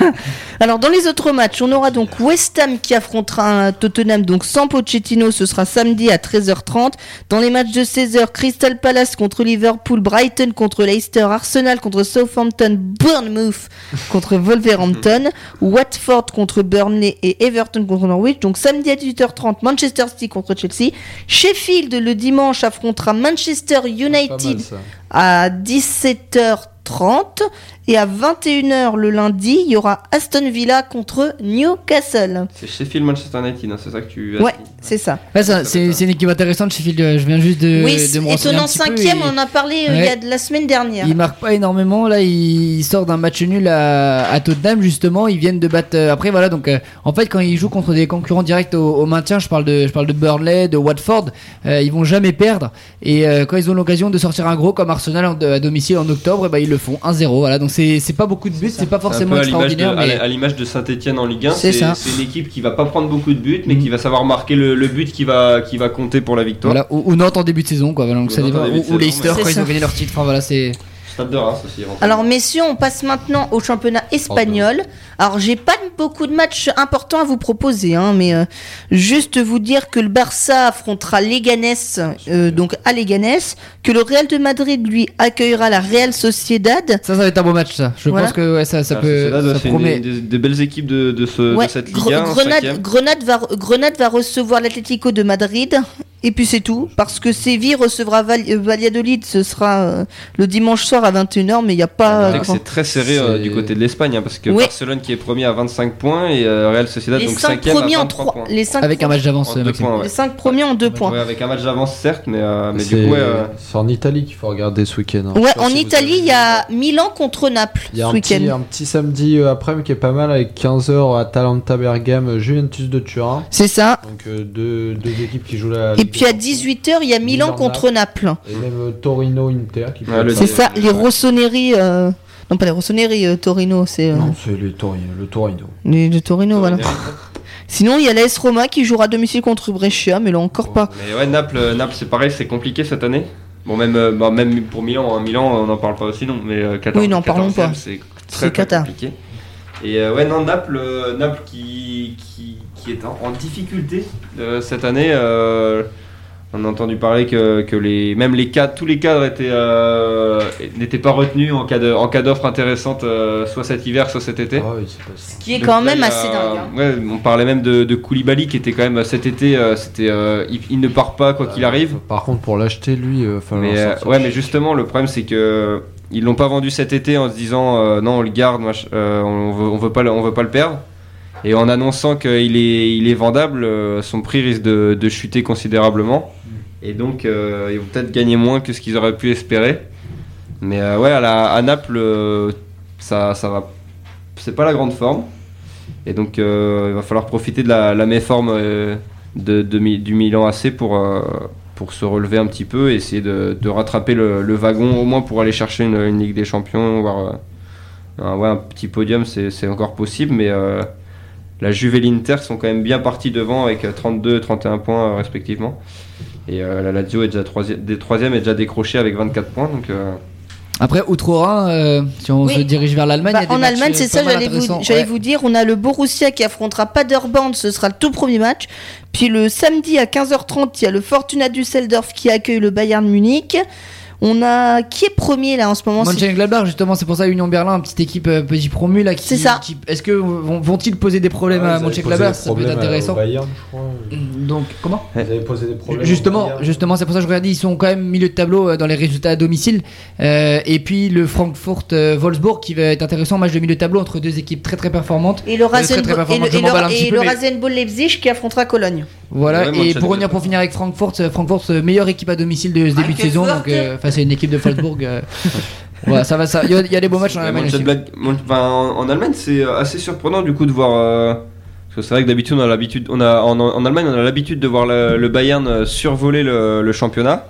Alors dans les autres matchs, on aura donc West Ham qui affrontera un Tottenham donc sans Pochettino, ce sera samedi à 13h30. Dans les matchs de 16h, Crystal Palace contre Liverpool, Brighton contre Leicester, Arsenal contre Southampton, Bournemouth (laughs) contre Wolverhampton, Watford contre Burnley et Everton contre Norwich. Donc samedi à 18h30, Manchester City contre Chelsea. Sheffield le dimanche affrontera Manchester Pas mal, United ça. 17h30 et à 21h le lundi, il y aura Aston Villa contre Newcastle. C'est Sheffield Manchester United, hein, c'est ça que tu. as Ouais, c'est ça. C'est une équipe intéressante, Sheffield. Euh, je viens juste de, oui, de me. Étonnant cinquième, et... on en a parlé euh, il y a de la semaine dernière. Il marque pas énormément. Là, il sort d'un match nul à, Tottenham, justement. Ils viennent de battre. Euh, après, voilà. Donc, en fait, quand ils jouent contre des concurrents directs au, maintien, je parle de, je parle de Burnley, de Watford, euh, ils vont jamais perdre. Et quand ils ont l'occasion de sortir un gros comme Arsenal à domicile en octobre, bah, ils le font 1-0 voilà donc c'est c'est pas beaucoup de buts, c'est pas forcément peu à l'image de, extraordinaire à mais la- à l'image de Saint-Etienne en Ligue 1. C'est C'est ça. c'est une équipe qui va pas prendre beaucoup de buts, mais qui va savoir marquer le, le but qui va, qui va compter pour la victoire. voilà ou, ou Nantes en début de saison quoi voilà, donc Ou ça dépend ou, Leicester quand ils ont gagné leur titre enfin voilà c'est Stade de Reims aussi. éventuellement. Alors messieurs, on passe maintenant au championnat espagnol. Alors j'ai pas beaucoup de matchs importants à vous proposer, hein, mais euh, juste vous dire que le Barça affrontera Leganés, euh, donc à Leganés, que le Real de Madrid lui accueillera la Real Sociedad. ça ça va être un beau match ça je Voilà. pense que ouais, ça ça peut ça promet des, des- des belles équipes de, de, ce, Ouais, de cette Ligue 1. Grenade, cinquième. Grenade, va, Grenade va recevoir l'Atlético de Madrid. Et puis c'est tout, parce que Séville recevra Val- euh, Valladolid, ce sera euh, le dimanche soir à 21h, mais il n'y a pas... Notez euh, que c'est très serré euh, du côté de l'Espagne, hein, parce que Oui. Barcelone qui est premier à 25 points et euh, Real Sociedad les donc 5 cinquième à premiers en 23 trois, points. les cinq avec un match d'avance En ouais. Les 5 premiers en 2 points. Ouais, avec un match d'avance certes, mais, euh, du coup, euh, c'est en Italie qu'il faut regarder ce week-end. hein. Ouais, en si Italie, avez il y a Milan contre Naples Il y a ce un petit, week-end. un petit samedi après-midi qui est pas mal avec 15h Atalanta Bergame, euh, Juventus de Turin. C'est ça. Donc euh, deux, deux équipes qui jouent la. Et puis à des 18h, il y a Milan Milan, contre Naples. Et même euh, Torino Inter le- C'est ça, Ouais. les Rossoneri. euh, Non, pas les Rossoneri, euh, Torino, c'est euh, Non, c'est les Torino, le Torino. les de Torino, voilà. (laughs) Sinon, il y a l'AS Roma qui jouera à domicile contre Brescia, mais là encore pas. Mais ouais, Naples, euh, Naples c'est pareil, c'est compliqué cette année. Bon, même, euh, bah, même pour Milan, hein, Milan, on n'en parle pas aussi, non. Mais euh, 14, Oui, n'en parlons 14e, pas. C'est C'est très, compliqué. Et euh, ouais, non, Naples, euh, Naples qui, qui, qui est en, en difficulté euh, cette année. euh, on a entendu parler que, que les, même les cadres, tous les cadres étaient, euh, n'étaient pas retenus en cas de- en cas d'offre intéressante, euh, soit cet hiver, soit cet été. Ah oui, c'est pas ça. Qui est quand même il assez dingue. hein. Ouais, on parlait même de, de Koulibaly qui était quand même cet été, euh, c'était, euh, il, il ne part pas quoi qu'il arrive. Par contre, pour l'acheter, lui, euh, falloir Mais, euh, ouais, mais justement, le problème c'est que ils l'ont pas vendu cet été en se disant euh, non, on le garde, euh, on veut, on veut pas, le- on veut pas le perdre. Et en annonçant qu'il est, il est vendable, euh, son prix risque de, de chuter considérablement. Et donc, euh, ils vont peut-être gagner moins que ce qu'ils auraient pu espérer. Mais euh, ouais, à, la- à Naples, euh, ça, ça va. C'est pas la grande forme. Et donc, il va falloir profiter de la, la méforme de, de Mi- du Milan AC pour, pour se relever un petit peu et essayer de, de rattraper le, le wagon, au moins pour aller chercher une, une Ligue des Champions, voire un, ouais, un petit podium, c'est encore possible. Mais la Juve et l'Inter sont quand même bien partis devant avec 32 et 31 points euh, respectivement. Et euh, la Lazio est déjà troisième, est déjà décroché avec 24 points. Donc, euh, Après, outre-Rhin, euh, si on Oui. se dirige vers l'Allemagne, Bah, il y a des en Allemagne, euh, c'est ça, j'allais vous, Ouais. vous dire. On a le Borussia qui affrontera Paderborn, ce sera le tout premier match. Puis le samedi à 15h30, il y a le Fortuna Düsseldorf qui accueille le Bayern Munich. On a qui est premier là en ce moment Mönchengladbach, justement, c'est pour ça Union Berlin, petite équipe euh, petit promu là. qui- C'est ça. qui- Est-ce que vont- vont-ils poser des problèmes à Mönchengladbach Ça peut être intéressant. Donc comment Vous avez posé des problèmes. Justement, Bayern. justement, c'est pour ça que je regarde, ils sont quand même milieu de tableau euh, dans les résultats à domicile. Euh, et puis le Frankfurt-Wolfsburg qui va être intéressant, match de milieu de tableau entre deux équipes très très performantes. et le Je Rasenball Leipzig qui affrontera Cologne. Voilà, Ouais, et pour revenir pour finir avec Frankfurt, euh, Frankfurt euh, meilleure équipe à domicile de ce début de saison, donc euh, face à une équipe de Wolfsburg. (laughs) voilà, ça va, ça. Il y, a- il y a des beaux matchs en Allemagne. en, en Allemagne, c'est assez surprenant du coup de voir. euh, parce que c'est vrai que d'habitude, on a l'habitude, on a en, en Allemagne, on a l'habitude de voir le, le Bayern survoler le, le championnat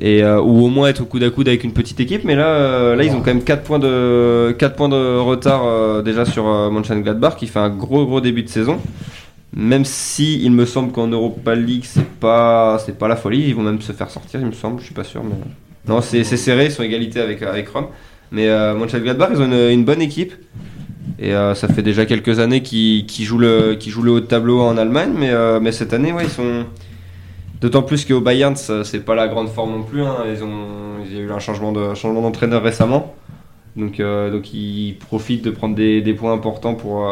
et euh, ou au moins être au coude à coude avec une petite équipe. Mais là, euh, là, ils ont quand même 4 points de 4 points de retard euh, déjà sur euh, Mönchengladbach, qui fait un gros gros début de saison. Même si il me semble qu'en Europa League, c'est pas pas la folie, ils vont même se faire sortir, il me semble, je suis pas sûr, mais non, c'est serré, ils sont égalité avec avec Rome. Mais euh, Mönchengladbach, ils ont une, bonne équipe. Et euh, ça fait déjà quelques années qu'ils jouent, le, jouent le haut de tableau en Allemagne. Mais, euh, mais cette année, ouais, ils sont. D'autant plus qu'au Bayern, c'est pas la grande forme non plus. hein. Ils ont, il y a eu un changement, de, changement d'entraîneur récemment. Donc, euh, donc ils profitent de prendre des, des points importants pour,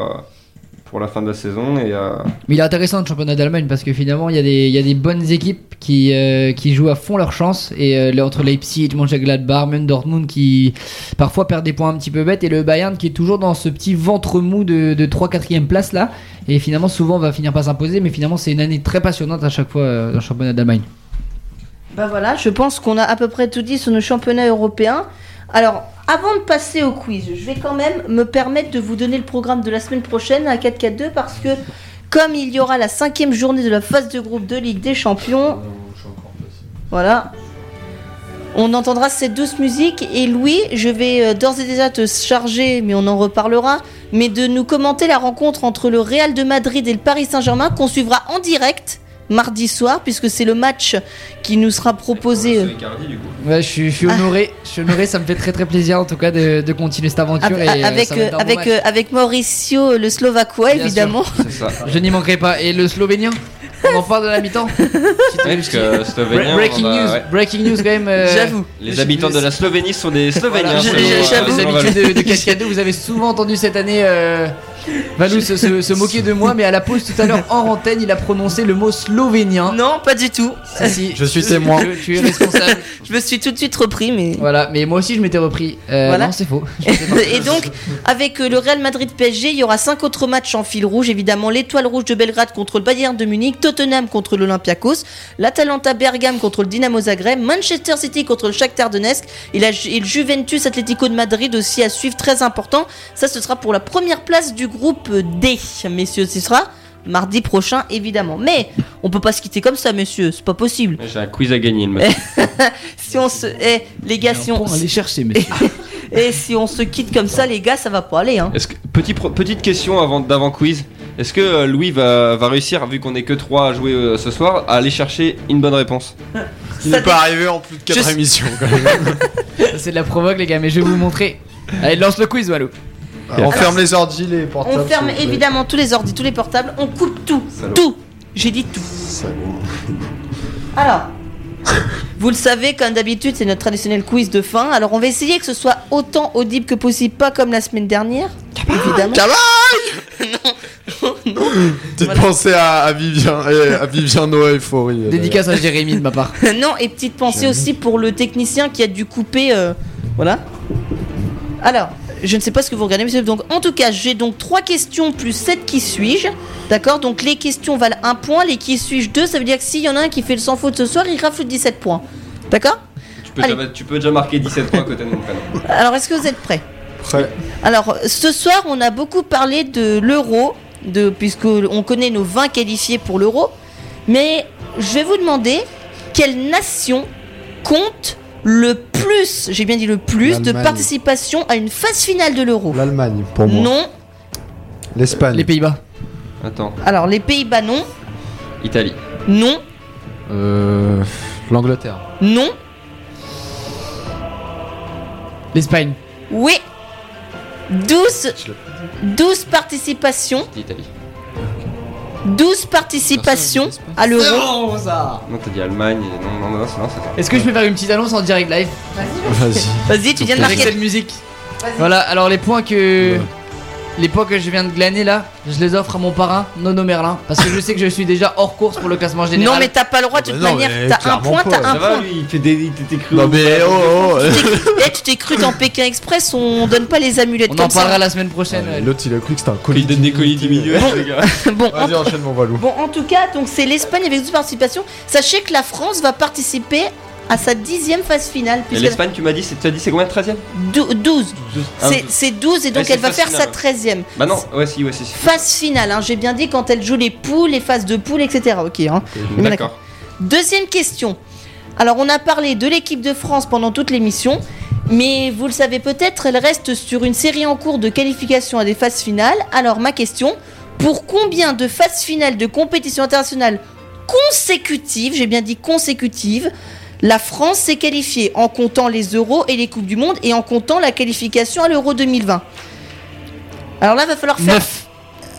pour la fin de la saison. Et, euh, Mais il est intéressant le championnat d'Allemagne parce que finalement il y, a des, il y a des bonnes équipes qui, euh, qui jouent à fond leur chance et euh, entre Leipzig, Mönchengladbach, même Dortmund qui parfois perdent des points un petit peu bêtes et le Bayern qui est toujours dans ce petit ventre mou de, de 3-4ème place là et finalement souvent va finir par s'imposer mais finalement c'est une année très passionnante à chaque fois euh, dans le championnat d'Allemagne. Bah voilà, je pense qu'on a à peu près tout dit sur nos championnats européens. Alors, avant de passer au quiz, je vais quand même me permettre de vous donner le programme de la semaine prochaine à 4-4-2 parce que comme il y aura la cinquième journée de la phase de groupe de Ligue des Champions, voilà, on entendra cette douce musique et Louis, je vais euh, d'ores et déjà te charger, mais on en reparlera, mais de nous commenter la rencontre entre le Real de Madrid et le Paris Saint-Germain qu'on suivra en direct mardi soir puisque c'est le match qui nous sera proposé. euh, Icardi, du coup. Ouais, je suis, je suis honoré, je suis honoré, ça me fait très très plaisir en tout cas de, de continuer cette aventure et, euh, avec, euh, bon avec, euh, avec Mauricio, le Slovaquois, Bien évidemment. Ça. (laughs) Je n'y manquerai pas et le Slovénien (laughs) on en parle de la mi-temps Ouais, parce que Slovénien, Breaking news, ouais. breaking news quand même. euh, J'avoue. Les habitants de la Slovénie sont des Slovéniens. Voilà, euh, j'avoue. les habitudes de, de Cascade, vous avez souvent entendu cette année euh, Valou se, se- se moquer de moi, mais à la pause tout à l'heure en antenne, il a prononcé le mot slovénien. Non, pas du tout. Si, si, Je suis témoin. Tu, tu es responsable. (laughs) Je me suis tout de suite repris, mais. voilà, mais moi aussi je m'étais repris. Euh, Voilà. Non, c'est faux. (laughs) Je Et donc, avec euh, le Real Madrid PSG, il y aura cinq autres matchs en fil rouge. Évidemment, l'Étoile Rouge de Belgrade contre le Bayern de Munich, Tottenham contre l'Olympiakos, l'Atalanta Bergame contre le Dynamo Zagreb, Manchester City contre le Shakhtar Donetsk et, la, et le Juventus Atlético de Madrid aussi à suivre, très important. Ça, ce sera pour la première place du groupe D, messieurs. Ce sera mardi prochain, évidemment. Mais on peut pas se quitter comme ça, messieurs. C'est pas possible. J'ai un quiz à gagner, le matin. (laughs) Si on se, eh, les gars, si on, aller chercher, monsieur. (laughs) et si on se quitte comme ça, les gars, ça va pas aller, hein. Est-ce que petit pro- petite question avant d'avant quiz. Est-ce que euh, Louis va, va réussir, vu qu'on est que 3 à jouer euh, ce soir, à aller chercher une bonne réponse? Qui n'est pas arrivé en plus de 4 Je- émissions quand (laughs) même. C'est de la provoque, les gars, mais je vais vous montrer. Allez, lance le quiz, On ferme les ordi, les portables. On ferme évidemment tous les ordi, tous les portables, on coupe tout, Salaud. tout. J'ai dit tout. Salaud. Alors, vous le savez, comme d'habitude, c'est notre traditionnel quiz de fin. Alors, on va essayer que ce soit autant audible que possible, pas comme la semaine dernière, évidemment. Petite (laughs) Voilà. pensée à, à Vivien, et à Vivien Noah Euphorie. Dédicace à Jérémy de ma part. (laughs) non, et petite pensée aussi pour le technicien qui a dû couper. euh, voilà. Alors, je ne sais pas ce que vous regardez, mais donc en tout cas, j'ai donc trois questions plus 7 qui suis-je? D'accord? Donc les questions valent un point, les qui suis-je 2, ça veut dire que s'il y en a un qui fait le sans faute ce soir, il rafle 17 points. D'accord? Tu peux, déjà, tu peux déjà marquer 17 points à côté de mon prénom. Alors, est-ce que vous êtes prêts? Prêt. Alors, ce soir, on a beaucoup parlé de l'euro, de puisque on connaît nos 20 qualifiés pour l'euro, mais je vais vous demander quelle nation compte le plus, j'ai bien dit le plus, de participation à une phase finale de l'euro. L'Allemagne, pour moi. Non. L'Espagne. Les Pays-Bas. Attends, Alors, les Pays-Bas, non. Italie. Non. Euh, L'Angleterre. Non. L'Espagne. Oui. 12, 12 participations. Italie. 12 participations à l'euro. ça Non, t'as dit Allemagne. et- Non, non, non, c'est- non, c'est Est-ce que je peux faire une petite annonce en direct live? Vas-y. Vas-y, tu viens de marquer. cette musique Voilà, alors les points que. Les points que je viens de glaner là, je les offre à mon parrain, Nono Merlin, parce que je sais que je suis déjà hors course pour le classement général. Non, mais t'as pas le droit, de bah toute non, manière. T'as un point, t'as un point. lui, il fait des. Il t'était cru. Non mais oh oh Tu t'es- eh, cru dans Pékin Express, on donne pas les amulettes On comme en parlera ça. la semaine prochaine. Ah. L'autre il a cru que c'était un Il colis. donne des colis diminués, les gars. (laughs) Bon, en, Vas-y enchaîne mon Valou. bon, en tout cas, donc c'est l'Espagne avec 12 participations. Sachez que la France va participer à sa dixième phase finale. Et l'Espagne, tu m'as dit, c'est- tu as dit c'est combien 13 e Dou- 12. Ah, C'est- C'est 12 et donc elle va faire sa ouais. 13e. Bah non, ouais, si, ouais, si. Phase finale, hein, j'ai bien dit quand elle joue les poules, les phases de poules, etc. Ok, hein. D'accord. Deuxième question. Alors, on a parlé de l'équipe de France pendant toute l'émission, mais vous le savez peut-être, elle reste sur une série en cours de qualification à des phases finales. Alors, ma question pour combien de phases finales de compétition internationale consécutives, j'ai bien dit consécutives, la France s'est qualifiée en comptant les euros et les Coupes du Monde et en comptant la qualification à l'Euro 2020 Alors là, va falloir faire. 9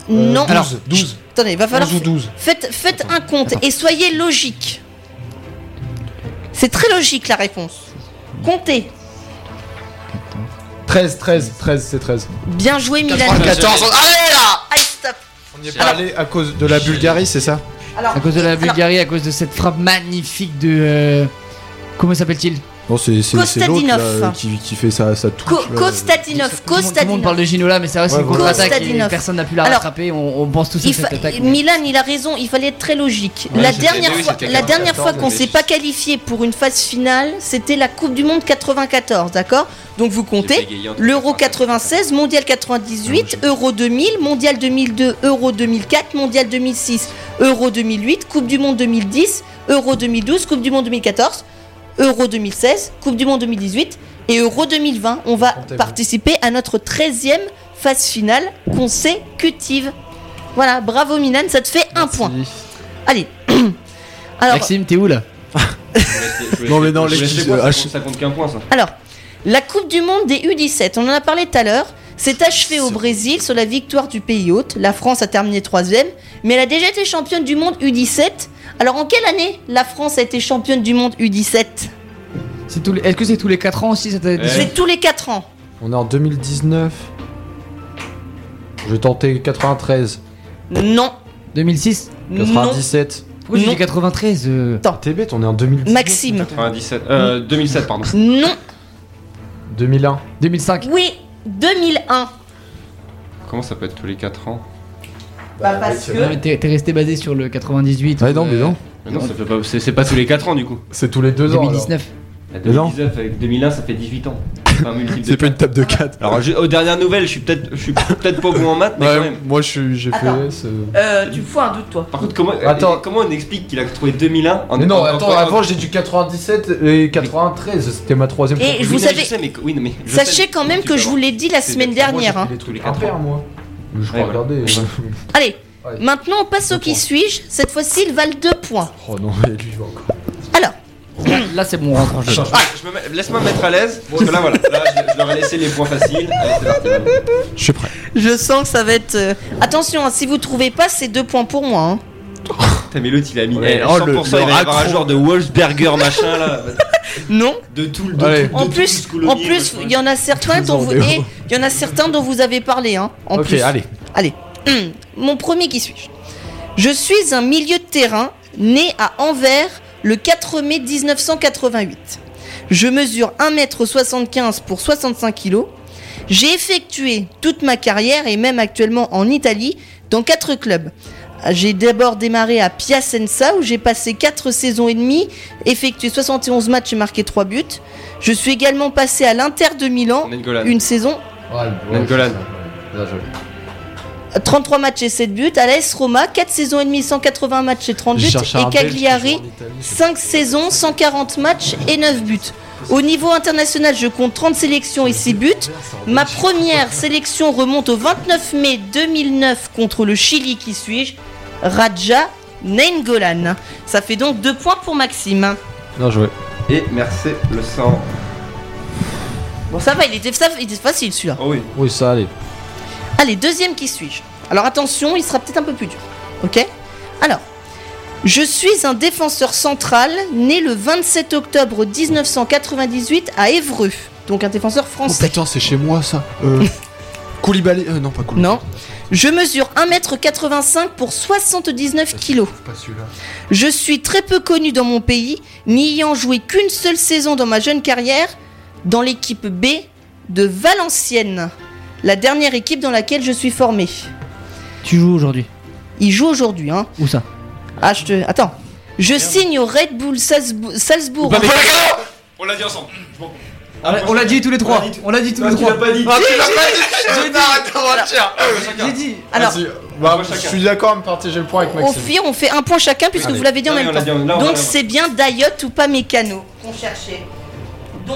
Non, Alors, 12, 12. attendez, va falloir. 11 ou 12. Faites, faites un compte et soyez logique. C'est très logique la réponse. Comptez. 13, 13, 13, c'est 13. Bien joué Milan. 14, Allez là Allez stop On y est pas allé à cause de la Bulgarie, c'est ça Alors, À cause de la alors, Bulgarie, à cause de cette frappe magnifique de. euh, Comment s'appelle-t-il Non, c'est c'est- c'est l'autre Kostadinov. là, qui, qui fait sa, sa touche. Ko- là. Kostadinov, Tout le monde- Tout le monde Kostadinov. parle de Ginola, mais c'est vrai, c'est Ouais, une voilà. contre-attaque et Kostadinov. personne n'a pu la Alors, rattraper. On, on pense tous à Il cette. Milan, il a raison, il fallait être très logique. Ouais, la c'était- dernière oui, fois, c'était la dernière 94, fois qu'on mais- s'est pas qualifié pour une phase finale, c'était la Coupe du Monde 94, d'accord? Donc vous comptez l'Euro 96. 96, Mondial 98, Euro 2000, Mondial 2002, Euro 2004, Mondial 2006, Euro 2008, Coupe du Monde 2010, Euro 2012, Coupe du Monde 2014, Euro 2016, Coupe du Monde 2018 et Euro 2020. On va participer à notre 13e phase finale consécutive. Voilà, bravo Milan, ça te fait un point. Allez. (clears throat) Alors, Maxime, t'es où là? (laughs) Non, mais non, les ça compte qu'un point, ça. alors, la Coupe du Monde des U17, on en a parlé tout à l'heure, s'est achevée au Brésil sur la victoire du pays hôte. La France a terminé troisième, mais elle a déjà été championne du monde U17. Alors, en quelle année la France a été championne du monde U17 C'est tous les- Est-ce que c'est tous les 4 ans aussi cette C'est tous les 4 ans. On est en 2019. Je vais tenter 93, Non. 2006 Non. 97. Pourquoi tu Non. dis 93 euh, T'es bête, on est en 2019. Maxime. 97, euh, 2007, pardon. Non. 2001. 2005 Oui. 2001. Comment ça peut être tous les 4 ans? Bah, parce Non, que. mais T'es t'es resté basé sur le 98. Ouais, non, mais non. Mais non, ça fait pas, c'est, c'est pas tous les 4 ans du coup. C'est tous les deux ans. 2019. La Mais non. 2019 avec 2001, ça fait 18 ans. Multiple C'est pas une table de 4. Alors, je- aux dernières nouvelles, je suis peut-être, je suis peut-être pas bon en maths, mais quand même. moi je suis- j'ai fait. Attends. ce- Euh, tu me fous un doute, toi. Par contre, comment, Attends. euh, comment on explique qu'il a trouvé 2001 en Mais non, en- attends, en- avant j'ai du 97 et 93, c'était ma troisième Et vous non, savez- je sais, mais, oui, non, mais je Sachez sais, quand même tu que peux je vous avoir- l'ai dit la C'est semaine dernière. Moi, hein. j'ai fait des trucs Tous les quatre impaires, moi. Je Ouais, peux regarder. Allez. Ouais. Maintenant, on passe au qui suis-je. Cette fois-ci, ils valent 2 points. Oh non, mais lui il va encore. Là, c'est bon, on rentre en jeu. Ah, je me mets- Laisse-moi me mettre à l'aise, parce que là voilà, là je, je leur ai laissé les points faciles. Allez, c'est parti. Je suis prêt. je sens que ça va être. euh, Attention, hein, si vous trouvez pas, c'est 2 points pour moi. hein. Putain, mais l'autre il a mis Ouais, eh, oh, 100%, le- il le va y avoir un raccro. genre de Wolfsberger machin là. (laughs) Non. De tout le. de Allez. tout- de En tout plus, en plus, machin. il y en a certains dont vous, et il y en a certains dont vous avez parlé. Hein, en ok, plus. allez. Allez. (clears throat) Mon premier qui suis-je Je suis un milieu de terrain né à Anvers le 4 mai 1988. Je mesure 1m75 pour 65 kg. J'ai effectué toute ma carrière et même actuellement en Italie dans quatre clubs. J'ai d'abord démarré à Piacenza où j'ai passé 4 saisons et demie, effectué 71 matchs et marqué 3 buts. Je suis également passé à l'Inter de Milan, Nengolan. une saison. 33 matchs et 7 buts. À l'AS Roma, 4 saisons et demie, 180 matchs et 30 buts. Et Cagliari, 5 saisons, 140 matchs et 9 buts. Au niveau international, je compte 30 sélections et 6 buts. Ma première sélection remonte au 29 mai 2009 contre le Chili, qui suis-je? Raja Nainggolan. Ça fait donc 2 points pour Maxime. Bien joué. Et merci le sang. Bon, ça va, il était, ça- il était facile celui-là. Oh oui. Oui, ça allez. Allez, deuxième qui suis-je? Alors attention, il sera peut-être un peu plus dur. Ok? Alors, je suis un défenseur central né le 27 octobre 1998 à Évreux. Donc un défenseur Oh français. putain, c'est chez moi ça. Euh, (laughs) Koulibaly. Euh, non, pas Koulibaly. Non. Je mesure 1m85 pour 79 kg. Je suis très peu connu dans mon pays, n'ayant joué qu'une seule saison dans ma jeune carrière dans l'équipe B de Valenciennes, la dernière équipe dans laquelle je suis formé. Tu joues aujourd'hui. Il joue aujourd'hui, hein. Où ça Ah, je te. Attends. Je signe au Red Bull Salzbourg. Mécano On l'a dit ensemble. je m'en- On l'a- On l'a dit tous les trois. On l'a dit tous les trois. pas dit. Ah, tu l'as pas dit. J'ai dit. Alors, Vas-y. Bah, je suis d'accord à me partager le point avec au Maxime. on fait un point chacun puisque Allez. vous l'avez dit en Ah oui, même on l'a temps. dit, là, on Donc l'a- c'est bien Dayot ou pas Mécano qu'on cherchait.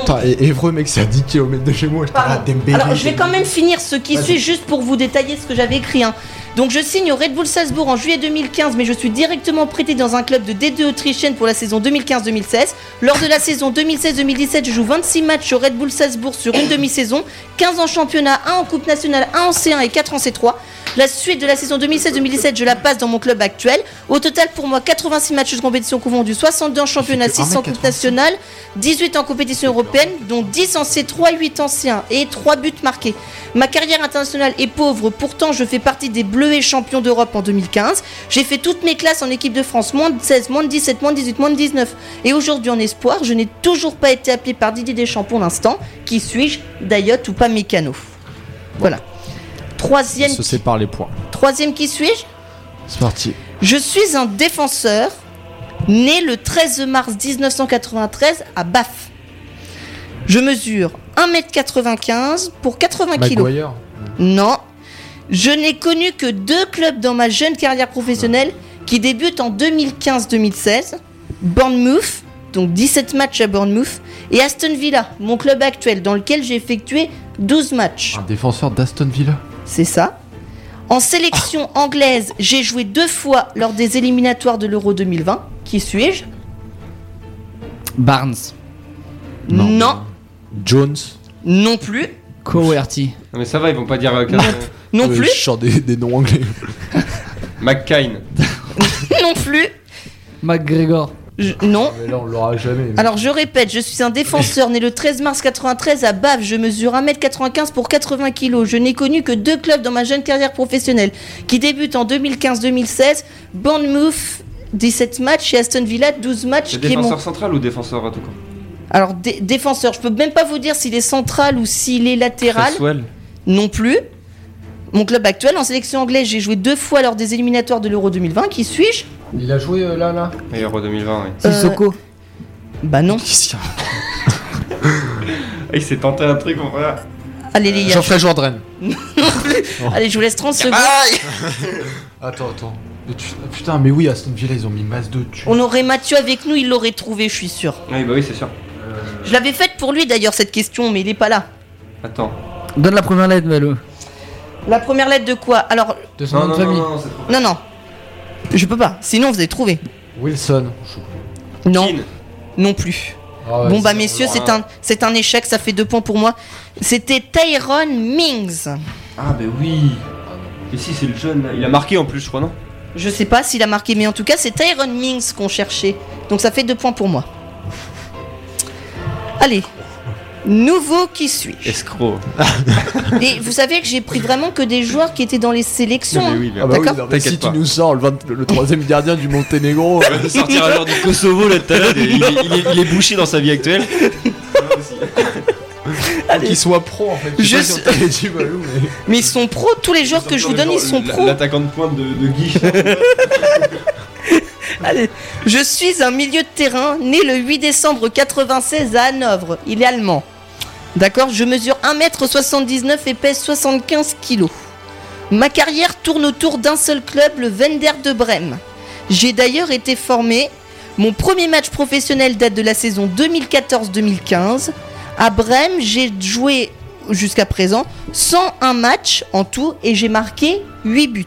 Putain, et Évreux, mec, c'est à 10 km de chez moi. Pardon. là. Alors, je vais quand même finir ce qui suit juste pour vous détailler ce que j'avais écrit. hein. Donc, je signe au Red Bull Salzbourg en juillet 2015, mais je suis directement prêté dans un club de D2 autrichienne pour la saison 2015-2016. Lors de la saison 2016-2017, je joue 26 matchs au Red Bull Salzbourg sur une demi-saison, 15 en championnat, 1 en Coupe nationale, 1 en C1 et 4 en C3. La suite de la saison 2016-2017, je la passe dans mon club actuel. Au total, pour moi, 86 matchs de compétition confondus, 62 en championnat, que 6 en Coupe nationale, 18 en compétition européenne, dont 10 en C3, 8 en C1 et 3 buts marqués. Ma carrière internationale est pauvre, pourtant je fais partie des Bleuets champions d'Europe en 2015. J'ai fait toutes mes classes en équipe de France, moins de 16, moins de 17, moins de 18, moins de 19. Et aujourd'hui en espoir, je n'ai toujours pas été appelé par Didier Deschamps pour l'instant. Qui suis-je? Dayot ou pas Mécano? Voilà. Troisième, Se sépare les points. troisième qui suis-je C'est parti. je suis un défenseur né le 13 mars 1993 à Bath. Je mesure 1m95 pour 80 kg. Non. Je n'ai connu que deux clubs dans ma jeune carrière professionnelle qui débutent en 2015-2016. Bournemouth, donc 17 matchs à Bournemouth, et Aston Villa, mon club actuel, dans lequel j'ai effectué 12 matchs. Un défenseur d'Aston Villa? C'est ça. En sélection anglaise, j'ai joué deux fois lors des éliminatoires de l'Euro 2020. Qui suis-je? Barnes. non. Non. non. Jones. plus. Coerty. Non, mais ça va, ils vont pas dire. euh, Non Euh, plus. Je sors des, des noms anglais. (laughs) McCain. (laughs) non plus. McGregor. Je- non. Mais là, on l'aura jamais. Alors je répète, je suis un défenseur né le 13 mars 93 à Bave. Je mesure 1m95 pour 80 kg. Je n'ai connu que deux clubs dans ma jeune carrière professionnelle qui débutent en 2015-2016. Bournemouth, 17 matchs et Aston Villa, 12 matchs. C'est mon- défenseur central ou défenseur à tout cas Alors dé- défenseur, je peux même pas vous dire s'il est central ou s'il est latéral. Cresswell. Non plus. Mon club actuel en sélection anglaise, j'ai joué deux fois lors des éliminatoires de l'Euro 2020. Qui suis-je? Il a joué euh, là, là. Et Euro 2020, oui. Euh, Sissoko. Bah non. (laughs) Il s'est tenté un truc, mon frère. Allez les gars. Geoffrey Jourdain. (laughs) Allez, je vous laisse 30 secondes. (laughs) Attends, attends. Mais tu- Putain, mais oui, Aston Villa, ils ont mis masse de thunes. On aurait Mathieu avec nous, il l'aurait trouvé, je suis sûr. Oui, bah oui, c'est sûr. Je l'avais faite pour lui d'ailleurs cette question, mais il est pas là. Attends. Donne la première lettre, Malo. La première lettre de quoi? Alors, De son Non, nom non, famille. non, c'est trop. non, non. Je peux pas, sinon vous allez trouver. Wilson. Non, Keane. non plus. Ah ouais, bon bah messieurs, c'est un, c'est un échec, ça fait deux points pour moi. C'était Tyrone Mings. Ah, bah oui. Et si, c'est le jeune là. Il a marqué en plus, je crois, non? Je sais pas s'il a marqué, mais en tout cas c'est Tyrone Mings qu'on cherchait. Donc ça fait deux points pour moi. Allez, nouveau qui suis-je Escroc. (laughs) Et vous savez que j'ai pris vraiment que des joueurs qui étaient dans les sélections. Non, mais hein. oui, mais Ah bah oui, non, mais si tu nous sors le, 20 le troisième gardien du Monténégro, On va sortir joueur du Kosovo là tout à l'heure. Il, est- il est- il est bouché dans sa vie actuelle. (laughs) qu'il soit pro en fait. Je Je sais pas si sais- on t'avait dit, Balou, mais. Mais ils sont pros, tous les joueurs que je vous donne, ils sont pros. L'attaquant de pointe de, de Guiche. (laughs) Allez, je suis un milieu de terrain né le 8 décembre 96 à Hanovre. Il est allemand. D'accord Je mesure 1m79 et pèse 75 kg. Ma carrière tourne autour d'un seul club, le Wender de Brême. J'ai d'ailleurs été formé. Mon premier match professionnel date de la saison 2014-2015. À Brême, j'ai joué jusqu'à présent 101 matchs en tout et j'ai marqué 8 buts.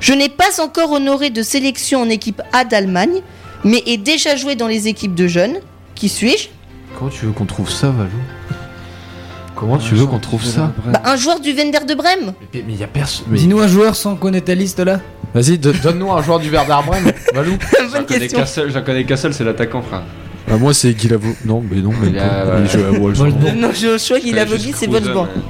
Je n'ai pas encore honoré de sélection en équipe A d'Allemagne, mais ai déjà joué dans les équipes de jeunes. Qui suis-je? Comment tu veux qu'on trouve ça, Valou? Comment tu veux qu'on trouve ça Bah, un joueur du Wender de Brême Mais il y a personne. Dis-nous un joueur sans connaître ta liste là. Vas-y, do- donne-nous un joueur du Werder Bremen, Valou. (laughs) J'en Bonne connais question. qu'un seul, j'en connais qu'un seul, c'est l'attaquant, frère. Bah, moi, c'est Guilavo. Non, mais non, mais Il a- il joue à. Non, je choix qu'il a Juste vogué, c'est Kruse, Wolfsburg. mais-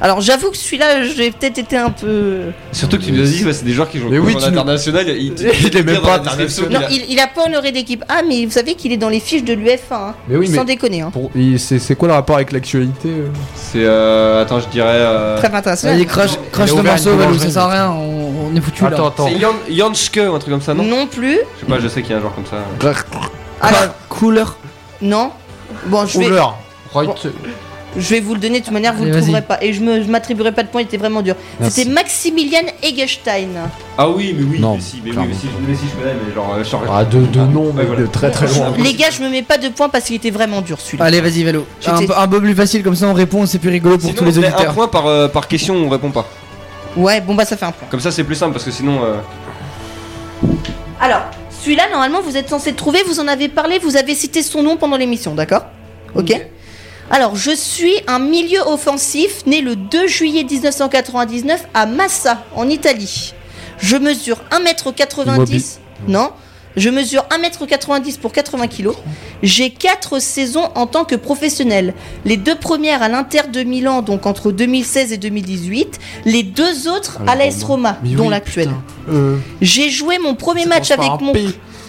Alors j'avoue que celui-là, j'ai peut-être été un peu. Surtout que tu nous as dit, ouais, c'est des joueurs qui jouent Mais oui, en tu nous- international. Il, Il est même pas international. Non, il, il a pas honoré d'équipe A, mais vous savez qu'il est dans les fiches de l'UEFA. Hein. Mais oui, Sans mais déconner. Hein. pour- c'est c'est quoi le rapport avec l'actualité euh C'est. Euh, attends, je dirais. Euh, Très international. Allez, crash, crash il a le ouvert morceau, une Valou, boulangerie. ça sert à rien, on, on est foutu Attends, là. attends. c'est Jan, Janske ou un truc comme ça, non Non plus. Je sais pas, je sais qu'il y a un joueur comme ça. Alors, Couleur. non. Bon, je vais. Right. Je vais vous le donner de toute manière, vous Allez, le trouverez pas. Et je je m'attribuerai pas de points, il était vraiment dur. C'était Maximilian Eggestein. Ah oui, mais oui, Non, mais si, mais oui, mais si, mais si je connais, mais genre. euh, genre- Ah, de, de nom, mais voilà. de très très loin. Les gars, je me mets pas de points parce qu'il était vraiment dur celui-là. Allez, vas-y, Valou. Un, un peu plus facile, comme ça on répond, c'est plus rigolo pour Sinon, tous les on fait un auditeurs. point par, euh, par question, on répond pas. Ouais, bon bah ça fait un point. Comme ça, c'est plus simple parce que sinon. euh, Alors, celui-là, normalement, vous êtes censé le trouver, vous en avez parlé, vous avez cité son nom pendant l'émission, d'accord? Ok Alors, je suis un milieu offensif né le 2 juillet 1999 à Massa, en Italie. Je mesure 1m90. Non je mesure 1m90 pour 80 kg. J'ai 4 saisons en tant que professionnel. Les deux premières à l'Inter de Milan, donc entre 2016 et 2018. Les deux autres à l'AS. Roma, dont l'actuel. Euh, J'ai joué mon premier match avec mon.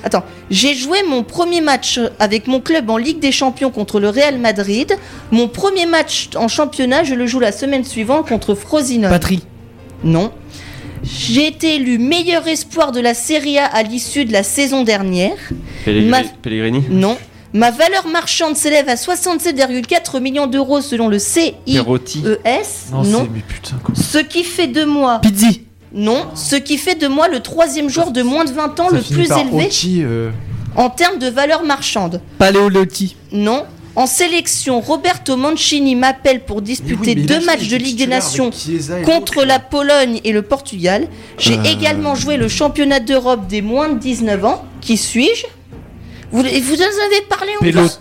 Attends, j'ai joué mon premier match avec mon club en Ligue des Champions contre le Real Madrid. Mon premier match en championnat, je le joue la semaine suivante contre Frosinone. Patrie. Non. J'ai été élu meilleur espoir de la Serie A à l'issue de la saison dernière. Pellegrini. Ma- Pellegrini. Non. Ma valeur marchande s'élève à 67,4 millions d'euros selon le CIES. Non, Non. Mais putain. Ce qui fait de moi, Pizzi. Non, ce qui fait de moi le troisième joueur de moins de 20 ans Ça le plus par élevé euh, en termes de valeur marchande. Paléolotti. Non. En sélection, Roberto Mancini m'appelle pour disputer oui, deux matchs de Ligue des Nations contre la Pologne et le Portugal. J'ai Euh. également joué le championnat d'Europe des moins de 19 ans. Qui suis-je? Vous, et vous en avez parlé en Pélo. plus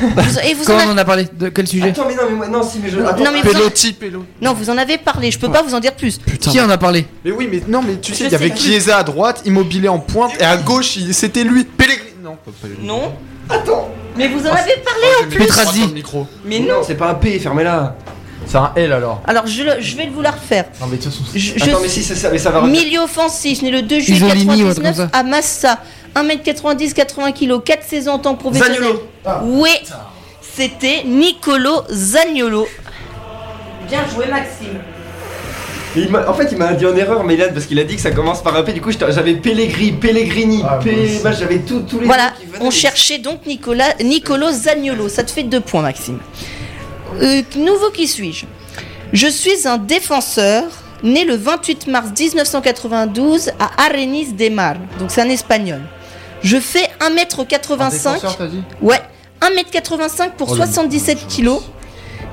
Vous- Et vous en Quand avez- on en a parlé De quel sujet Attends, mais non, mais moi, non, si, mais je. Non, mais en... Pelotti. non, vous en avez parlé. Je peux pas vous en dire plus. Putain. Qui en a parlé Mais oui, mais non, mais tu sais, il y avait. Chiesa à droite, Immobilier en pointe, et à gauche, c'était lui. Pellegrini. Non, pas Pellegrini. Non. Attends. Mais vous en avez parlé. Oh, Petrasi. droite dans le micro. Mais non, c'est pas un P, fermez-la. C'est un L alors. Alors je, le- je vais vous la refaire. Non, mais de toute façon, c'est- Je, je Attends, mais si, c'est ça, mais ça va. Milieu offensif, né le 2 juillet Isolini ou un truc 99 comme à Massa. 1m90, 80 kg, 4 saisons en tant que professionnel. Zaniolo. Oui, c'était Nicolo Zagnolo. Bien joué Maxime. Il m'a- en fait, il m'a dit en erreur, Mélan, parce qu'il a dit que ça commence par un P. Du coup, j'étais- j'avais Pellegrini, Pellegrini, Ah, P. moi aussi. bah, j'avais tout- tous les. Voilà, noms qui venaient, on cherchait donc Nicolas, Nicolo Zagnolo. Ça te fait deux points Maxime. Euh, nouveau qui suis-je? Je suis un défenseur né le 28 mars 1992 à Arenis de Mar. Donc c'est un espagnol. Je fais 1m85. t'as dit? Ouais, 1m85 pour Oh, le 77 kilos.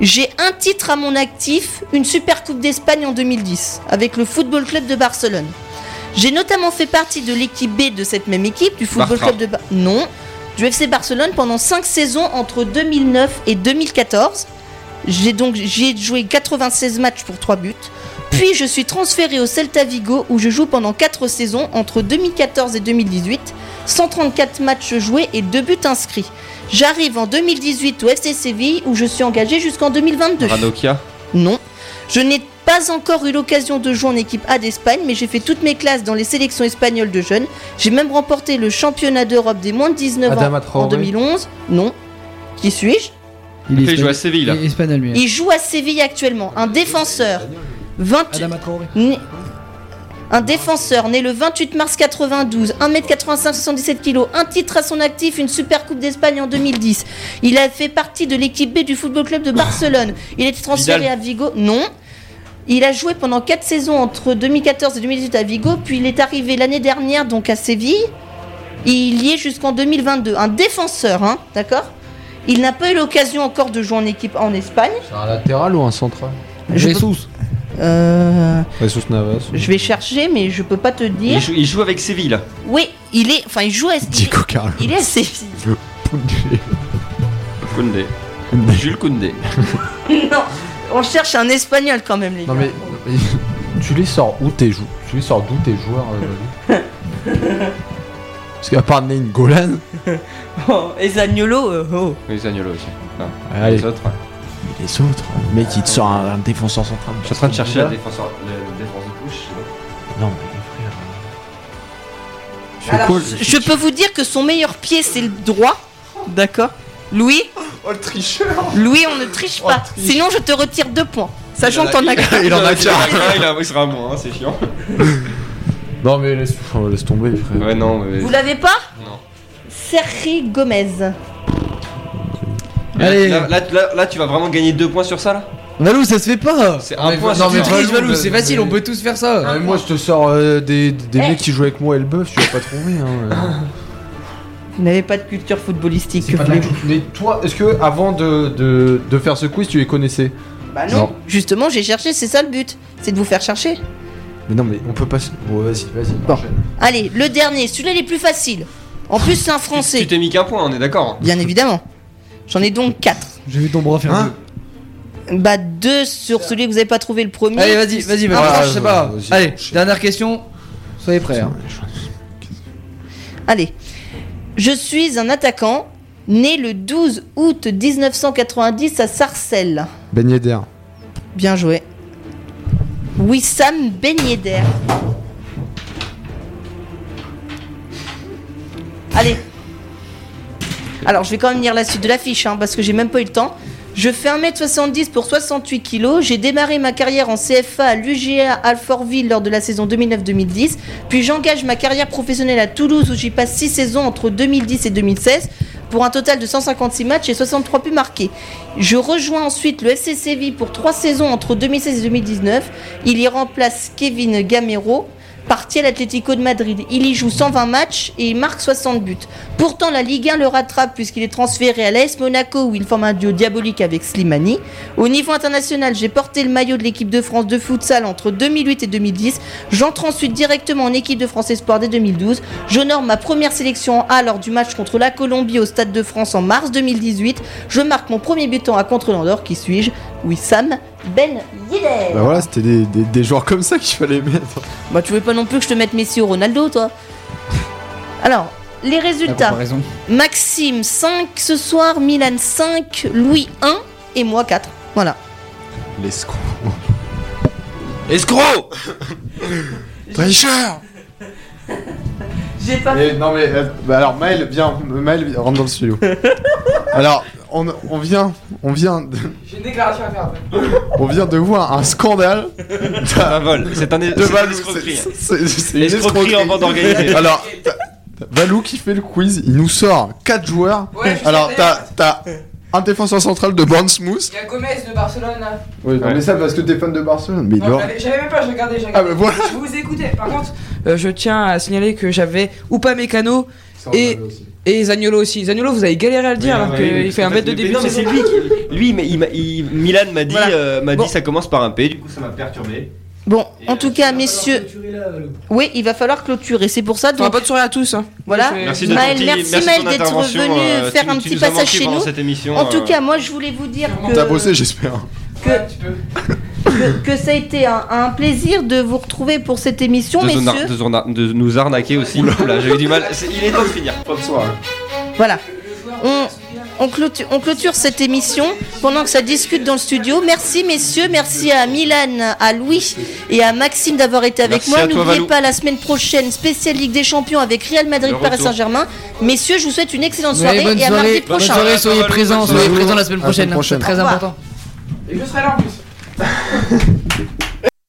J'ai un titre à mon actif, une Super Coupe d'Espagne en 2010, avec le Football Club de Barcelone. J'ai notamment fait partie de l'équipe B de cette même équipe, du Football Bartra. Club de Bar- Non, du FC Barcelone pendant 5 saisons entre 2009 et 2014. J'ai donc joué 96 matchs pour 3 buts. Puis je suis transféré au Celta Vigo où je joue pendant 4 saisons entre 2014 et 2018. 134 matchs joués et 2 buts inscrits. J'arrive en 2018 au FC Séville où je suis engagé jusqu'en 2022. Ranocchia. Non. Je n'ai pas encore eu l'occasion de jouer en équipe A d'Espagne, mais j'ai fait toutes mes classes dans les sélections espagnoles de jeunes. J'ai même remporté le championnat d'Europe des moins de 19 Adama ans en Traoré. 2011. Non. Qui suis-je? Il Il joue à Séville, là. Il est espagnol lui. hein. Il joue à Séville actuellement. Un défenseur. 20... Adama Traoré. Né- Un défenseur né le 28 mars 92, 1m85, 77 kg, un titre à son actif, une Super Coupe d'Espagne en 2010. Il a fait partie de l'équipe B du Football Club de Barcelone. Il a été transféré Vidal. à Vigo. Non. Il a joué pendant 4 saisons entre 2014 et 2018 à Vigo, puis il est arrivé l'année dernière donc à Séville. Il y est jusqu'en 2022. Un défenseur, hein, d'accord? Il n'a pas eu l'occasion encore de jouer en équipe en Espagne. C'est un latéral ou un central Je peux- Jesus. Euh, Jesus Navas. je vais chercher, mais je peux pas te dire. Il joue, il joue avec Séville. Oui, il est. Enfin, il joue à. Il, Diego Carlos. il est à Séville. Koundé. Jules Koundé. (laughs) non, on cherche un espagnol quand même, les Non gars. mais, mais tu les sors où tes jou Tu les sors d'où tes joueurs euh, (laughs) Parce qu'à part Nane Golan, (laughs) Oh, et Zaniolo, euh, oh. Oui, aussi. Ah, Allez. Les autres. ouais. les autres, le mec il te sort un, un défenseur central. Je suis en train de chercher la défenseur, la défense de touche. Non mais frère. Alors, je peux vous dire que son meilleur pied, c'est le droit. D'accord Louis Oh le tricheur Louis, on ne triche Oh, pas. triche. Sinon, je te retire deux points. Sachant que t'en as Il en a (laughs) déjà. déjà. il, a- il sera à moi, hein, c'est chiant. (laughs) Non mais laisse, laisse tomber frère. Ouais, non, mais. Vous l'avez pas? Non. Sergi Gomez. Allez. Là, là, là- là, tu vas vraiment gagner deux points sur ça là Valou, ça se fait pas C'est un point Non sur mais ça. triche, Valou, c'est facile, on peut tous faire ça. Ah, mais moi je te sors euh, des, des Eh. mecs qui jouent avec moi et le bœuf, tu vas pas trouver. Hein. Vous n'avez pas de culture footballistique. Mais toi, est-ce que avant de, de, de faire ce quiz, tu les connaissais Bah non. Non. Justement, j'ai cherché, c'est ça le but. C'est de vous faire chercher. Mais non, mais on peut pas. se- Bon, vas-y, vas-y. Bon. enchaîne. Allez, le dernier, celui-là il est plus facile. En plus, c'est un Tu français. t'es mis qu'un point, on est d'accord. Bien évidemment. J'en ai donc 4. J'ai vu ton bras faire Hein Bah, deux sur celui que vous avez pas trouvé le premier. Allez, vas-y, vas-y, vas-y, Ah, je sais pas. vas-y, Allez, dernière question. Soyez prêts. hein. Allez. Je suis un attaquant né le 12 août 1990 à Sarcelles. Ben Yedder. Bien joué. Wissam Ben Yedder. Allez. Alors, je vais quand même lire la suite de l'affiche, hein, parce que j'ai même pas eu le temps. Je fais 1m70 pour 68 kg. J'ai démarré ma carrière en CFA à l'UGA Alfortville lors de la saison 2009-2010. Puis j'engage ma carrière professionnelle à Toulouse où j'y passe 6 saisons entre 2010 et 2016 pour un total de 156 matchs et 63 buts marqués. Je rejoins ensuite le FC pour 3 saisons entre 2016 et 2019. Il y remplace Kevin Gamero. Parti à l'Atlético de Madrid. Il y joue 120 matchs et il marque 60 buts. Pourtant, la Ligue 1 le rattrape puisqu'il est transféré à l'AS Monaco où il forme un duo diabolique avec Slimani. Au niveau international, j'ai porté le maillot de l'équipe de France de futsal entre 2008 et 2010. J'entre ensuite directement en équipe de France Espoir dès 2012. J'honore ma première sélection en A lors du match contre la Colombie au Stade de France en mars 2018. Je marque mon premier but en A contre l'Andorre. Qui suis-je? Wissam Ben Yedder. Bah voilà, c'était des, des, des joueurs comme ça qu'il fallait mettre. Bah tu veux pas non plus que je te mette Messi ou Ronaldo toi? Alors, les résultats. Maxime 5 ce soir, Milan 5, Louis 1 et moi 4. Voilà. L'escroc. Escroc Tricheur J'ai pas Eh, Non mais, euh, bah alors Maël, viens, Maël, viens, rentre dans le studio. (laughs) alors, on, on vient, on vient, de, J'ai une déclaration à faire après. on vient de voir un scandale C'est un vol, c'est un de c'est Valou. escroquerie. C'est- c'est- c'est une L'escroquerie en bande organisée. Alors, Valou qui fait le quiz, il nous sort 4 joueurs. Ouais, je Alors, t'as un défenseur central de Bournemouth. Il y a Gomez de Barcelone là. Oui, non, Ouais. mais ça parce que t'es fan de Barcelone. Mais il Non, j'avais j'avais même pas, je regardais, je Ah, regardais. bah voilà. Je vous écoutais. Par contre, euh, je tiens à signaler que j'avais Upamecano et, et Zaniolo aussi. Zaniolo, vous avez galéré à le dire Oui, alors oui, oui, qu'il fait un mètre de début. Mais non, mais de c'est (laughs) lui qui. Lui, mais il Milan m'a dit, Voilà. euh, m'a Bon. dit ça commence par un P, du coup ça m'a perturbé. Bon, en tout cas, messieurs, oui, il va falloir clôturer. C'est pour ça, Enfin, donc bonne soirée à tous. hein. voilà. Merci Maël, ton merci de Maël d'être venu euh, faire tu- un tu petit passage chez nous. cette émission, En tout euh, cas, moi, je voulais vous dire que, T'as bossé, j'espère. Ouais, que, que ça a été un, un plaisir de vous retrouver pour cette émission, de, zona- messieurs. de zona- de nous arnaquer aussi. Oula, j'ai eu du mal. Il est temps de finir. Bonne soirée. Voilà. On, on, clôture, on clôture cette émission pendant que ça discute dans le studio. Merci messieurs, merci à Milan, à Louis et à Maxime d'avoir été avec Merci moi. N'oubliez pas la semaine prochaine, spéciale Ligue des Champions avec Real Madrid, Paris. Saint-Germain. Messieurs, je vous souhaite une excellente soirée bonne et à mardi bonne prochain. soirée, soyez présents, soyez présents la semaine semaine prochaine. C'est prochaine. très important. Et je serai là en plus. (laughs)